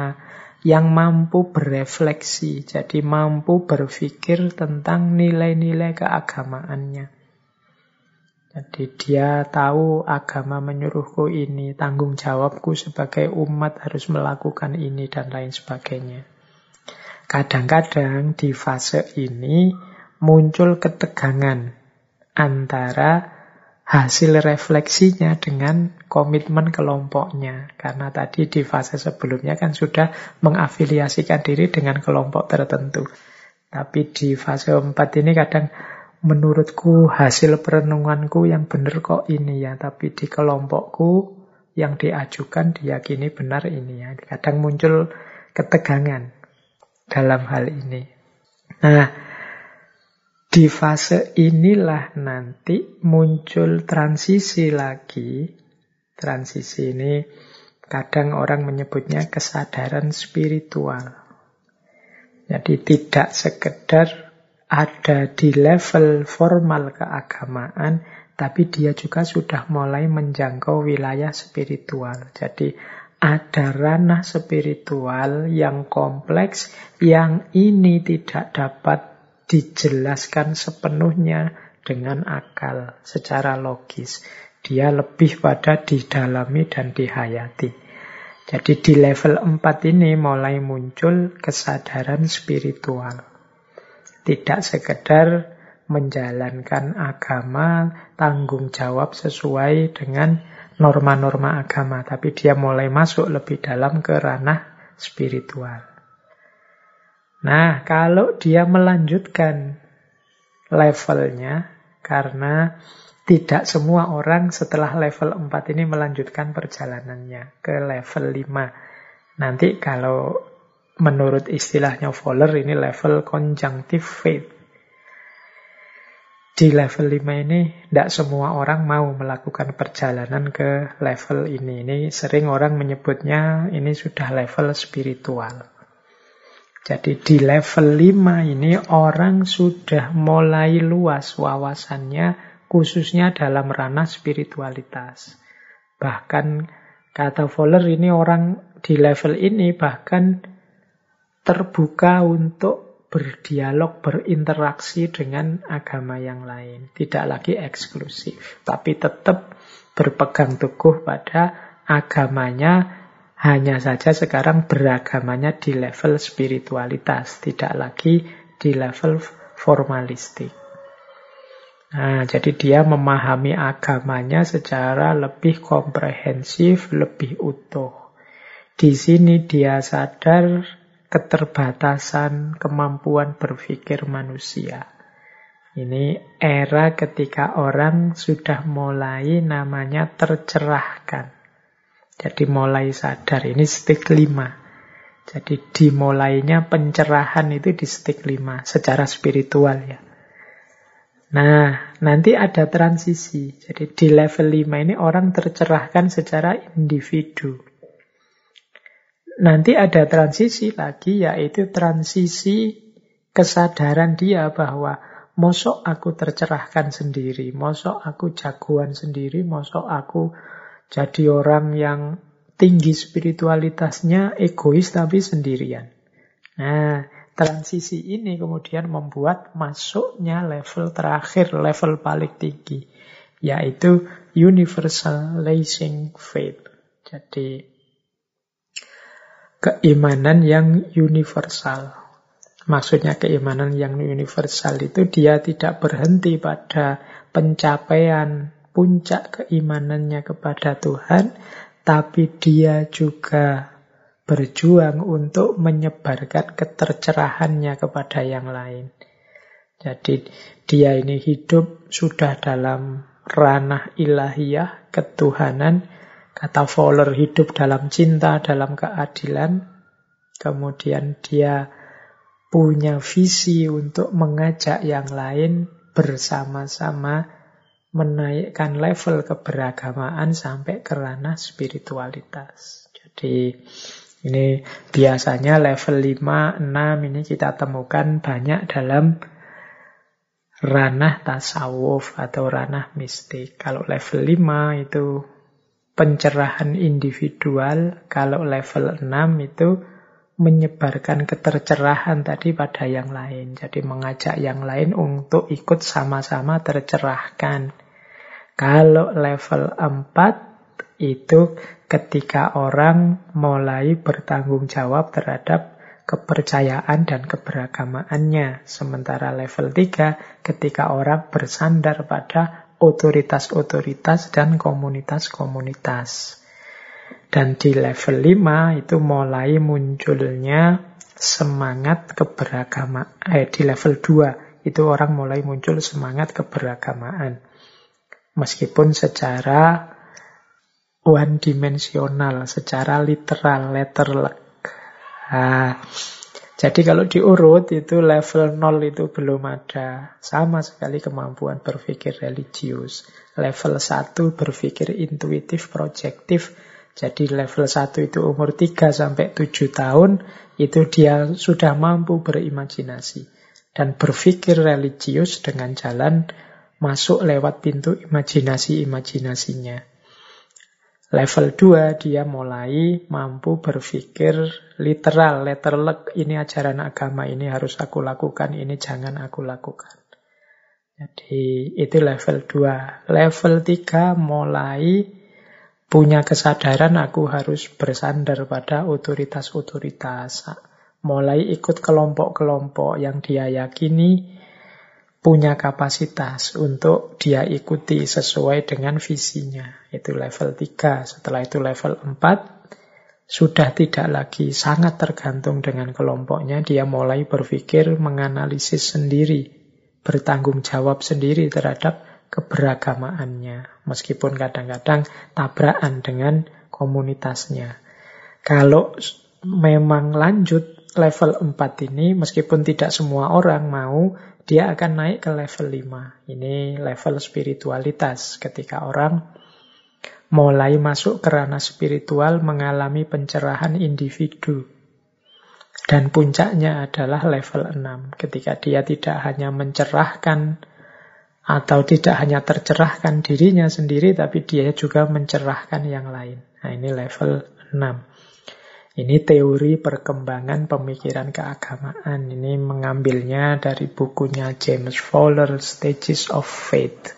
Speaker 1: yang mampu berefleksi, jadi mampu berpikir tentang nilai-nilai keagamaannya. Jadi dia tahu agama menyuruhku ini, tanggung jawabku sebagai umat harus melakukan ini dan lain sebagainya. Kadang-kadang di fase ini muncul ketegangan antara hasil refleksinya dengan komitmen kelompoknya. Karena tadi di fase sebelumnya kan sudah mengafiliasikan diri dengan kelompok tertentu. Tapi di fase 4 ini kadang menurutku hasil perenunganku yang benar kok ini ya, tapi di kelompokku yang diajukan diyakini benar ini ya. Kadang muncul ketegangan dalam hal ini. Nah, di fase inilah nanti muncul transisi lagi. Transisi ini kadang orang menyebutnya kesadaran spiritual. Jadi tidak sekedar ada di level formal keagamaan, tapi dia juga sudah mulai menjangkau wilayah spiritual. Jadi ada ranah spiritual yang kompleks yang ini tidak dapat dijelaskan sepenuhnya dengan akal secara logis. Dia lebih pada didalami dan dihayati. Jadi di level 4 ini mulai muncul kesadaran spiritual. Tidak sekedar menjalankan agama, tanggung jawab sesuai dengan norma-norma agama, tapi dia mulai masuk lebih dalam ke ranah spiritual. Nah, kalau dia melanjutkan levelnya, karena tidak semua orang setelah level 4 ini melanjutkan perjalanannya ke level 5. Nanti kalau menurut istilahnya Fowler ini level conjunctive faith. Di level 5 ini tidak semua orang mau melakukan perjalanan ke level ini. Ini sering orang menyebutnya ini sudah level spiritual. Jadi di level 5 ini orang sudah mulai luas wawasannya khususnya dalam ranah spiritualitas. Bahkan kata Fowler ini orang di level ini bahkan terbuka untuk berdialog, berinteraksi dengan agama yang lain. Tidak lagi eksklusif, tapi tetap berpegang teguh pada agamanya hanya saja sekarang beragamanya di level spiritualitas, tidak lagi di level formalistik. Nah, jadi dia memahami agamanya secara lebih komprehensif, lebih utuh. Di sini dia sadar keterbatasan kemampuan berpikir manusia. Ini era ketika orang sudah mulai namanya tercerahkan. Jadi mulai sadar, ini stik lima. Jadi dimulainya pencerahan itu di stik lima, secara spiritual ya. Nah, nanti ada transisi. Jadi di level 5 ini orang tercerahkan secara individu. Nanti ada transisi lagi, yaitu transisi kesadaran dia bahwa mosok aku tercerahkan sendiri, mosok aku jagoan sendiri, mosok aku jadi orang yang tinggi spiritualitasnya egois tapi sendirian. Nah, transisi ini kemudian membuat masuknya level terakhir, level paling tinggi, yaitu universalizing faith. Jadi keimanan yang universal. Maksudnya keimanan yang universal itu dia tidak berhenti pada pencapaian puncak keimanannya kepada Tuhan, tapi dia juga berjuang untuk menyebarkan ketercerahannya kepada yang lain. Jadi dia ini hidup sudah dalam ranah ilahiyah, ketuhanan. Kata Fowler hidup dalam cinta, dalam keadilan. Kemudian dia punya visi untuk mengajak yang lain bersama-sama menaikkan level keberagamaan sampai ke ranah spiritualitas. Jadi ini biasanya level 5, 6 ini kita temukan banyak dalam ranah tasawuf atau ranah mistik. Kalau level 5 itu pencerahan individual, kalau level 6 itu menyebarkan ketercerahan tadi pada yang lain. Jadi mengajak yang lain untuk ikut sama-sama tercerahkan. Kalau level 4 itu ketika orang mulai bertanggung jawab terhadap kepercayaan dan keberagamaannya. Sementara level 3 ketika orang bersandar pada otoritas-otoritas dan komunitas-komunitas. Dan di level 5 itu mulai munculnya semangat keberagamaan. Eh, di level 2 itu orang mulai muncul semangat keberagamaan. Meskipun secara one dimensional secara literal, letterlek. Nah, jadi kalau diurut itu level 0 itu belum ada sama sekali kemampuan berpikir religius. Level 1 berpikir intuitif, projektif. Jadi level 1 itu umur 3 sampai 7 tahun itu dia sudah mampu berimajinasi dan berpikir religius dengan jalan masuk lewat pintu imajinasi-imajinasinya. Level 2 dia mulai mampu berpikir literal, letterlek, ini ajaran agama, ini harus aku lakukan, ini jangan aku lakukan. Jadi itu level 2. Level 3 mulai punya kesadaran aku harus bersandar pada otoritas-otoritas. Mulai ikut kelompok-kelompok yang dia yakini punya kapasitas untuk dia ikuti sesuai dengan visinya. Itu level 3. Setelah itu level 4, sudah tidak lagi sangat tergantung dengan kelompoknya. Dia mulai berpikir, menganalisis sendiri, bertanggung jawab sendiri terhadap keberagamaannya. Meskipun kadang-kadang tabrakan dengan komunitasnya. Kalau memang lanjut level 4 ini, meskipun tidak semua orang mau, dia akan naik ke level 5. Ini level spiritualitas ketika orang mulai masuk ke ranah spiritual mengalami pencerahan individu. Dan puncaknya adalah level 6 ketika dia tidak hanya mencerahkan atau tidak hanya tercerahkan dirinya sendiri tapi dia juga mencerahkan yang lain. Nah, ini level 6. Ini teori perkembangan pemikiran keagamaan. Ini mengambilnya dari bukunya James Fowler, Stages of Faith.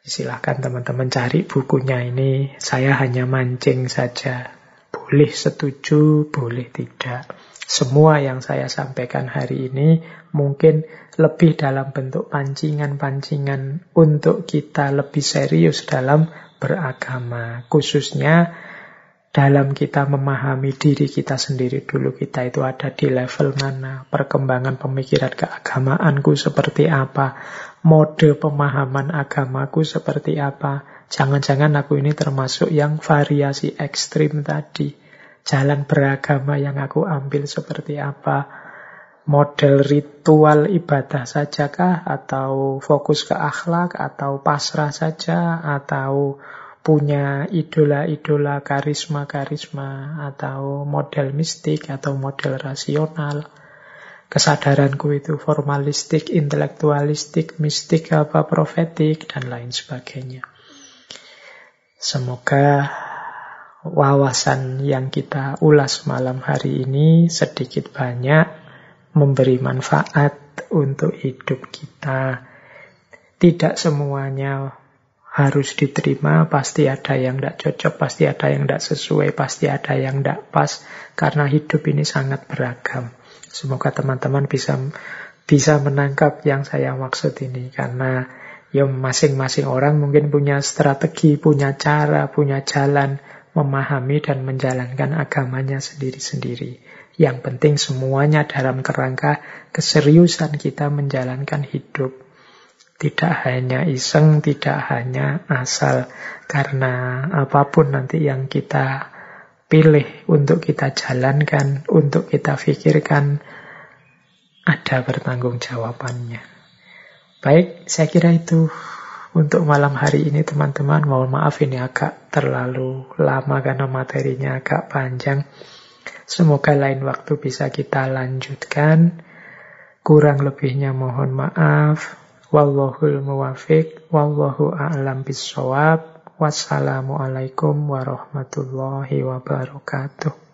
Speaker 1: Silahkan teman-teman cari bukunya ini. Saya hanya mancing saja. Boleh setuju, boleh tidak. Semua yang saya sampaikan hari ini mungkin lebih dalam bentuk pancingan-pancingan untuk kita lebih serius dalam beragama. Khususnya dalam kita memahami diri kita sendiri dulu kita itu ada di level mana, perkembangan pemikiran keagamaanku seperti apa, mode pemahaman agamaku seperti apa. Jangan-jangan aku ini termasuk yang variasi ekstrim tadi. Jalan beragama yang aku ambil seperti apa, model ritual ibadah sajakah, atau fokus ke akhlak, atau pasrah saja, atau punya idola-idola karisma-karisma atau model mistik atau model rasional. Kesadaranku itu formalistik, intelektualistik, mistik, apa profetik, dan lain sebagainya. Semoga wawasan yang kita ulas malam hari ini sedikit banyak memberi manfaat untuk hidup kita. Tidak semuanya harus diterima, pasti ada yang tidak cocok, pasti ada yang tidak sesuai, pasti ada yang tidak pas, karena hidup ini sangat beragam. Semoga teman-teman bisa bisa menangkap yang saya maksud ini, karena ya masing-masing orang mungkin punya strategi, punya cara, punya jalan memahami dan menjalankan agamanya sendiri-sendiri. Yang penting semuanya dalam kerangka keseriusan kita menjalankan hidup. Tidak hanya iseng, tidak hanya asal. Karena apa pun nanti yang kita pilih untuk kita jalankan, untuk kita pikirkan, ada bertanggung jawabannya. Baik, saya kira itu untuk malam hari ini teman-teman. Mohon maaf ini agak terlalu lama karena materinya agak panjang. Semoga lain waktu bisa kita lanjutkan. Kurang lebihnya mohon maaf. Wallahul muwafiq, wallahu a'lam bisawab. Wassalamualaikum warahmatullahi wabarakatuh.